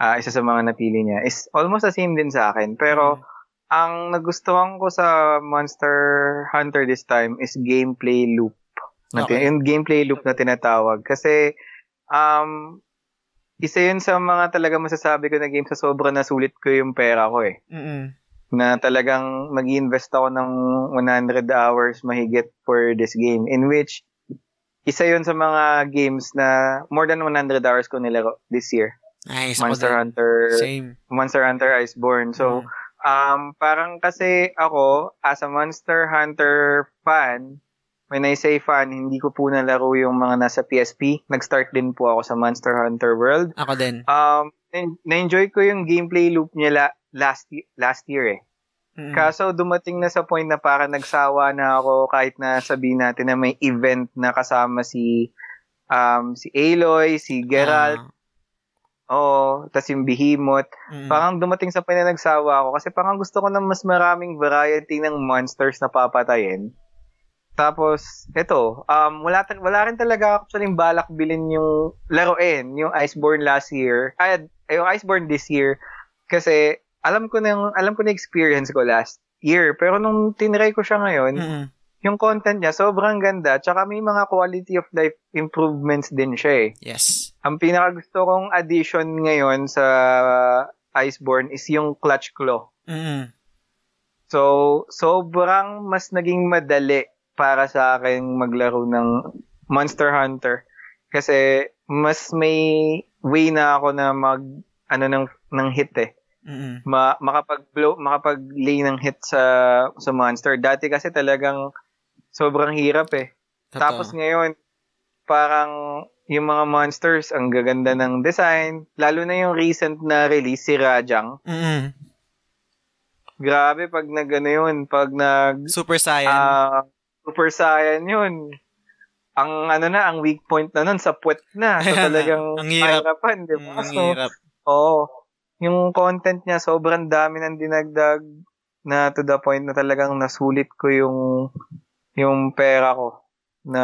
uh, isa sa mga napili niya is almost the same din sa akin. Pero, mm ang nagustuhan ko sa Monster Hunter this time is gameplay loop. Okay. Yung gameplay loop na tinatawag. Kasi, um, isa yun sa mga talaga masasabi ko na game sa sobra na sulit ko yung pera ko eh. Mm-mm. Na talagang mag invest ako ng 100 hours mahigit for this game. In which, isa yun sa mga games na more than 100 hours ko nilaro this year. Nice. Monster din. Hunter, Same. Monster Hunter Iceborne. So, Mm. Um, parang kasi ako, as a Monster Hunter fan, when I say fan, hindi ko po nalaro yung mga nasa PSP. Nag-start din po ako sa Monster Hunter World. ako din. Um, na- na-enjoy ko yung gameplay loop niya la- last, y- last year eh. Mm-mm. Kaso dumating na sa point na parang nagsawa na ako kahit na sabihin natin na may event na kasama si um, si Aloy, si Geralt, Ah, oo, tas yung Behemoth. mm. Parang dumating sa point na nagsawa ako kasi parang gusto ko ng mas maraming variety ng monsters na papatayin. Tapos, eto, um, wala, ta- wala rin talaga actually balak bilhin yung laruin, yung Iceborne last year. Ay, yung Iceborne this year. Kasi, alam ko na yung, alam ko na experience ko last year. Pero nung tinry ko siya ngayon, Mm-mm. yung content niya sobrang ganda. Tsaka may mga quality of life improvements din siya eh Yes. ang pinaka gusto kong addition ngayon sa Iceborne is yung clutch claw. Mm-mm. So, sobrang mas naging madali para sa akin maglaro ng Monster Hunter kasi mas may way na ako na mag ano ng ng hit eh. Mm-mm. Ma, makapag-blow, makapag-lay ng hit sa sa monster. Dati kasi talagang sobrang hirap eh. Totoo. Tapos ngayon, parang yung mga monsters, ang gaganda ng design. Lalo na yung recent na release, si Rajang. Mm-mm. Grabe, pag nag, ano yun, pag nag, Super Saiyan. ah, Super Saiyan yun. Ang ano na, ang weak point na nun, sa puwet na. So talagang Ang hirap. mahirapan, di Mm, ba? ang So, hirap. Oo. Yung content niya, sobrang dami ng dinagdag na to the point na talagang nasulit ko yung yung pera ko na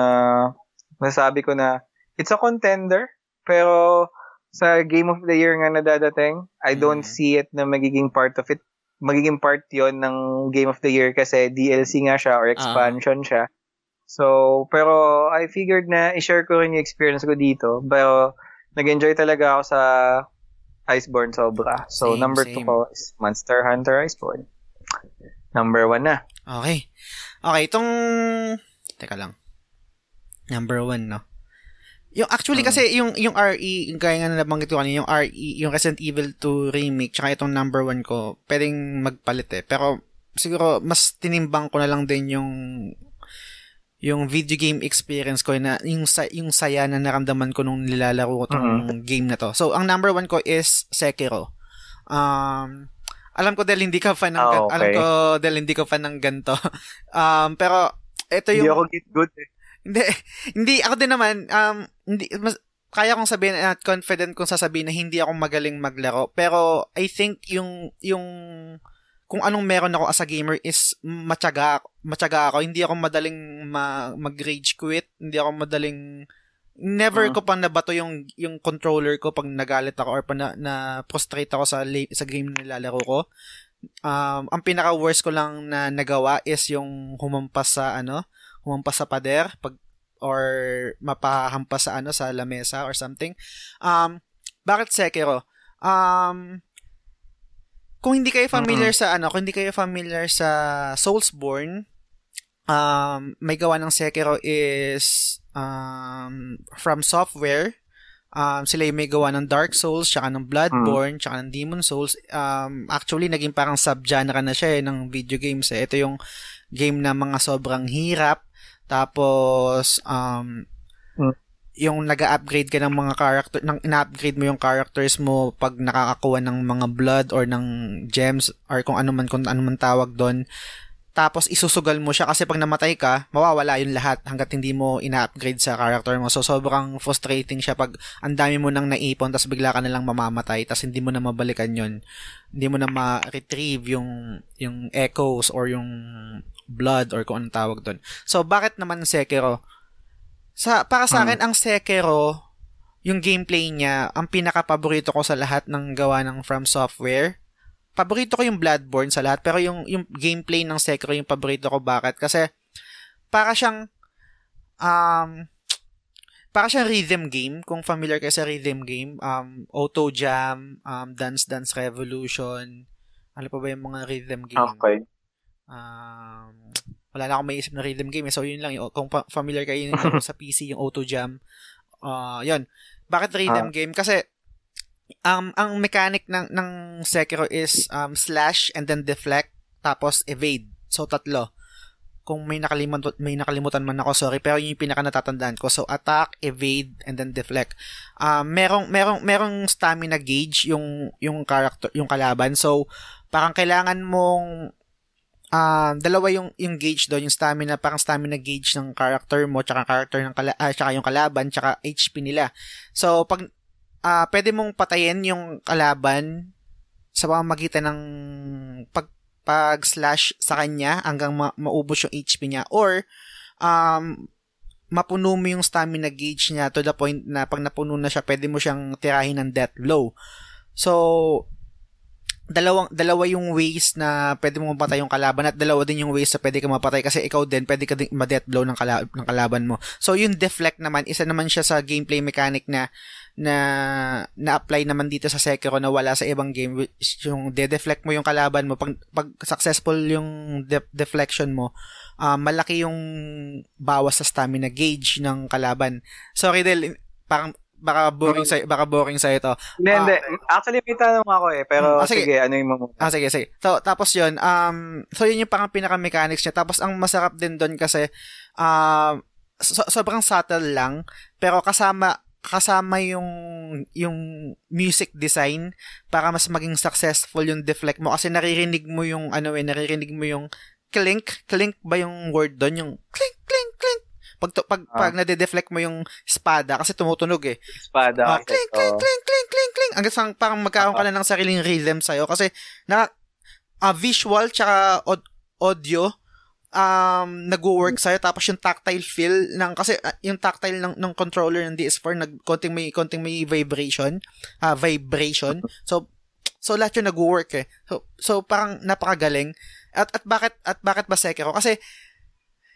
nasabi ko na it's a contender pero sa Game of the Year nga na dadating, I don't Mm. see it na magiging part of it magiging part yon ng Game of the Year kasi DLC nga siya or expansion siya. So, pero I figured na i-share ko rin yung experience ko dito. Pero, nag-enjoy talaga ako sa Iceborne sobra. So, Same, number same. 2 ko is Monster Hunter Iceborne. Number 1 na. Okay. Okay, itong... Teka lang. Number one, no? Yung actually kasi yung yung RE, yung gaya nga na nabanggit ko kanina, yung RE, yung Resident Evil 2 remake, tsaka itong number one ko, pwedeng magpalit eh. Pero siguro mas tinimbang ko na lang din yung yung video game experience ko na yung sa, yung saya na naramdaman ko nung nilalaro ko tong game na to. So ang number one ko is Sekiro. Um alam ko dahil hindi ka fan ng gan- okay. alam ko dahil hindi ko fan ng ganto. [LAUGHS] um pero ito yung Hindi ako get good eh. Hindi, [LAUGHS] hindi, ako din naman, um, hindi, mas, kaya kong sabihin at confident kong sasabihin na hindi ako magaling maglaro. Pero, I think yung, yung, kung anong meron ako as a gamer is matyaga, matyaga ako. Hindi ako madaling ma, mag-rage quit. Hindi ako madaling, never Mhm. ko pang nabato yung, yung controller ko pag nagalit ako or pa na, na prostrate ako sa, la- sa game na nilalaro ko. Um, ang pinaka worst ko lang na nagawa is yung humampas sa ano, humampas sa pader pag or mapahampas sa ano sa lamesa or something. Um bakit Sekiro? Um kung hindi kayo familiar sa ano, kung hindi kayo familiar sa Soulsborne, um may gawa ng Sekiro is um from software Um, sila yung may gawa ng Dark Souls, tsaka ng Bloodborne, tsaka ng Demon Souls. Um, actually, naging parang sub-genre na siya eh, ng video games. Eh. Ito yung game na mga sobrang hirap. Tapos, um, Hmm. yung nag-upgrade ka ng mga character, nang ina-upgrade mo yung characters mo pag nakakakuha ng mga blood or ng gems or kung ano man, kung ano man tawag doon. Tapos isusugal mo siya kasi pag namatay ka, mawawala yun lahat hanggat hindi mo ina-upgrade sa character mo. So sobrang frustrating siya pag ang dami mo nang naipon tapos bigla ka na lang mamamatay tapos hindi mo na mabalikan yun. Hindi mo na ma-retrieve yung yung echoes or yung blood or kung anong tawag doon. So bakit naman Sekiro? Sa para sa akin ang Sekiro yung gameplay niya, ang pinaka-paborito ko sa lahat ng gawa ng From Software paborito ko yung Bloodborne sa lahat, pero yung, yung gameplay ng Sekiro yung paborito ko. Bakit? Kasi, para siyang, um, para siyang rhythm game. Kung familiar kayo sa rhythm game, um, Auto Jam, um, Dance Dance Revolution, ano pa ba yung mga rhythm game? Okay. Um, wala na akong maisip na rhythm game. Eh. So, yun lang. Yung, kung familiar kayo yun [LAUGHS] sa PC, yung Auto Jam. Uh, yun. Bakit rhythm ah. game? Kasi, um, ang mechanic ng, ng Sekiro is um, slash and then deflect, tapos evade. So, tatlo kung may nakalimutan may nakalimutan man ako sorry pero yun yung pinaka natatandaan ko so attack evade and then deflect um uh, merong merong merong stamina gauge yung yung character yung kalaban so parang kailangan mong uh, dalawa yung yung gauge doon yung stamina parang stamina gauge ng character mo tsaka character ng kala, uh, tsaka yung kalaban tsaka HP nila so pag uh, pwede mong patayin yung kalaban sa pamamagitan ng pag pag-slash sa kanya hanggang ma- maubos yung HP niya or um, mapuno mo yung stamina gauge niya to the point na pag napuno na siya, pwede mo siyang tirahin ng death blow. So, dalawang dalawa yung ways na pwede mo mapatay yung kalaban at dalawa din yung ways na pwede ka mapatay kasi ikaw din pwede ka din ma-death blow ng, kala- ng kalaban mo. So yung deflect naman isa naman siya sa gameplay mechanic na na na-apply naman dito sa Sekiro na wala sa ibang game yung de-deflect mo yung kalaban mo pag, pag successful yung de- deflection mo uh, malaki yung bawas sa stamina gauge ng kalaban. Sorry Del, parang baka boring sa baka boring sa ito. Hindi, uh, hindi. Actually may tanong ako eh, pero ah, sige. sige, ano yung mo? Ah, sige, sige. So, tapos 'yun, um so yun yung parang pinaka mechanics niya. Tapos ang masarap din doon kasi uh, so, sobrang subtle lang, pero kasama kasama yung yung music design para mas maging successful yung deflect mo kasi naririnig mo yung ano eh naririnig mo yung clink clink ba yung word doon yung clink clink pag, pag, ah. pag nade-deflect mo yung espada, kasi tumutunog eh. Espada. Uh, clink, clink, clink, clink, clink, clink. Hanggang sa parang magkaroon ka na ng sariling rhythm sa'yo. Kasi, na, uh, visual tsaka audio, um, nag-work sa'yo. Tapos yung tactile feel ng, kasi uh, yung tactile ng, ng controller ng DS4, nag, konting may, konting may vibration, uh, vibration. [LAUGHS] So, so lahat yung nag-work eh. So, so parang napakagaling. At, at bakit, at bakit ba Sekiro? Kasi,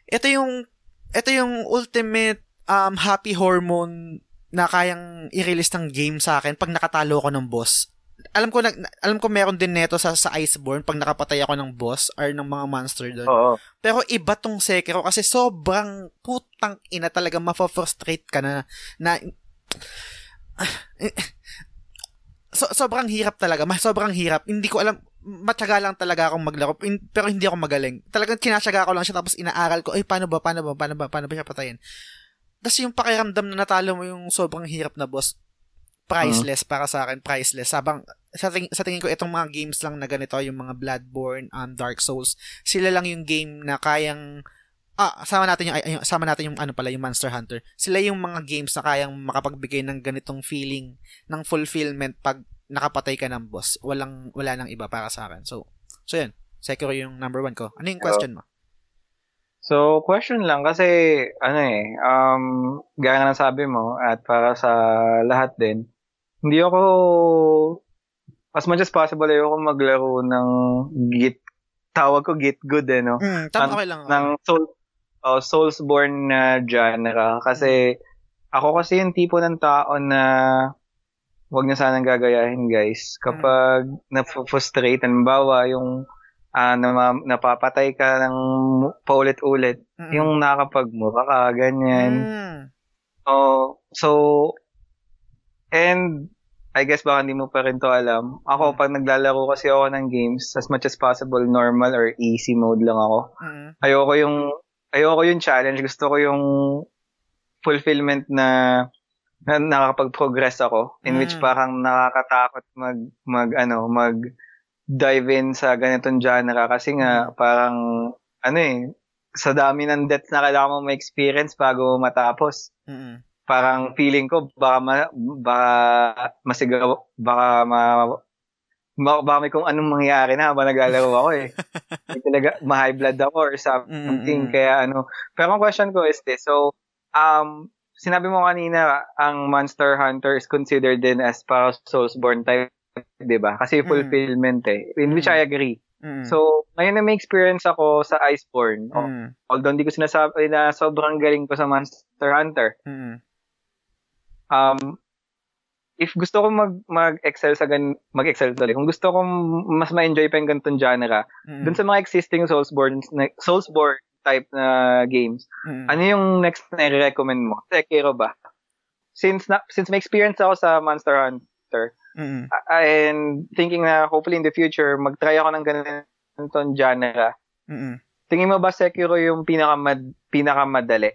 ito yung ito yung ultimate um, happy hormone na kayang i-release ng game sa akin pag nakatalo ako ng boss. Alam ko na, alam ko meron din neto sa sa Iceborne pag nakapatay ako ng boss or ng mga monster doon. Oo. Pero iba tong Sekiro kasi sobrang putang ina talaga mafo-frustrate ka na na [SIGHS] so, sobrang hirap talaga. Sobrang hirap. Hindi ko alam matyaga lang talaga akong maglaro, pero hindi ako magaling. Talagang kinasyaga ko lang siya, tapos inaaral ko, ay, paano ba, paano ba, paano ba, paano ba siya patayin? Tapos yung pakiramdam na natalo mo yung sobrang hirap na boss, priceless uh-huh. para sa akin, priceless. Sabang, sa, ting- sa tingin ko, itong mga games lang na ganito, yung mga Bloodborne, um, Dark Souls, sila lang yung game na kayang, ah, sama natin yung, yung sama natin yung ano pala, yung Monster Hunter. Sila yung mga games na kayang makapagbigay ng ganitong feeling ng fulfillment pag nakapatay ka ng boss. Walang, wala nang iba para sa akin. So, so yun. Sekiro yung number one ko. Ano yung question mo? So, question lang kasi, ano eh, um, gaya nga sabi mo, at para sa lahat din, hindi ako, as much as possible, ayoko maglaro ng git, tawag ko git good eh, no? Mm, tama okay lang. Ng soul, oh, Soulsborne na genre. Kasi, ako kasi yung tipo ng tao na wag na sanang gagayahin guys. Kapag mm. na-frustrate, halimbawa yung uh, na, napapatay ka ng paulit-ulit, mm-hmm. yung nakakapagmura ka, ganyan. Mm. Oh, so, and I guess baka hindi mo pa rin to alam. Ako, mm. pag naglalaro kasi ako ng games, as much as possible, normal or easy mode lang ako. Mm. Ayoko yung, ayoko yung challenge. Gusto ko yung fulfillment na na nakakapag-progress ako in mm. which parang nakakatakot mag mag ano mag dive in sa ganitong genre kasi nga mm. parang ano eh sa dami ng deaths na kailangan mo ma-experience bago matapos. Mm-hmm. Parang feeling ko baka ma, baka masigaw baka ma baka may kung anong mangyayari na habang naglalaro ako eh. [LAUGHS] talaga ma-high blood ako or something mm-hmm. kaya ano. Pero ang question ko is this. So um sinabi mo kanina, ang Monster Hunter is considered din as para Soulsborne type, di ba? Kasi mm. fulfillment mm. eh. In which I agree. Mm. So, ngayon na may experience ako sa Iceborne. Oh, Mm. Although hindi ko sinasabi na sobrang galing ko sa Monster Hunter. Mm. Um, if gusto ko mag, mag-excel sa gan, mag-excel tuloy, kung gusto ko mas ma-enjoy pa yung ganitong genre, Mm. dun sa mga existing Soulsborne, Soulsborne type na games, Mm. ano yung next na i-recommend mo? Sekiro ba? Since na, since may experience ako sa Monster Hunter, Mm. uh, and thinking na hopefully in the future, mag-try ako ng ganitong genre, Mm. tingin mo ba Sekiro yung pinakamad, pinakamadali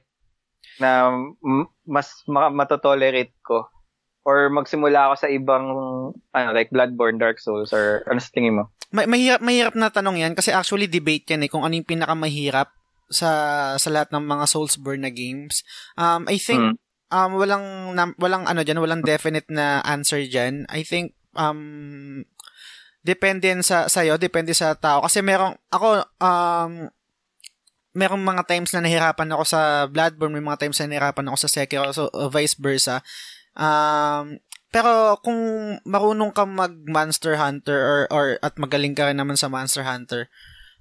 na mas ma- matotolerate ko? Or magsimula ako sa ibang, ano, like Bloodborne, Dark Souls, or ano sa tingin mo? May, mahirap, mahirap na tanong yan kasi actually debate yan eh kung ano yung pinakamahirap sa sa lahat ng mga Soulsborne na games. Um, I think Hmm. um walang walang ano diyan, walang definite na answer diyan. I think um depende sa sayo, depende sa tao kasi merong ako um merong mga times na nahirapan ako sa Bloodborne, may mga times na nahirapan ako sa Sekiro, so uh, vice versa. Um pero kung marunong ka mag Monster Hunter or, or at magaling ka rin naman sa Monster Hunter,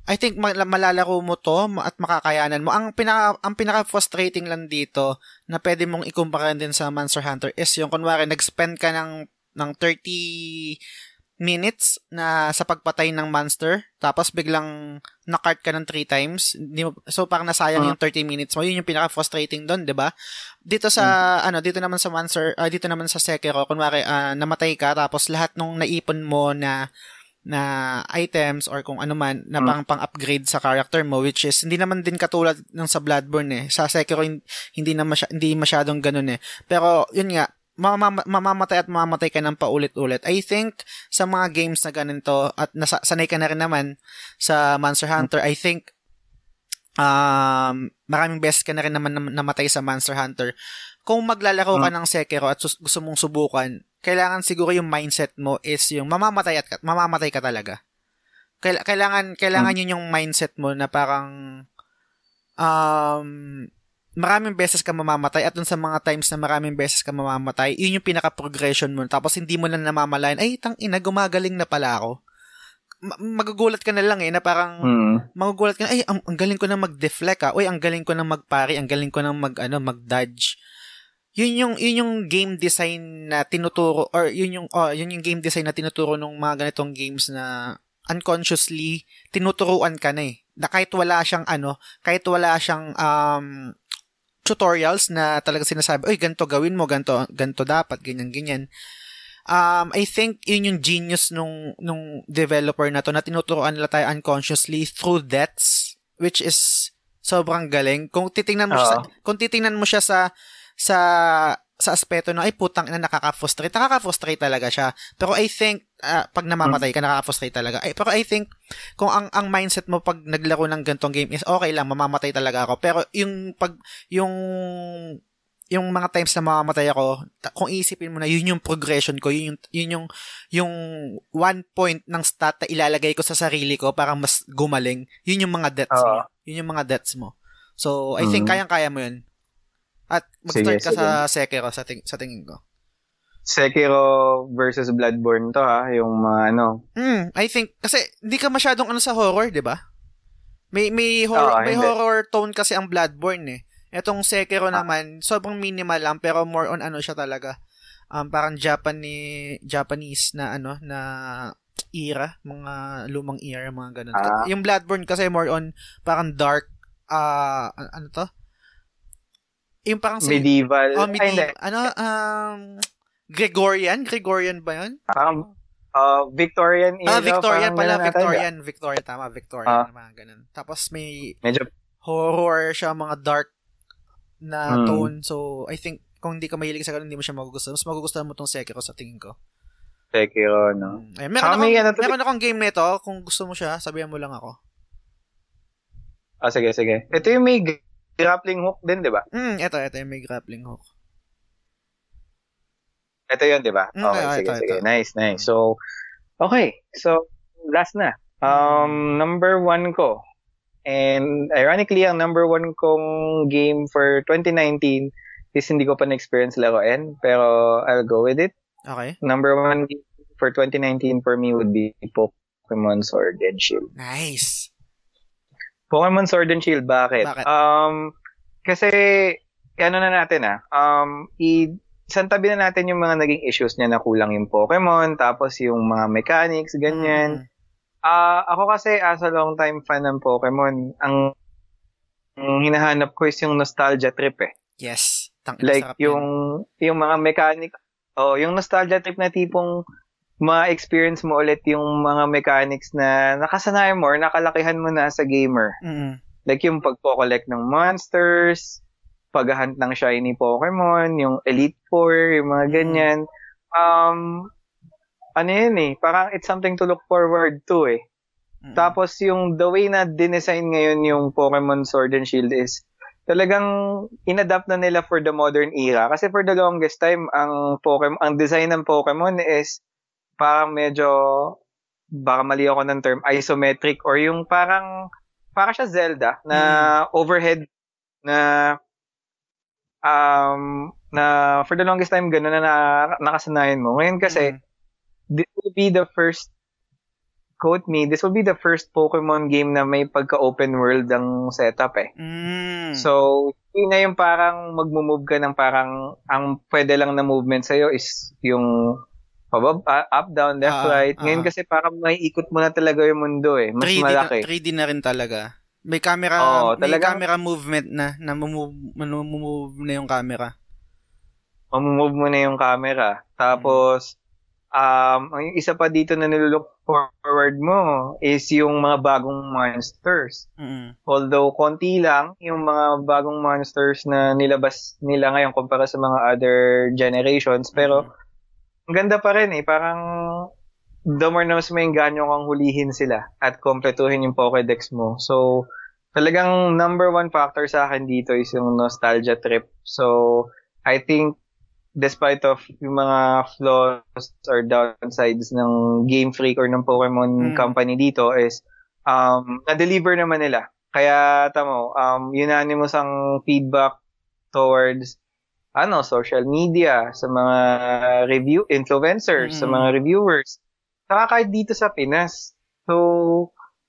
I think mal- malalaro mo to at makakayanan mo. Ang pinaka ang pinaka frustrating lang dito na pwede mong ikumpara din sa Monster Hunter is yung kunwari nag-spend ka ng ng 30 minutes na sa pagpatay ng monster tapos biglang na-cart ka ng 3 times so parang nasayang Ah. yung 30 minutes mo yun yung pinaka frustrating doon 'di ba dito sa ano dito naman sa monster ah, dito naman sa Sekiro kunwari ah, namatay ka tapos lahat nung naipon mo na na items or kung ano man na Mm. pang pang-upgrade sa character mo which is hindi naman din katulad ng sa Bloodborne eh. Sa Sekiro hin- hindi na masya, hindi masyadong ganun eh. Pero yun nga mamama- mamamatay at mamamatay ka ng paulit-ulit. I think sa mga games na ganito at nasa, sanay ka na rin naman sa Monster Hunter, I think um, maraming beses ka na rin naman nam- namatay sa Monster Hunter. Kung maglalaro ka ng Sekiro at sus- gusto mong subukan, kailangan siguro yung mindset mo is yung mamamatay at mamamatay ka talaga. Kaila- kailangan kailangan yun yung mindset mo na parang um maraming beses ka mamamatay at dun sa mga times na maraming beses ka mamamatay, yun yung pinaka-progression mo. Tapos hindi mo na namamalayan, ay, tang ina, gumagaling na pala ako. Ma- magugulat ka na lang eh, na parang, Hmm. magugulat ka na, ay, ang, ang galing ko na mag-deflect ah. Uy, ang galing ko na magpari, ang galing ko na mag, ano, mag-dodge. Yun yung, yun yung game design na tinuturo, or yun yung, oh, yun yung game design na tinuturo ng mga ganitong games na unconsciously tinuturuan ka na eh. Na kahit wala siyang ano, kahit wala siyang um, tutorials na talaga sinasabi, oy, ganito gawin mo, ganito, ganito dapat, ganyan, ganyan. Um, I think yun yung genius nung, nung developer na to na tinuturuan nila tayo unconsciously through deaths, which is sobrang galing. Kung titingnan mo siya sa, Oo. kung titingnan mo siya sa sa sa aspeto na ay putang ina nakaka-frustrate. Nakaka-frustrate talaga siya. Pero I think ah, pag namamatay ka nakaka-frustrate talaga. Ay, pero I think kung ang ang mindset mo pag naglaro ng gantong game is okay lang mamamatay talaga ako. Pero yung pag yung yung mga times na mamamatay ako, ta- kung isipin mo na yun yung progression ko, yun yung yun yung yung one point ng stat na ilalagay ko sa sarili ko para mas gumaling, yun yung mga deaths Oo. mo. Yun yung mga deaths mo. So, I think Mhm. kayang-kaya mo yun. At mag-start Sige, ka sa Sekiro sa, ting- sa tingin ko. Sekiro versus Bloodborne to ha, yung mga ano. Hmm, I think kasi hindi ka masyadong ano sa horror, 'di ba? May may horror may hindi. horror tone kasi ang Bloodborne eh. Etong Sekiro naman, sobrang minimal lang pero more on ano siya talaga. Um, parang Japanese Japanese na ano na era, mga lumang era, mga ganun. Ah. Yung Bloodborne kasi more on parang dark ah ano to? Yung parang si- Medieval. Oh, Ay, medieval. Ano, um, Gregorian? Gregorian ba yun? Parang uh, Victorian era. Ah, Victorian pala. ganun ata, Victorian. Victorian, tama. Victorian. Ah. mga ganun. Tapos may? Medyo, horror siya, mga dark na Hmm. tone. So, I think, kung hindi ka mahilig sa ganun, hindi mo siya magugustuhan. Mas magugustuhan mo tong Sekiro sa tingin ko. Sekiro, no? Mm. Ayun, meron, may akong, ano to- meron akong game nito. Kung gusto mo siya, sabihan mo lang ako. Ah, sige, sige. Ito yung may grappling hook din, di ba? Hmm, eto, eto yung may grappling hook. Ito yun, di ba? Mm, Okay, ito, sige, ito, sige. ito. Nice, nice. So, okay. So, last na. Um, number one ko. And ironically, ang number one kong game for 2019 is hindi ko pa na-experience laruin, pero I'll go with it. Okay. Number one game for 2019 for me would be Pokemon Sword and Shield. Nice. Pokemon Sword and Shield, bakit? Bakit? Um, kasi, ano na natin ah, um, i, isang tabi na natin yung mga naging issues niya na kulang yung Pokemon, tapos yung mga mechanics, ganyan. Mm. Ah, ako kasi as a long time fan ng Pokemon, ang, ang hinahanap ko is yung nostalgia trip eh. Yes. Tang Like yung yung mga mechanic, oh, yung nostalgia trip na tipong ma-experience mo ulit yung mga mechanics na nakasanayan mo or nakalakihan mo na sa gamer. Mm. Like yung pagpo-collect ng monsters, paghahunt ng shiny Pokemon, yung Elite Four, yung mga ganyan. Um, ano yun eh, parang it's something to look forward to eh. Mm. Tapos yung the way na dinesign ngayon yung Pokemon Sword and Shield is talagang inadapt na nila for the modern era. Kasi for the longest time, ang Pokemon, ang design ng Pokemon is parang medyo, baka mali ako ng term, isometric or yung parang, parang siya Zelda na overhead na um na for the longest time gano'n na, na nakasanayan mo. Ngayon kasi, Mm. this will be the first quote me, this will be the first Pokemon game na may pagka-open world ang setup eh. Mm. So, yun na yung parang magmo-move ka ng parang ang pwede lang na movement sa'yo is yung pabab, up, down, left, Ah, right. Ngayon ah. kasi parang may ikot mo na talaga yung mundo eh. Mas 3D malaki. Na, 3D na rin talaga. May camera, Oo, may talagang- camera movement na, na move, move na yung camera. Mamumove mo na yung camera. Tapos, um, ang isa pa dito na nilook forward mo is yung mga bagong monsters. Mm. Although, konti lang yung mga bagong monsters na nilabas nila ngayon kumpara sa mga other generations. Pero, ang ganda pa rin eh. Parang, the more na mas may ganyo kang hulihin sila at kompletuhin yung Pokédex mo. So, talagang number one factor sa akin dito is yung nostalgia trip. So, I think, despite of yung mga flaws or downsides ng Game Freak or ng Pokemon Mm. company dito is, um, na-deliver naman nila. Kaya, tamo, um, unanimous ang feedback towards ano, social media, sa mga review influencers, sa Mm. mga reviewers. Saka kahit dito sa Pinas. So,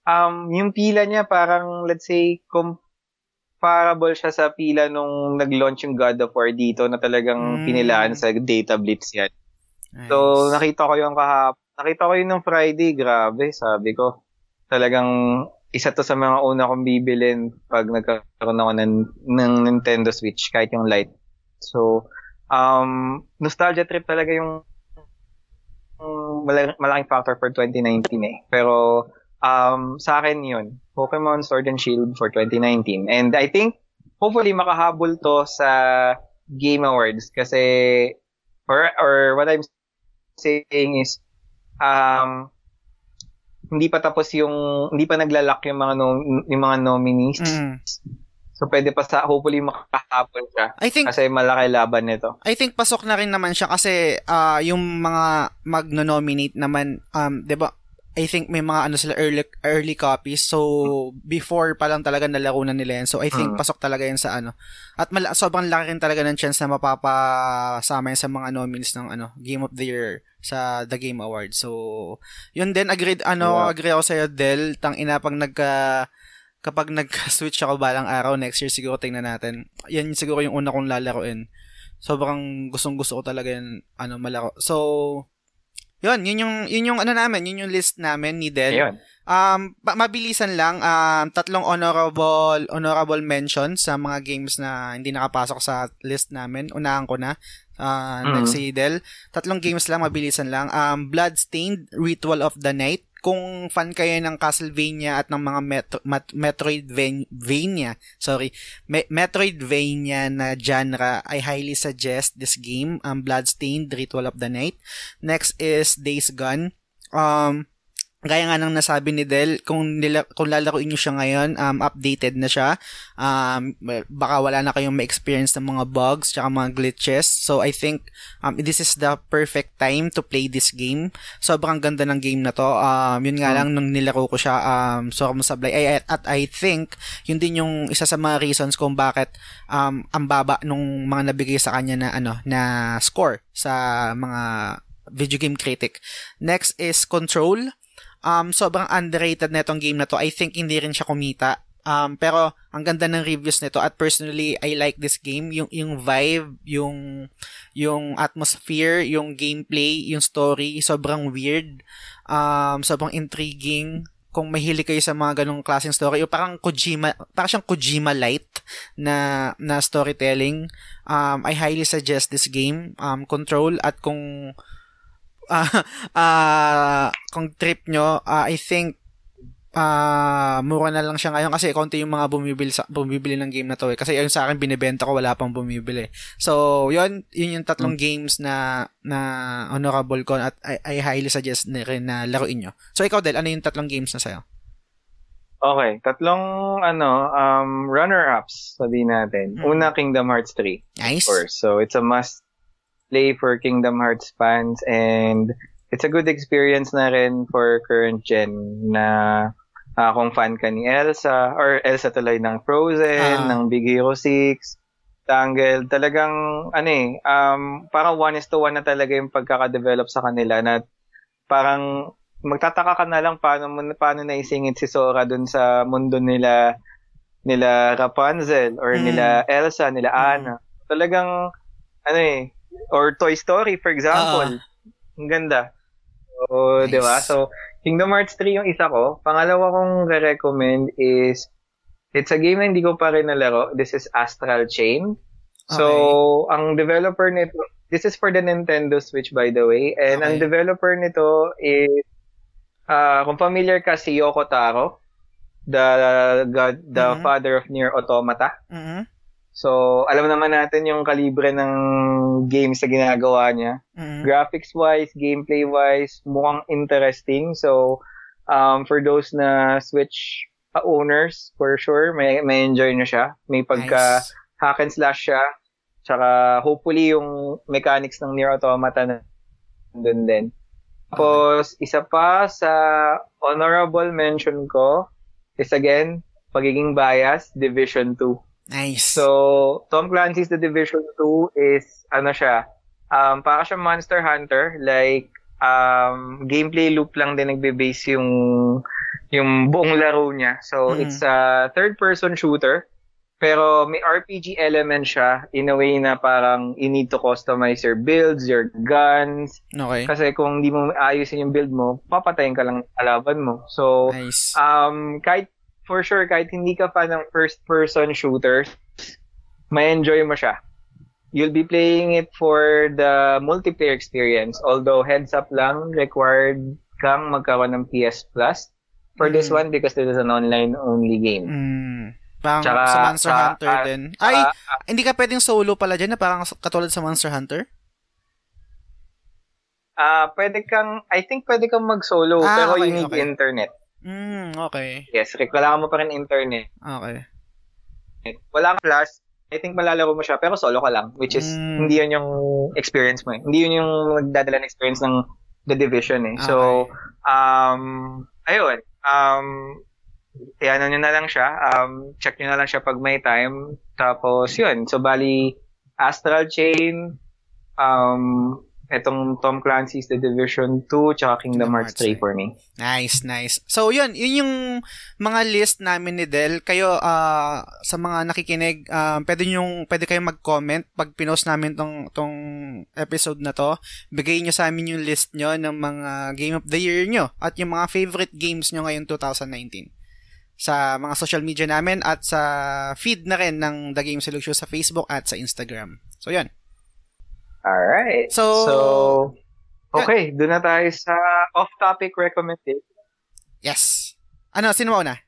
um, yung pila niya parang, let's say, comparable siya sa pila nung nag-launch yung God of War dito na talagang Mm. pinilaan sa data blitz yan. Nice. So, nakita ko yung kahap, nakita ko yun ng Friday, grabe, sabi ko. Talagang isa to sa mga una kong bibilin pag nagkaroon ako ng, ng Nintendo Switch, kahit yung Lite. So, um, nostalgia trip talaga yung mala- malaking factor for 2019 eh. Pero, um, sa akin yun, Pokemon Sword and Shield for 2019. And I think, hopefully makahabol to sa Game Awards kasi, or, or what I'm saying is, um, hindi pa tapos yung, hindi pa naglalak yung mga, nom- yung mga nominees. Mm. So, pwede pa sa, hopefully makakahapon siya. I think Kasi malaki laban nito. I think pasok na rin naman siya kasi ah, yung mga magno-nominate naman um 'di ba I think may mga ano sila early early copies so before pa lang talaga nalaro na nila yan so I think Mm. pasok talaga yan sa ano at mala- sobrang laki rin talaga ng chance na mapapasama yan sa mga nominees ng ano Game of the Year sa The Game Awards so yun din agreed ano Yeah. agree ako sa Del tang ina pag nagka kapag [LAUGHS] nag-switch ako balang araw next year siguro tingnan natin. Yan siguro yung una kong lalaroin. Sobrang gustong gusto ko talaga yan ano malaro. So yun yun yung yun yung ano namin yun yung list namin ni Del. Ayun. um mabilisan lang um tatlong honorable honorable mentions sa mga games na hindi nakapasok sa list namin. Unahan ko na uh, Mhm. next si Del. Tatlong games lang mabilisan lang. Um Bloodstained Ritual of the Night kung fan kayo ng Castlevania at ng mga Metro, Mat- Metroidvania, sorry, Me- Metroidvania na genre, I highly suggest this game, um, Bloodstained Ritual of the Night. Next is Days Gone. Um, gaya nga ng nasabi ni Del, kung, nila, kung lalaroin nyo siya ngayon, um, updated na siya. Um, baka wala na kayong ma-experience ng mga bugs tsaka mga glitches. So, I think um, this is the perfect time to play this game. Sobrang ganda ng game na to. Um, yun nga lang, nung nilaro ko siya, um, sobrang sablay. Ay, at, at I think, yun din yung isa sa mga reasons kung bakit um, ang baba nung mga nabigay sa kanya na, ano, na score sa mga video game critic. Next is Control. Um, sobrang underrated na itong game na to. I think hindi rin siya kumita. Um, pero ang ganda ng reviews nito at personally I like this game. Yung yung vibe yung yung atmosphere yung gameplay yung story sobrang weird. Um sobrang intriguing. Kung mahilig kayo sa mga ganong klaseng story, o parang Kojima, parang siyang Kojima light na na storytelling, um, I highly suggest this game, um, Control, at kung uh, [LAUGHS] uh, kung trip nyo, uh, I think uh, mura na lang siya ngayon kasi konti yung mga bumibili sa bumibili ng game na to eh. Kasi yung sa akin binebenta ko wala pang bumibili. So, yun yun yung tatlong hmm. games na na honorable ko at I, I highly suggest na rin na laruin nyo. So, ikaw Del, ano yung tatlong games na sa'yo? Okay, tatlong ano um runner-ups sabihin natin. Hmm. Una Kingdom Hearts 3. Nice. Of course. So, it's a must play for Kingdom Hearts fans and it's a good experience na rin for current gen na uh, kung fan ka ni Elsa or Elsa tuloy ng Frozen, uh, ng Big Hero 6, Tangle, talagang ano eh, um, parang one is to one na talaga yung pagkaka-develop sa kanila na parang magtataka ka na lang paano mo paano naisingit si Sora dun sa mundo nila nila Rapunzel or mm. nila Elsa, nila mm. Anna. Talagang ano eh, or Toy Story for example. Uh, Ang ganda. So, nice. 'di ba? So, Kingdom Hearts 3 yung isa ko. Pangalawa kong re-recommend is it's a game na hindi ko pa rin nalaro. This is Astral Chain. So, okay. ang developer nito, this is for the Nintendo Switch by the way, and okay. ang developer nito is uh, kung familiar ka si Yoko Taro, the God, the mm-hmm. father of Nier Automata. Mm-hmm. So, alam naman natin yung kalibre ng games na ginagawa niya. Mm-hmm. Graphics-wise, gameplay-wise, mukhang interesting. So, um, for those na Switch uh, owners, for sure, may, may enjoy na siya. May pagka nice. hack and slash siya. Tsaka, hopefully, yung mechanics ng Nier Automata na doon din. Tapos, okay. isa pa sa honorable mention ko is again, pagiging bias, Division 2. Nice. So, Tom Clancy's The Division 2 is, ano siya, um, para siya Monster Hunter, like, um, gameplay loop lang din nagbe-base yung, yung buong laro niya. So, mm. it's a third-person shooter, pero may RPG element siya in a way na parang you need to customize your builds, your guns. Okay. Kasi kung hindi mo ayusin yung build mo, papatayin ka lang kalaban mo. So, nice. um, kahit for sure, kahit hindi ka fan ng first-person shooters, may enjoy mo siya. You'll be playing it for the multiplayer experience. Although, heads up lang, required kang magkaroon ng PS Plus for mm. this one because this is an online-only game. Mm. Parang Tsaka, sa Monster uh, Hunter uh, din. Ay, uh, uh, hindi ka pwedeng solo pala dyan na parang katulad sa Monster Hunter? Ah, uh, pwede kang, I think pwede kang mag-solo, ah, pero okay, you need okay. internet. Mm, okay. Yes, kailangan mo pa rin internet. Okay. Wala kang flash, I think malalaro mo siya, pero solo ka lang, which is, mm. hindi yun yung experience mo eh. Hindi yun yung nagdadala ng experience ng The Division eh. Okay. So, um, ayun, um, ano nyo na lang siya, um, check nyo na lang siya pag may time. Tapos, yun. So, bali, Astral Chain, um, Etong Tom Clancy's The Division 2 tsaka Kingdom Hearts 3 for me. Nice, nice. So, yun. Yun yung mga list namin ni Del. Kayo, uh, sa mga nakikinig, uh, pwede, yung, pwede kayong mag-comment pag pinost namin tong, tong episode na to. Bigay nyo sa amin yung list nyo ng mga Game of the Year nyo at yung mga favorite games nyo ngayon 2019 sa mga social media namin at sa feed na rin ng The Game Solution sa Facebook at sa Instagram. So, yun. Alright. So, so okay, doon na tayo sa off-topic recommendation. Yes. Ano, sino mo na?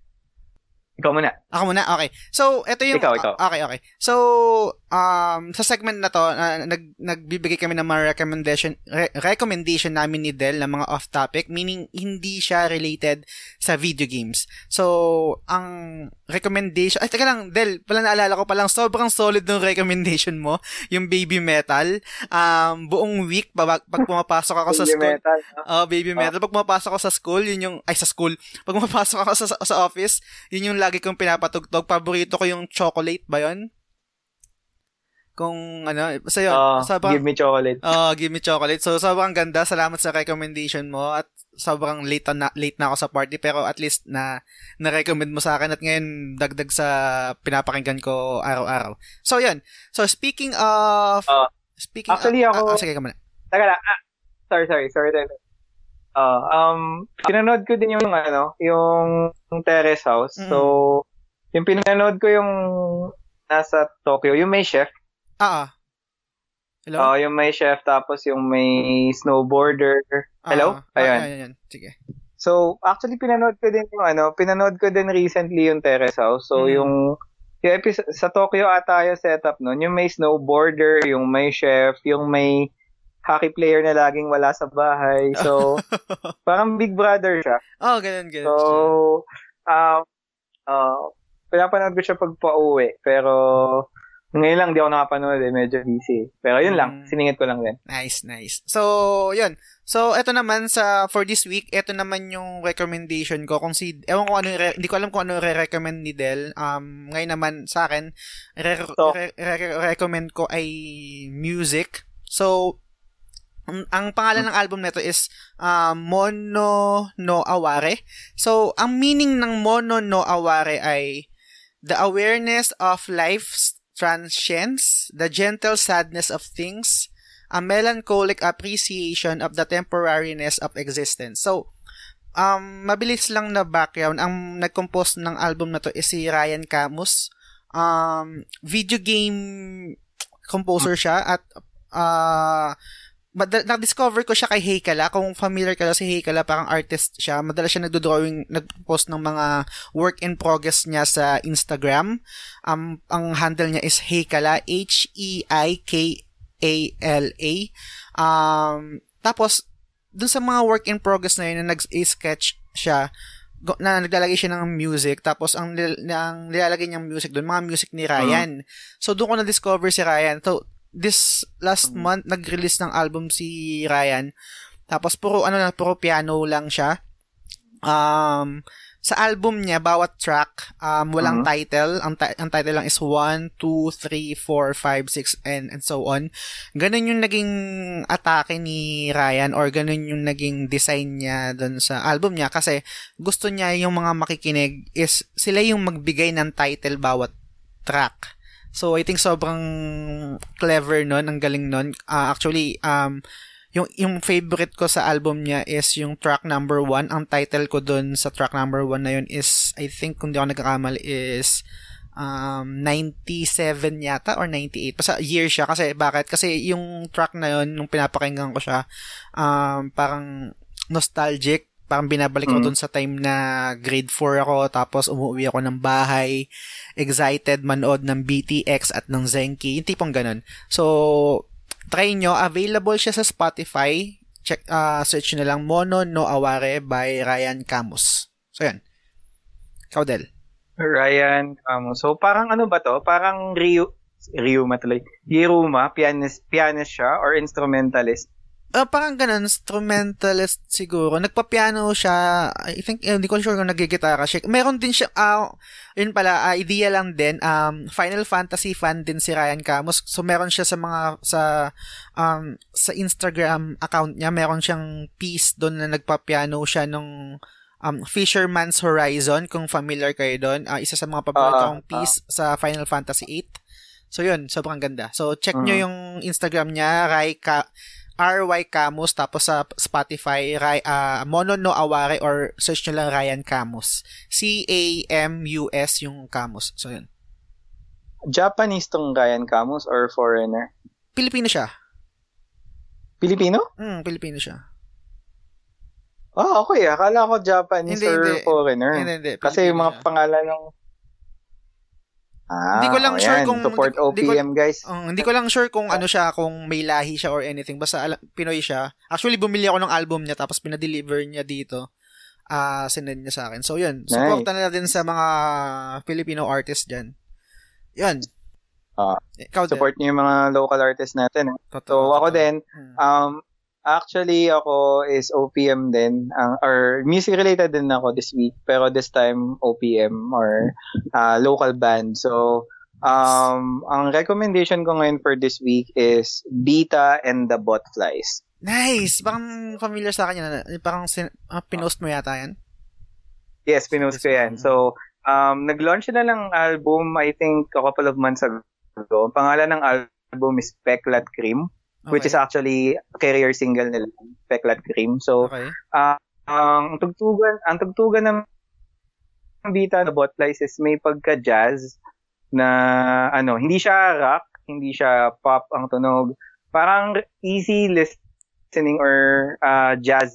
Ikaw muna. Ako muna? Okay. So, ito yung... Ikaw, ikaw. Okay, okay. So, um, sa segment na to, uh, nag, nagbibigay kami ng mga recommendation, re- recommendation namin ni Del ng mga off-topic, meaning hindi siya related sa video games. So, ang recommendation, ay, teka lang, Del, pala naalala ko palang, sobrang solid ng recommendation mo, yung Baby Metal. Um, buong week, pag, pag pumapasok ako sa school. Metal, Oh, Baby Metal. Pag pumapasok ako sa school, yun yung, ay, sa school. Pag pumapasok ako sa, sa office, yun yung lagi kong pinapatugtog. Paborito ko yung chocolate ba yun? Kung ano, sa yun, uh, sobrang, give me chocolate. Oh, uh, give me chocolate. So, sobrang ganda. Salamat sa recommendation mo. At sobrang late na late na ako sa party pero at least na na-recommend mo sa akin at ngayon dagdag sa pinapakinggan ko araw-araw. So yun. So speaking of Uh, speaking actually, of, ako- ah, ah, sige ka muna. Taka lang. Ah, sorry, sorry. Sorry. Sorry. Uh, um, pinanood ko din yung ano, yung Terrace House. Mm. So, yung pinanood ko yung nasa Tokyo, yung may chef. Ah, ah. Hello? Oh, yung may chef tapos yung may snowboarder. hello? Ah, ah, Ayun. ayun, ayun. Sige. So, actually pinanood ko din yung ano, pinanood ko din recently yung Terrace House. So, Mm. yung yung episode, sa Tokyo ata yung setup nun, yung may snowboarder, yung may chef, yung may hockey player na laging wala sa bahay. So, [LAUGHS] parang Big Brother siya. oh, ganun, ganun. So, um, uh, pinapanood ko siya pag pauwi. Pero, ngayon lang, di ako nakapanood eh. Medyo busy. Pero yun lang, Mm. siningit ko lang din. Nice, nice. So, yun. So, eto naman sa for this week, eto naman yung recommendation ko kung si ewan ko ano re- hindi ko alam kung ano re-recommend ni Del. Um ngayon naman sa akin, re- So- re- re- recommend ko ay music. So, ang, ang pangalan ng album nito is uh, Mono no Aware. So, ang meaning ng Mono no Aware ay the awareness of life's transience, the gentle sadness of things, a melancholic appreciation of the temporariness of existence. So, um, mabilis lang na background. Ang nag-compose ng album na to is si Ryan Camus. Um, video game composer siya at uh, mad- na-discover ko siya kay Heykala. Kung familiar ka lang si Heykala, parang artist siya. Madalas siya nagdo-drawing, nag-post ng mga work in progress niya sa Instagram. Um, ang handle niya is Heykala, H-E-I-K-A-L-A. Um, tapos, dun sa mga work in progress na yun, na nag-sketch siya, na naglalagay siya ng music, tapos ang, ang nilalagay niyang music doon, mga music ni Ryan. So, doon ko na-discover si Ryan. So, this last Mm. month, nag-release ng album si Ryan. Tapos, puro, ano na, puro piano lang siya. Um, sa album niya, bawat track, um, walang Mhm. title. Ang, ti- ang title lang is 1, 2, 3, 4, 5, 6, and, and so on. Ganun yung naging atake ni Ryan or ganun yung naging design niya dun sa album niya kasi gusto niya yung mga makikinig is sila yung magbigay ng title bawat track. So, I think sobrang clever nun, ang galing nun. Ah, actually, um, yung, yung favorite ko sa album niya is yung track number one. Ang title ko dun sa track number one na yun is, I think, kung di ako nagkakamali, is um, 97 yata or 98. Basta year siya. Kasi, bakit? Kasi yung track na yun, nung pinapakinggan ko siya, um, parang nostalgic. Parang binabalik ko Mm. dun sa time na grade 4 ako, tapos umuwi ako ng bahay, excited manood ng BTX at ng Zenki, yung tipong ganun. So, try nyo, available siya sa Spotify. Check, uh, search nyo lang Mono no Aware by Ryan Camus. So, yan. Ikaw, Del. Ryan, um, so parang ano ba to? Parang Ryu, Ryuma tuloy. Hiruma, pianist, pianist siya or instrumentalist. Ah, parang ganun, instrumentalist siguro. Nagpa-piano siya, I think, eh, hindi ko sure kung nagigitara siya. Meron din siya, ah, yun pala, ah, idea lang din, um, Final Fantasy fan din si Ryan Camus. So, meron siya sa mga, sa, um, sa Instagram account niya, meron siyang piece doon na nagpa-piano siya nung, um, Fisherman's Horizon, kung familiar kayo doon. Ah, isa sa mga paborito Ah, kong piece sa Final Fantasy 8. So, yun, sobrang ganda. So, check nyo Mhm. yung Instagram niya, Rai Ka- RY Camus tapos sa Spotify Ray, ah, Mono no Aware or search nyo lang Ryan Camus. C A M U S yung Camus. So yun. Japanese tong Ryan Camus or foreigner? Pilipino siya. Filipino? Hmm, Pilipino siya. Ah, okay. Akala ko Japanese Hindi, or hindi. foreigner. Hindi, hindi. Kasi yung Pilipino mga siya. pangalan ng Ah, Hindi ko lang oh, sure yan. kung- Support hindi- hindi ko- OPM, guys. Um, hindi ko lang sure kung ano siya, kung may lahi siya or anything. Basta ala- Pinoy siya. Actually, bumili ako ng album niya tapos pinadeliver niya dito. Ah, sinend niya sa akin. So, yun. Supportan na din sa mga Filipino artists dyan. Yun. Ah, Ikaw din. Support niyo yung mga local artists natin. eh. Totoo, So, ako totoo. din, Hmm. um, actually, ako is OPM din. ang or music-related din ako this week. Pero this time, OPM or ah, local band. So, um, ang recommendation ko ngayon for this week is Beta and the Botflies. Nice! Parang familiar sa akin yan. Parang sin- uh, pinost mo yata yan? Yes, pinost ko yan. So, um, nag-launch na lang album, I think, a couple of months ago. Ang pangalan ng album is Peklat Cream, okay. which is actually career single nila, Peklat Cream. So, okay. uh, ang tugtugan, ang tugtugan ng bita na Botlies is may pagka-jazz na ano, hindi siya rock, hindi siya pop ang tunog. Parang easy listening or uh, jazz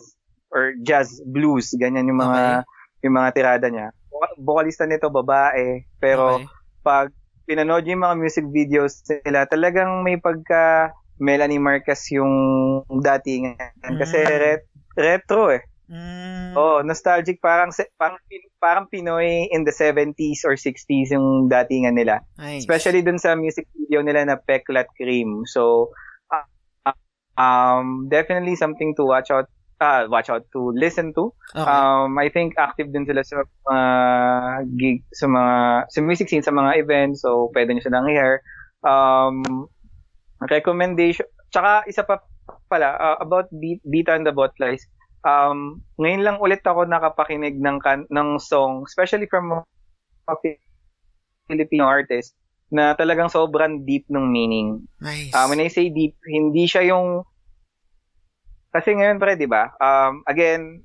or jazz blues, ganyan yung mga okay yung mga tirada niya. Vocalista nito babae, pero okay. pag pinanood yung mga music videos nila, talagang may pagka Melanie Marquez yung datingan. Mm. Kasi ret- retro eh. Mm. Oh, nostalgic parang parang parang Pinoy in the 70s or 60s yung datingan nila. Nice. Especially dun sa music video nila na Peklat Cream. So uh, um definitely something to watch out uh, watch out to listen to. Okay. Um, I think active din sila sa uh, gig, sa mga, sa music scene, sa mga events, so pwede nyo silang i-hear. Um, recommendation, tsaka isa pa pala, uh, about Beta and the Botlies, um, ngayon lang ulit ako nakapakinig ng, kan- ng song, especially from a Filipino artist, na talagang sobrang deep ng meaning. Nice. Uh, when I say deep, hindi siya yung kasi ngayon pre, 'di ba? Um again,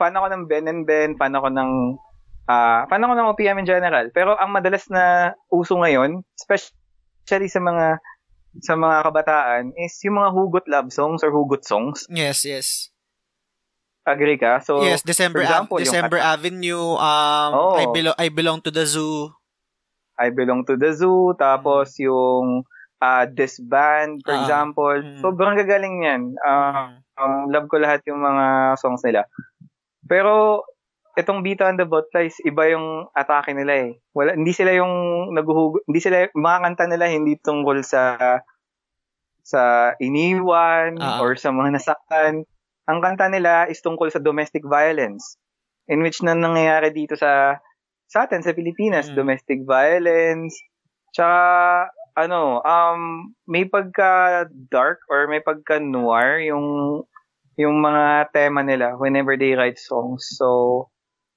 fan ako ng Ben and Ben, fan ako ng uh, fan ako ng OPM in general. Pero ang madalas na uso ngayon, especially sa mga sa mga kabataan is yung mga hugot love songs or hugot songs. Yes, yes. Agree ka? So Yes, December example, December yung, Avenue, um oh, I belong I belong to the zoo. I belong to the zoo tapos mm. yung uh, this band for uh, example. Mm. Sobrang gagaling niyan. Uh, mm Um, love ko lahat yung mga songs nila. Pero itong Beta and the Butterflies, iba yung atake nila eh. Wala, hindi sila yung naguhug, hindi sila, mga kanta nila hindi tungkol sa sa iniwan uh-huh. or sa mga nasaktan. Ang kanta nila is tungkol sa domestic violence in which na nangyayari dito sa sa atin sa Pilipinas, mm. domestic violence. Tsaka ano, um, may pagka dark or may pagka noir yung yung mga tema nila whenever they write songs. So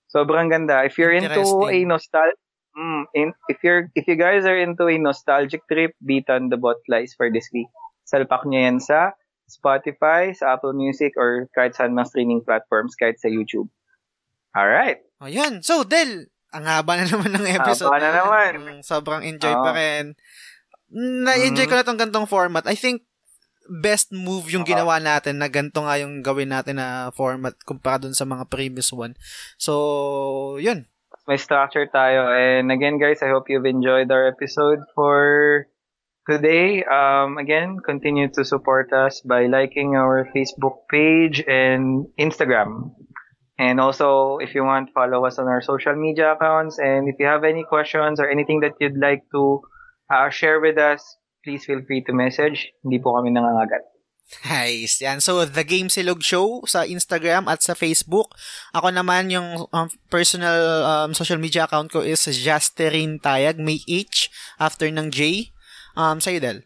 sobrang ganda. If you're into a nostal mm, in, if you're if you guys are into a nostalgic trip, beat on the bot lies for this week. Salpak niyo yan sa Spotify, sa Apple Music, or kahit saan mga streaming platforms, kahit sa YouTube. Alright. O yan. So, Del, ang haba na naman ng episode. Haba na naman. Mm, sobrang enjoy oh. pa rin na-enjoy mm-hmm. ko na tong gantong format. I think best move yung ginawa natin na ganito nga yung gawin natin na format kumpara dun sa mga previous one. So, yun. May structure tayo. And again, guys, I hope you've enjoyed our episode for today. Um, again, continue to support us by liking our Facebook page and Instagram. And also, if you want, follow us on our social media accounts. And if you have any questions or anything that you'd like to uh, share with us, please feel free to message. Hindi po kami nangangagat. Nice. Yan. So, The Game Silog Show sa Instagram at sa Facebook. Ako naman, yung um, personal um, social media account ko is Jasterin Tayag. May H after ng J. Um, sa'yo, Del?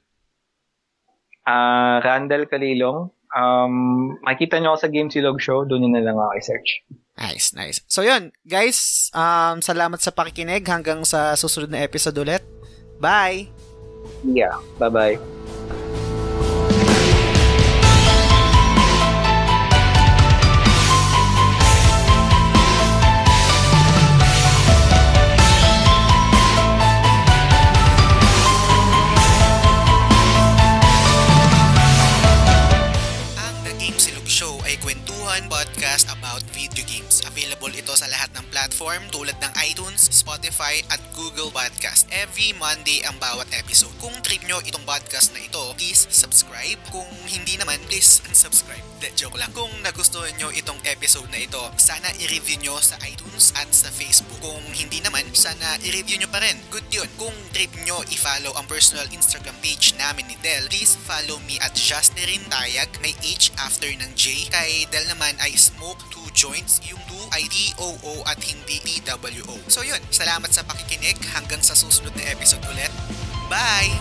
Uh, Randall Kalilong. Um, makikita nyo ako sa Game Silog Show. Doon na lang ako i-search. Nice, nice. So, yun. Guys, um, salamat sa pakikinig. Hanggang sa susunod na episode ulit. Bye. Yeah. Bye bye. podcast about video games. Available ito sa lahat ng platform tulad ng iTunes, Spotify at Google Podcast. Every Monday ang bawat episode. Kung trip nyo itong podcast na ito, please subscribe. Kung hindi naman, please unsubscribe. De, joke lang. Kung nagustuhan nyo itong episode na ito, sana i-review nyo sa iTunes at sa Facebook. Kung hindi naman, sana i-review nyo pa rin. Good yun. Kung trip nyo i-follow ang personal Instagram page namin ni Del, please follow me at Justin Tayag. May H after ng J. Kay Del naman ay smoke two joints. Yung two ay DOO at hindi TWO. So yun, salamat sa pakikinig. Hanggang sa susunod na episode ulit. Bye!